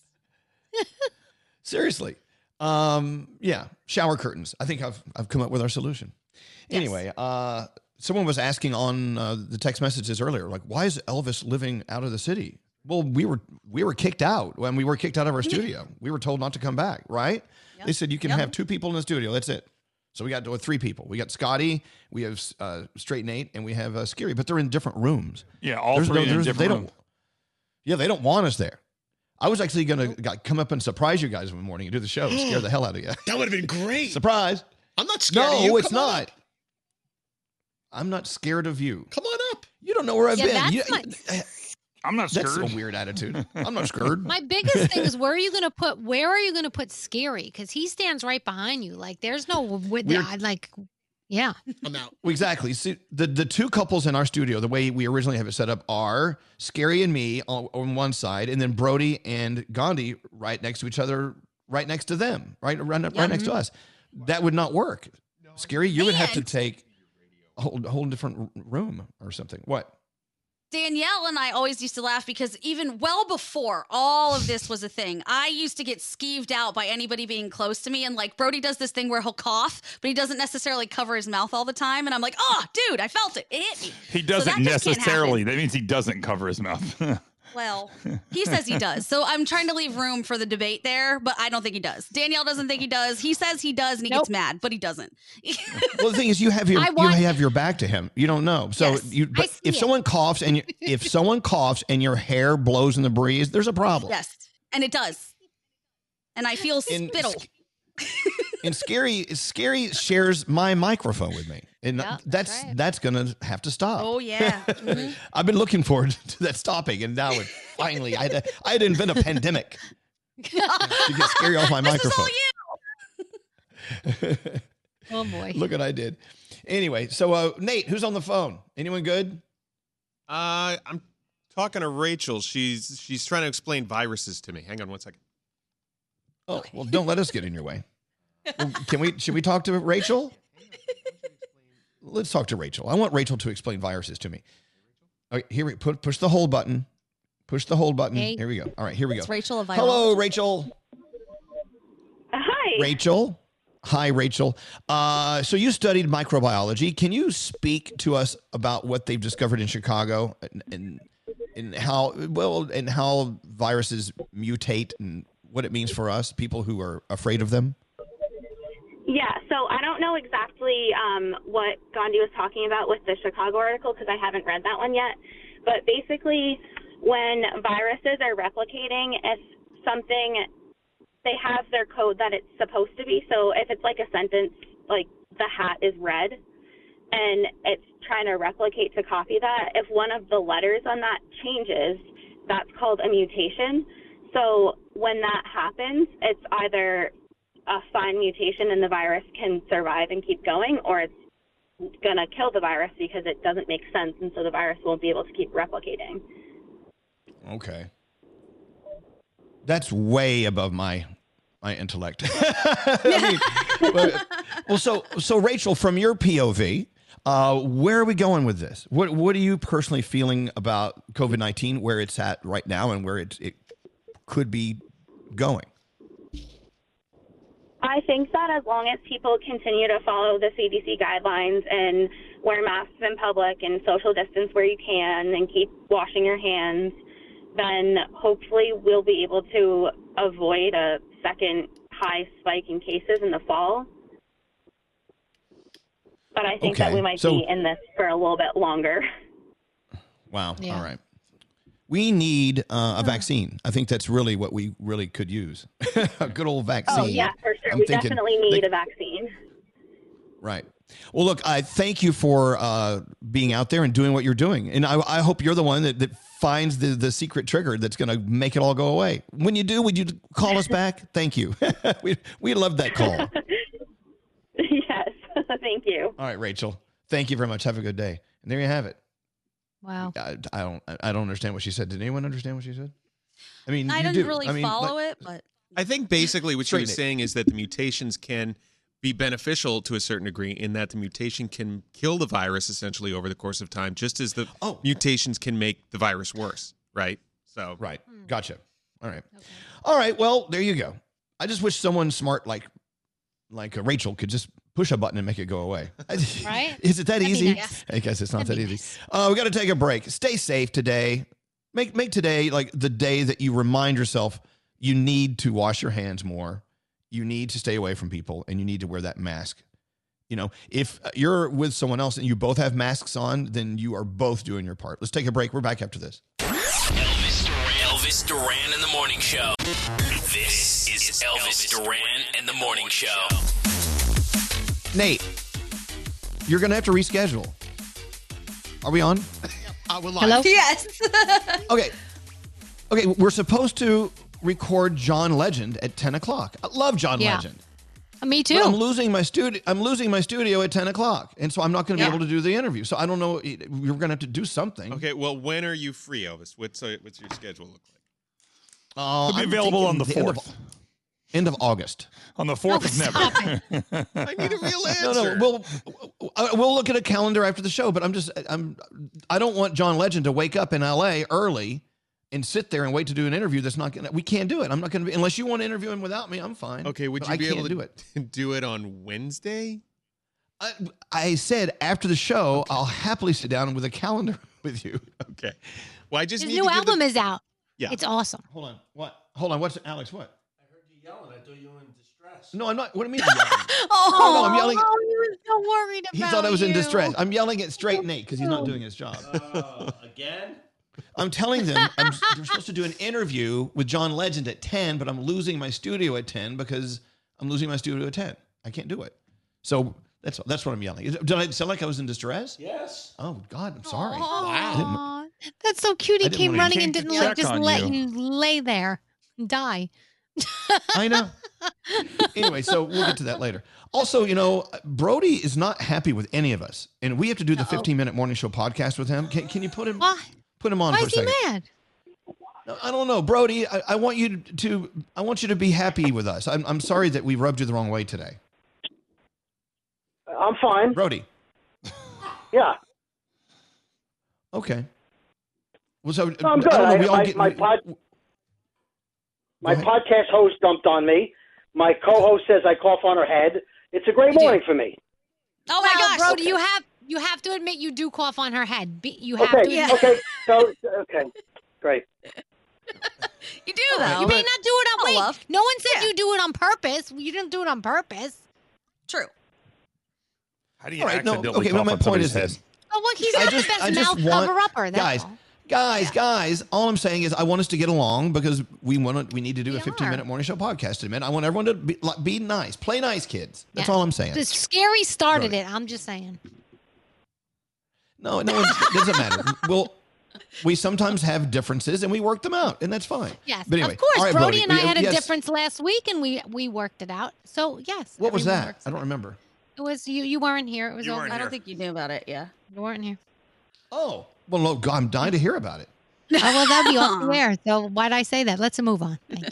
Seriously. Um, yeah, shower curtains. I think I've I've come up with our solution. Anyway, uh, someone was asking on uh, the text messages earlier, like, why is Elvis living out of the city? Well, we were we were kicked out when we were kicked out of our studio. we were told not to come back, right? They said you can have two people in the studio. That's it. So we got to three people. We got Scotty, we have uh, Straight Nate, and we have uh, Scary, but they're in different rooms. Yeah, all three in different they rooms. don't. Yeah, they don't want us there. I was actually going to come up and surprise you guys in the morning and do the show, scare the hell out of you. That would have been great. Surprise! I'm not scared No, of you. it's Come on not. Up. I'm not scared of you. Come on up. You don't know where I've Yeah, been. that's You- my- I'm not scared. That's a weird attitude. I'm not scared. My biggest thing is where are you going to put where are you going to put Scary because he stands right behind you. Like there's no with We're- like yeah. I'm out. Exactly. See, the the two couples in our studio, the way we originally have it set up, are Scary and me on, on one side, and then Brody and Gandhi right next to each other, right next to them, right right, right next to mm-hmm. us. That would not work. Scary, you would have to take a whole, a whole different room or something. What? Danielle and I always used to laugh because even well before all of this was a thing, I used to get skeeved out by anybody being close to me. And like Brody does this thing where he'll cough, but he doesn't necessarily cover his mouth all the time. And I'm like, oh, dude, I felt it. It hit me. He doesn't that necessarily. That means he doesn't cover his mouth. Well, he says he does. So I'm trying to leave room for the debate there, but I don't think he does. Danielle doesn't think he does. He says he does and he gets mad, but he doesn't. Well, the thing is, you have your want- you have your back to him. You don't know. So Yes, you. But if it. someone coughs and you, if someone coughs and your hair blows in the breeze, there's a problem. yes. And it does. And I feel In- spittle. And scary, scary shares my microphone with me, and Yeah, that's that's, gonna have to stop. Oh, yeah. Mhm. I've been looking forward to that stopping, and now it finally, I had to, I had to invent a pandemic to get scary off my This is all microphone. Oh boy. Look what I did. Anyway, so uh, Nate, who's on the phone? Anyone good? Uh, I'm talking to Rachel. She's she's trying to explain viruses to me. Hang on one second. Oh, well, don't let us get in your way. Well, can we? Should we talk to Rachel? Let's talk to Rachel. I want Rachel to explain viruses to me. Okay, here we put push the hold button. Push the hold button. Hey. Here we go. All right, here we go. Rachel of Hello, Rachel. Hi. Rachel. Hi, Rachel. Uh, so you studied microbiology. Can you speak to us about what they've discovered in Chicago and, and and how well and how viruses mutate and what it means for us, people who are afraid of them? Yeah, so I don't know exactly um, what Gandhi was talking about with the Chicago article because I haven't read that one yet. But basically, when viruses are replicating, if something, they have their code that it's supposed to be. So if it's like a sentence, like the hat is red, and it's trying to replicate to copy that, if one of the letters on that changes, that's called a mutation. So when that happens, it's either a fine mutation and the virus can survive and keep going, or it's going to kill the virus because it doesn't make sense, and so the virus won't be able to keep replicating. Okay. That's way above my my intellect. Mean, but- well, so so Rachel, from your POV, uh, where are we going with this? What what are you personally feeling about COVID nineteen, where it's at right now, and where it it could be going? I think that as long as people continue to follow the CDC guidelines and wear masks in public and social distance where you can and keep washing your hands, then hopefully we'll be able to avoid a second high spike in cases in the fall. But I think that we might so- be in this for a little bit longer. Wow. All right. We need uh, a vaccine. I think that's really what we really could use. a good old vaccine. Oh, yeah, for sure. I'm we thinking- definitely need a vaccine. Right. Well, look, I thank you for uh, being out there and doing what you're doing. And I, I hope you're the one that, that finds the, the secret trigger that's going to make it all go away. When you do, would you call us back? Thank you. we, we love that call. Yes. Thank you. All right, Rachel. Thank you very much. Have a good day. And there you have it. Wow. I, I don't I don't understand what she said. Did anyone understand what she said? I mean, I you didn't do. really I mean, follow like- it, but I think basically what you're saying is that the mutations can be beneficial to a certain degree in that the mutation can kill the virus essentially over the course of time, just as the mutations can make the virus worse, right? So Right. Gotcha. All right. All right. Well, there you go. I just wish someone smart like like uh, Rachel could just push a button and make it go away. Right? Is it that That'd easy? nice. I guess it's not That'd that be easy. Uh, we got to take a break. Stay safe today. Make make today like the day that you remind yourself you need to wash your hands more. You need to stay away from people, and you need to wear that mask. You know, if you're with someone else and you both have masks on, then you are both doing your part. Let's take a break. We're back after this. Elvis Duran. Elvis Duran in the morning show. This is Elvis Duran and the morning show. Nate, you're going to have to reschedule. Are we on? Uh, we're Hello? Yes. Okay. Okay, we're supposed to record John Legend at 10 o'clock. I love John Yeah. Legend. Me too. But I'm losing my studio. I'm losing my studio at 10 o'clock, and so I'm not going to Yeah. be able to do the interview. So I don't know. We're going to have to do something. Okay, well, when are you free, Elvis? What's uh, what's your schedule look like? Uh, It'll be available on the 4th. End of August. On the fourth of never. I need a real answer. No, no, we'll uh, we'll look at a calendar after the show. But I'm just I'm I don't want John Legend to wake up in L.A. early and sit there and wait to do an interview. That's not gonna. We can't do it. I'm not gonna be unless you want to interview him without me. I'm fine. Okay, would you I be able to do it? do it on Wednesday? I, I said after the show, I'll happily sit down with a calendar with you. Okay. Well, I just His need new to album the- is out. Yeah. It's awesome. Hold on. What? Hold on. What's Alex? What? I heard you yelling, I thought you were in distress. No, I'm not. What do you mean? Oh, no, I'm yelling. Oh, he was so worried about He thought I was in distress. I'm yelling at straight Nate because he's not doing his job. Uh, again? I'm telling them I'm, they're supposed to do an interview with John Legend at 10, but I'm losing my studio at 10 because I'm losing my studio at 10. I can't do it. So that's that's what I'm yelling. Is- Did I sound like I was in distress? Yes. Oh God, I'm sorry. Aw, that's so cute. He came running and didn't like check just on let you. you lay there and die. I know. anyway, so we'll get to that later. Also, you know, Brody is not happy with any of us, and we have to do the 15 minute morning show podcast with him. Can, can you put him put him on Why for a is he mad? I don't know, Brody. I, I want you to. I want you to be happy with us. I'm, I'm sorry that we rubbed you the wrong way today, I'm fine. Brody. Yeah. Okay. Well, so No, I'm good. I don't know. We I- all I- get my pod, my podcast host dumped on me. My co-host says I cough on her head. It's a great morning for me. Oh my gosh, Brody, you have you have to admit you do cough on her head. You have to. Okay. admit- Okay. So okay. Great. You do though. You may not do it on. Oh, Wait, no one said you do it on purpose. You didn't do it on purpose. True. How do All right. No. accidentally Okay. But cough my on point somebody's is this. Oh look, he's I got just, the best I mouth want, cover upper. That's guys, all. guys, guys. All I'm saying is, I want us to get along because we want to. We need to do a 15 minute morning show podcast in a minute. I want everyone to be, be nice, play nice, kids. That's Yeah. all I'm saying. The scary started it. I'm just saying. No, no, it doesn't matter. We'll we sometimes have differences and we work them out, and that's fine. Yes, But anyway, of course. all right, Brody, and I had a yes. difference last week, and we we worked it out. So yes. What was that? I don't remember. It was you. You weren't here. It was. You all I don't here. think you knew about it. Yeah, you weren't here. Oh well, no, I'm dying to hear about it. Oh well, that'd be off the air. So why'd I say that? Let's move on. Thank you.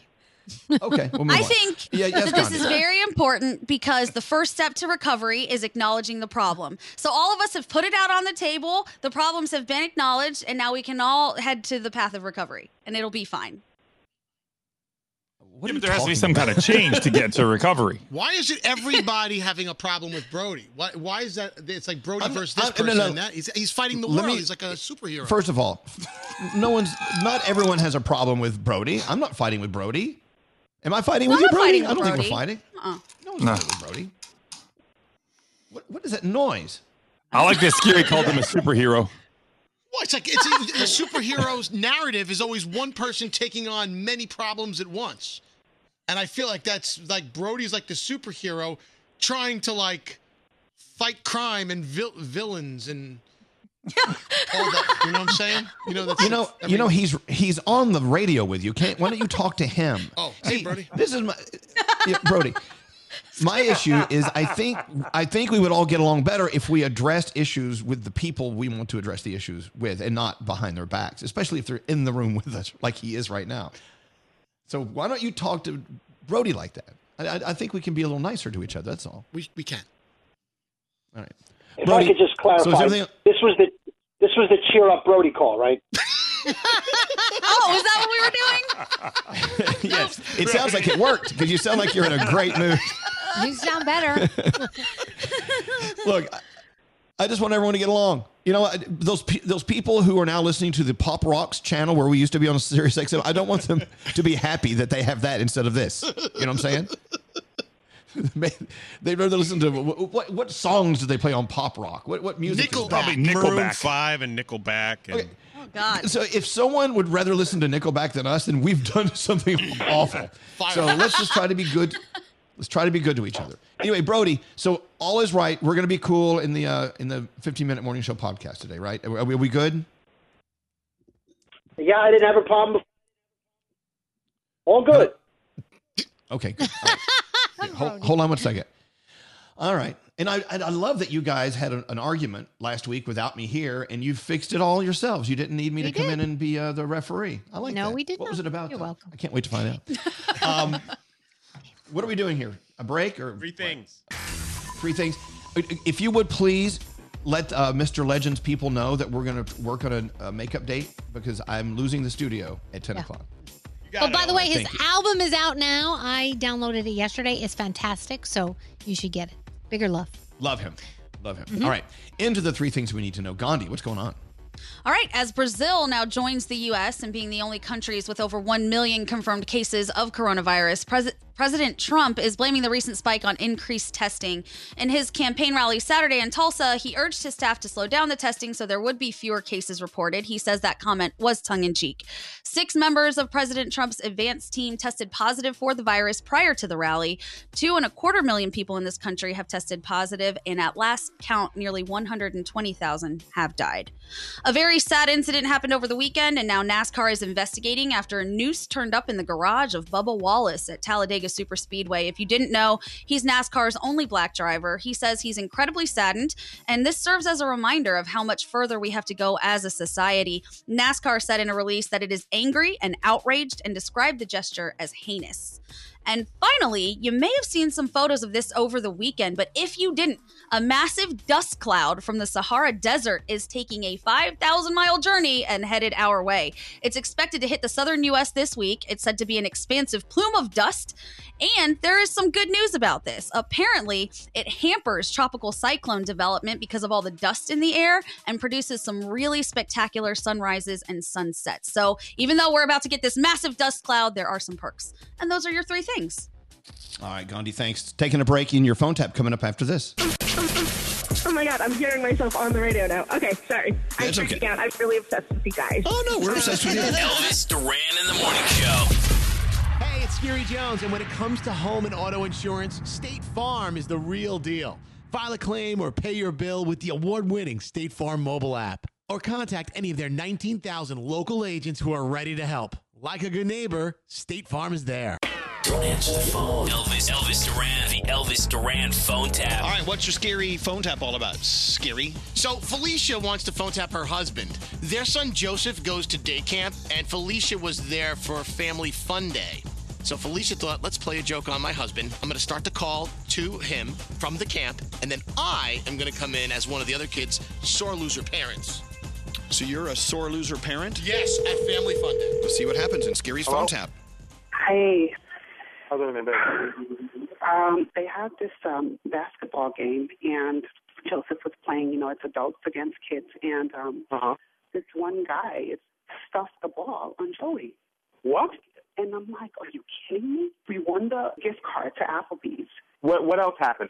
Okay, we'll I on. think Yeah, yes, that this is very important because the first step to recovery is acknowledging the problem. So all of us have put it out on the table. The problems have been acknowledged, and now we can all head to the path of recovery, and it'll be fine. Yeah, but there has to be some kind of change to get to recovery. Why is it everybody having a problem with Brody? Why, why is that? It's like Brody I'm- versus this I'm- no, no. and that. He's, he's fighting the Let world. me- he's like a superhero. First of all, no one's, not everyone has a problem with Brody. I'm not fighting with Brody. Am I fighting with I'm you, Brody? fighting I don't think Brody. we're fighting. Uh-uh. No one's fighting with Brody. What, what is that noise? I like that Scary called him a superhero. Well, it's like it's a, a superhero's narrative is always one person taking on many problems at once, and I feel like that's like Brody's like the superhero trying to like fight crime and vil- villains and all that. You know what I'm saying? You know that's You know, you know he's he's on the radio with you. Can't why don't you talk to him? Oh, hey, Brody. This is my yeah, Brody. My issue is I think I think we would all get along better if we addressed issues with the people we want to address the issues with and not behind their backs, especially if they're in the room with us like he is right now. So why don't you talk to Brody like that? I, I, I think we can be a little nicer to each other. That's all. We we can. All right. If Brody, I could just clarify, so everything- this was the this was the cheer up Brody call, right? oh, is that what we were doing? yes, it sounds like it worked because you sound like you're in a great mood. You sound better. Look, I- I just want everyone to get along. You know, those those people who are now listening to the Pop Rocks channel where we used to be on Sirius XM, I don't want them to be happy that they have that instead of this. You know what I'm saying? They'd rather listen to what, what, what songs do they play on Pop Rock? What what music? is that? Maroon Five and Nickelback. And Oh God. So if someone would rather listen to Nickelback than us, then we've done something awful. So let's just try to be good. Let's try to be good to each other. Anyway, Brody. So all is right. We're going to be cool in the uh, in the 15 minute morning show podcast today, right? Are we, are we good? Yeah, I didn't have a problem. All good. Okay. Good. All right. Hold, hold on one second. All right. And I, I love that you guys had a- an argument last week without me here, and you fixed it all yourselves. You didn't need me We to come in and be uh, the referee. I like no, that. we did What not. was it about? You're though? welcome. I can't wait to find out. Um, what are we doing here? A break or three things. three things? If you would please let uh, Mr. Legends people know that we're going to work on a, a makeup date because I'm losing the studio at 10 o'clock. But by the way, his you. album is out now. I downloaded it yesterday. It's fantastic, so you should get it. Bigger love. Love him. Love him. Mhm. All right. Into the three things we need to know. Gandhi, what's going on? All right, as Brazil now joins the U.S. and being the only countries with over 1 million confirmed cases of coronavirus, Pres- President Trump is blaming the recent spike on increased testing. In his campaign rally Saturday in Tulsa, he urged his staff to slow down the testing so there would be fewer cases reported. He says that comment was tongue in cheek. Six members of President Trump's advance team tested positive for the virus prior to the rally. Two and a quarter million people in this country have tested positive, and at last count, nearly 120,000 have died. A very sad incident happened over the weekend, and now NASCAR is investigating after a noose turned up in the garage of Bubba Wallace at Talladega Superspeedway. If you didn't know, he's NASCAR's only black driver. He says he's incredibly saddened, and this serves as a reminder of how much further we have to go as a society. NASCAR said in a release that it is angry and outraged and described the gesture as heinous. And finally, you may have seen some photos of this over the weekend, but if you didn't, a massive dust cloud from the Sahara Desert is taking a 5,000 mile journey and headed our way. It's expected to hit the southern U.S. this week. It's said to be an expansive plume of dust. And there is some good news about this. Apparently, it hampers tropical cyclone development because of all the dust in the air and produces some really spectacular sunrises and sunsets. So, even though we're about to get this massive dust cloud, there are some perks. And those are your three things. All right, Gandhi, thanks. Taking a break in your phone tap coming up after this. Oh my god, I'm hearing myself on the radio now. Okay, sorry. I'm That's okay. freaking out. I'm really obsessed with you guys. Oh no, we're obsessed with you. Elvis Duran in the morning show. Hey, it's Scary Jones, and when it comes to home and auto insurance, State Farm is the real deal. File a claim or pay your bill with the award winning State Farm mobile app. or contact any of their 19,000 local agents who are ready to help. Like a good neighbor, State Farm is there. Don't answer the phone. Elvis, Elvis Duran, the Elvis Duran phone tap. All right, what's your scary phone tap all about? Scary. So Felicia wants to phone tap her husband. Their son Joseph goes to day camp, and Felicia was there for family fun day. So Felicia thought, let's play a joke on my husband. I'm going to start the call to him from the camp, and then I am going to come in as one of the other kids' sore loser parents. So you're a sore loser parent? Yes, at family fun day. Let's see what happens in Scary's phone tap. Hey, Everything been? um, they had this um, basketball game, and Joseph was playing. You know, it's adults against kids, and um, Uh-huh. this one guy is stuffed the ball on Joey. What? And I'm like, are you kidding me? We won the gift card to Applebee's What what else happened?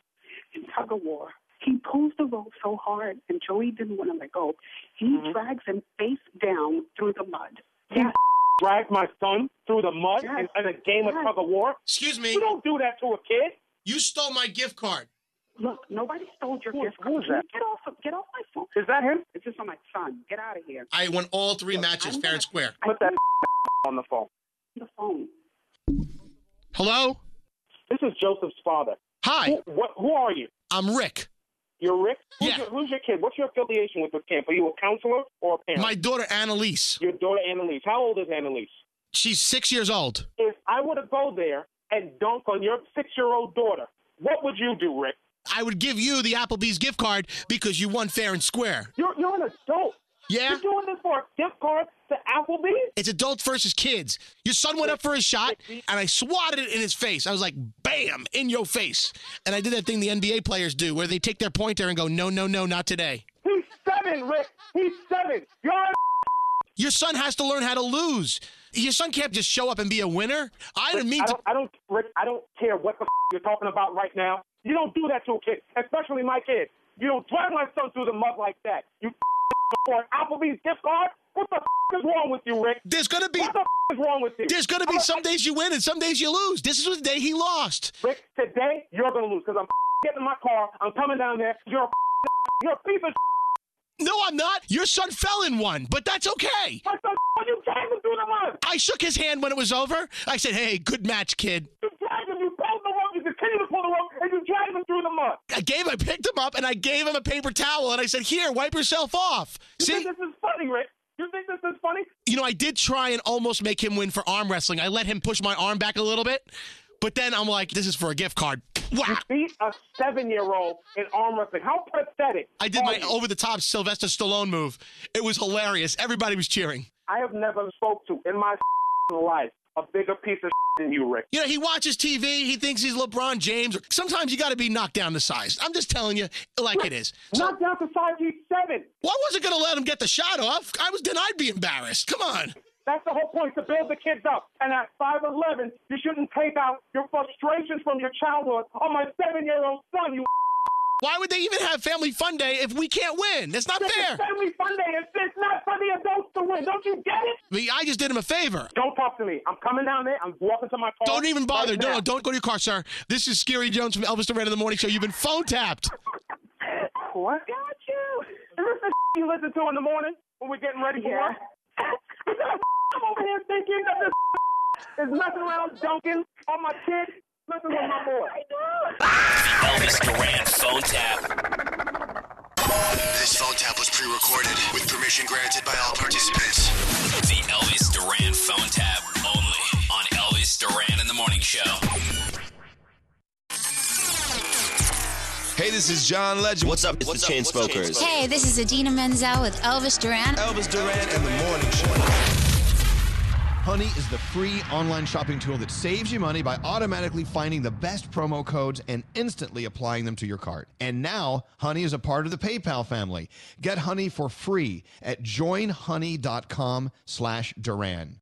in tug of war. He pulls the rope so hard, and Joey didn't want to let go. He Mm-hmm. drags him face down through the mud. He dragged my son through the mud in, in a game of tug of war. Excuse me. You don't do that to a kid. You stole my gift card. Look, nobody stole your Who- gift card. is Can you that? Get off! Get off my phone. Is that him? It's just on my son. Get out of here. I won all three matches fair and square. Put that on the phone. The phone. Hello? This is Joseph's father. Hi. Who, what, who are you? I'm Rick. You're Rick? Who's, Yeah. your, who's your kid? What's your affiliation with this camp? Are you a counselor or a parent? My daughter Annalise. Your daughter Annalise. How old is Annalise? She's six years old. If I were to go there and dunk on your six-year-old daughter, what would you do, Rick? I would give you the Applebee's gift card because you won fair and square. You're, you're an adult. Yeah? You're doing this for a gift card to Applebee's? It's adults versus kids. Your son went up for a shot, and I swatted it in his face. I was like, bam, in your face. And I did that thing the NBA players do where they take their pointer and go, no, no, no, not today. He's seven, Rick. He's seven. You're Your son has to learn how to lose. Your son can't just show up and be a winner. I didn't mean I to. don't, I don't, Rick, I don't care what the you're talking about right now. You don't do that to a kid, especially my kid. You don't drag my son through the mud like that. You for an Applebee's gift card? What the f- is wrong with you, Rick? There's gonna be what the is wrong with you? There's going to be some days you win and some days you lose. This is the day he lost. Rick, today you're gonna lose because I'm getting in my car. I'm coming down there. You're a you're a piece of No, I'm not. Your son fell in one, but that's okay. What the you dragged through the mud? I shook his hand when it was over. I said, hey, good match, kid. You dragged him. You pulled the rope. You continue to pull the rope, and you dragged him through the mud. I gave, I picked him up and I gave him a paper towel and I said, here, wipe yourself off. You See? think this is funny, Rick? You think this is funny? You know, I did try and almost make him win for arm wrestling. I let him push my arm back a little bit, but then I'm like, this is for a gift card. Wow. Beat a seven-year-old in arm wrestling. How pathetic! I did my over the top Sylvester Stallone move. It was hilarious. Everybody was cheering. I have never spoke to in my life a bigger piece of than you, Rick. You know, he watches TV. He thinks he's LeBron James. Sometimes you got to be knocked down to size. I'm just telling you, like it is. Knock down to size he's seven. Well, I wasn't going to let him get the shot off. I was. Then I'd be embarrassed. Come on. That's the whole point to build the kids up. And at 5'11, you shouldn't take out your frustrations from your childhood on my seven-year-old son. You. Why would they even have family fun day if we can't win? That's not This is fair. Family fun day. It's, it's not for the adults to win. Don't you get it? I mean, I just did him a favor. Don't talk to me. I'm coming down there. I'm walking to my car. Don't even bother. right no, no, don't go to your car, sir. This is Skeery Jones from Elvis Duran in the Morning Show. You've been phone tapped. What? Got you. Is this the you listen to in the morning when we're getting ready for Yeah. work? I'm over here thinking that this is messing around dunking on my kid, messing with my boy. Elvis Duran phone tap. This phone tap was pre-recorded with permission granted by all participants. The Elvis Duran phone tap only on Elvis Duran in the Morning Show. Hey, this is John Legend. What's up? It's the Chainsmokers. Hey, this is Idina Menzel with Elvis Duran. Elvis Duran and the Morning Show. Honey is the free online shopping tool that saves you money by automatically finding the best promo codes and instantly applying them to your cart. And now, Honey is a part of the PayPal family. Get Honey for free at joinhoney.com slash Duran.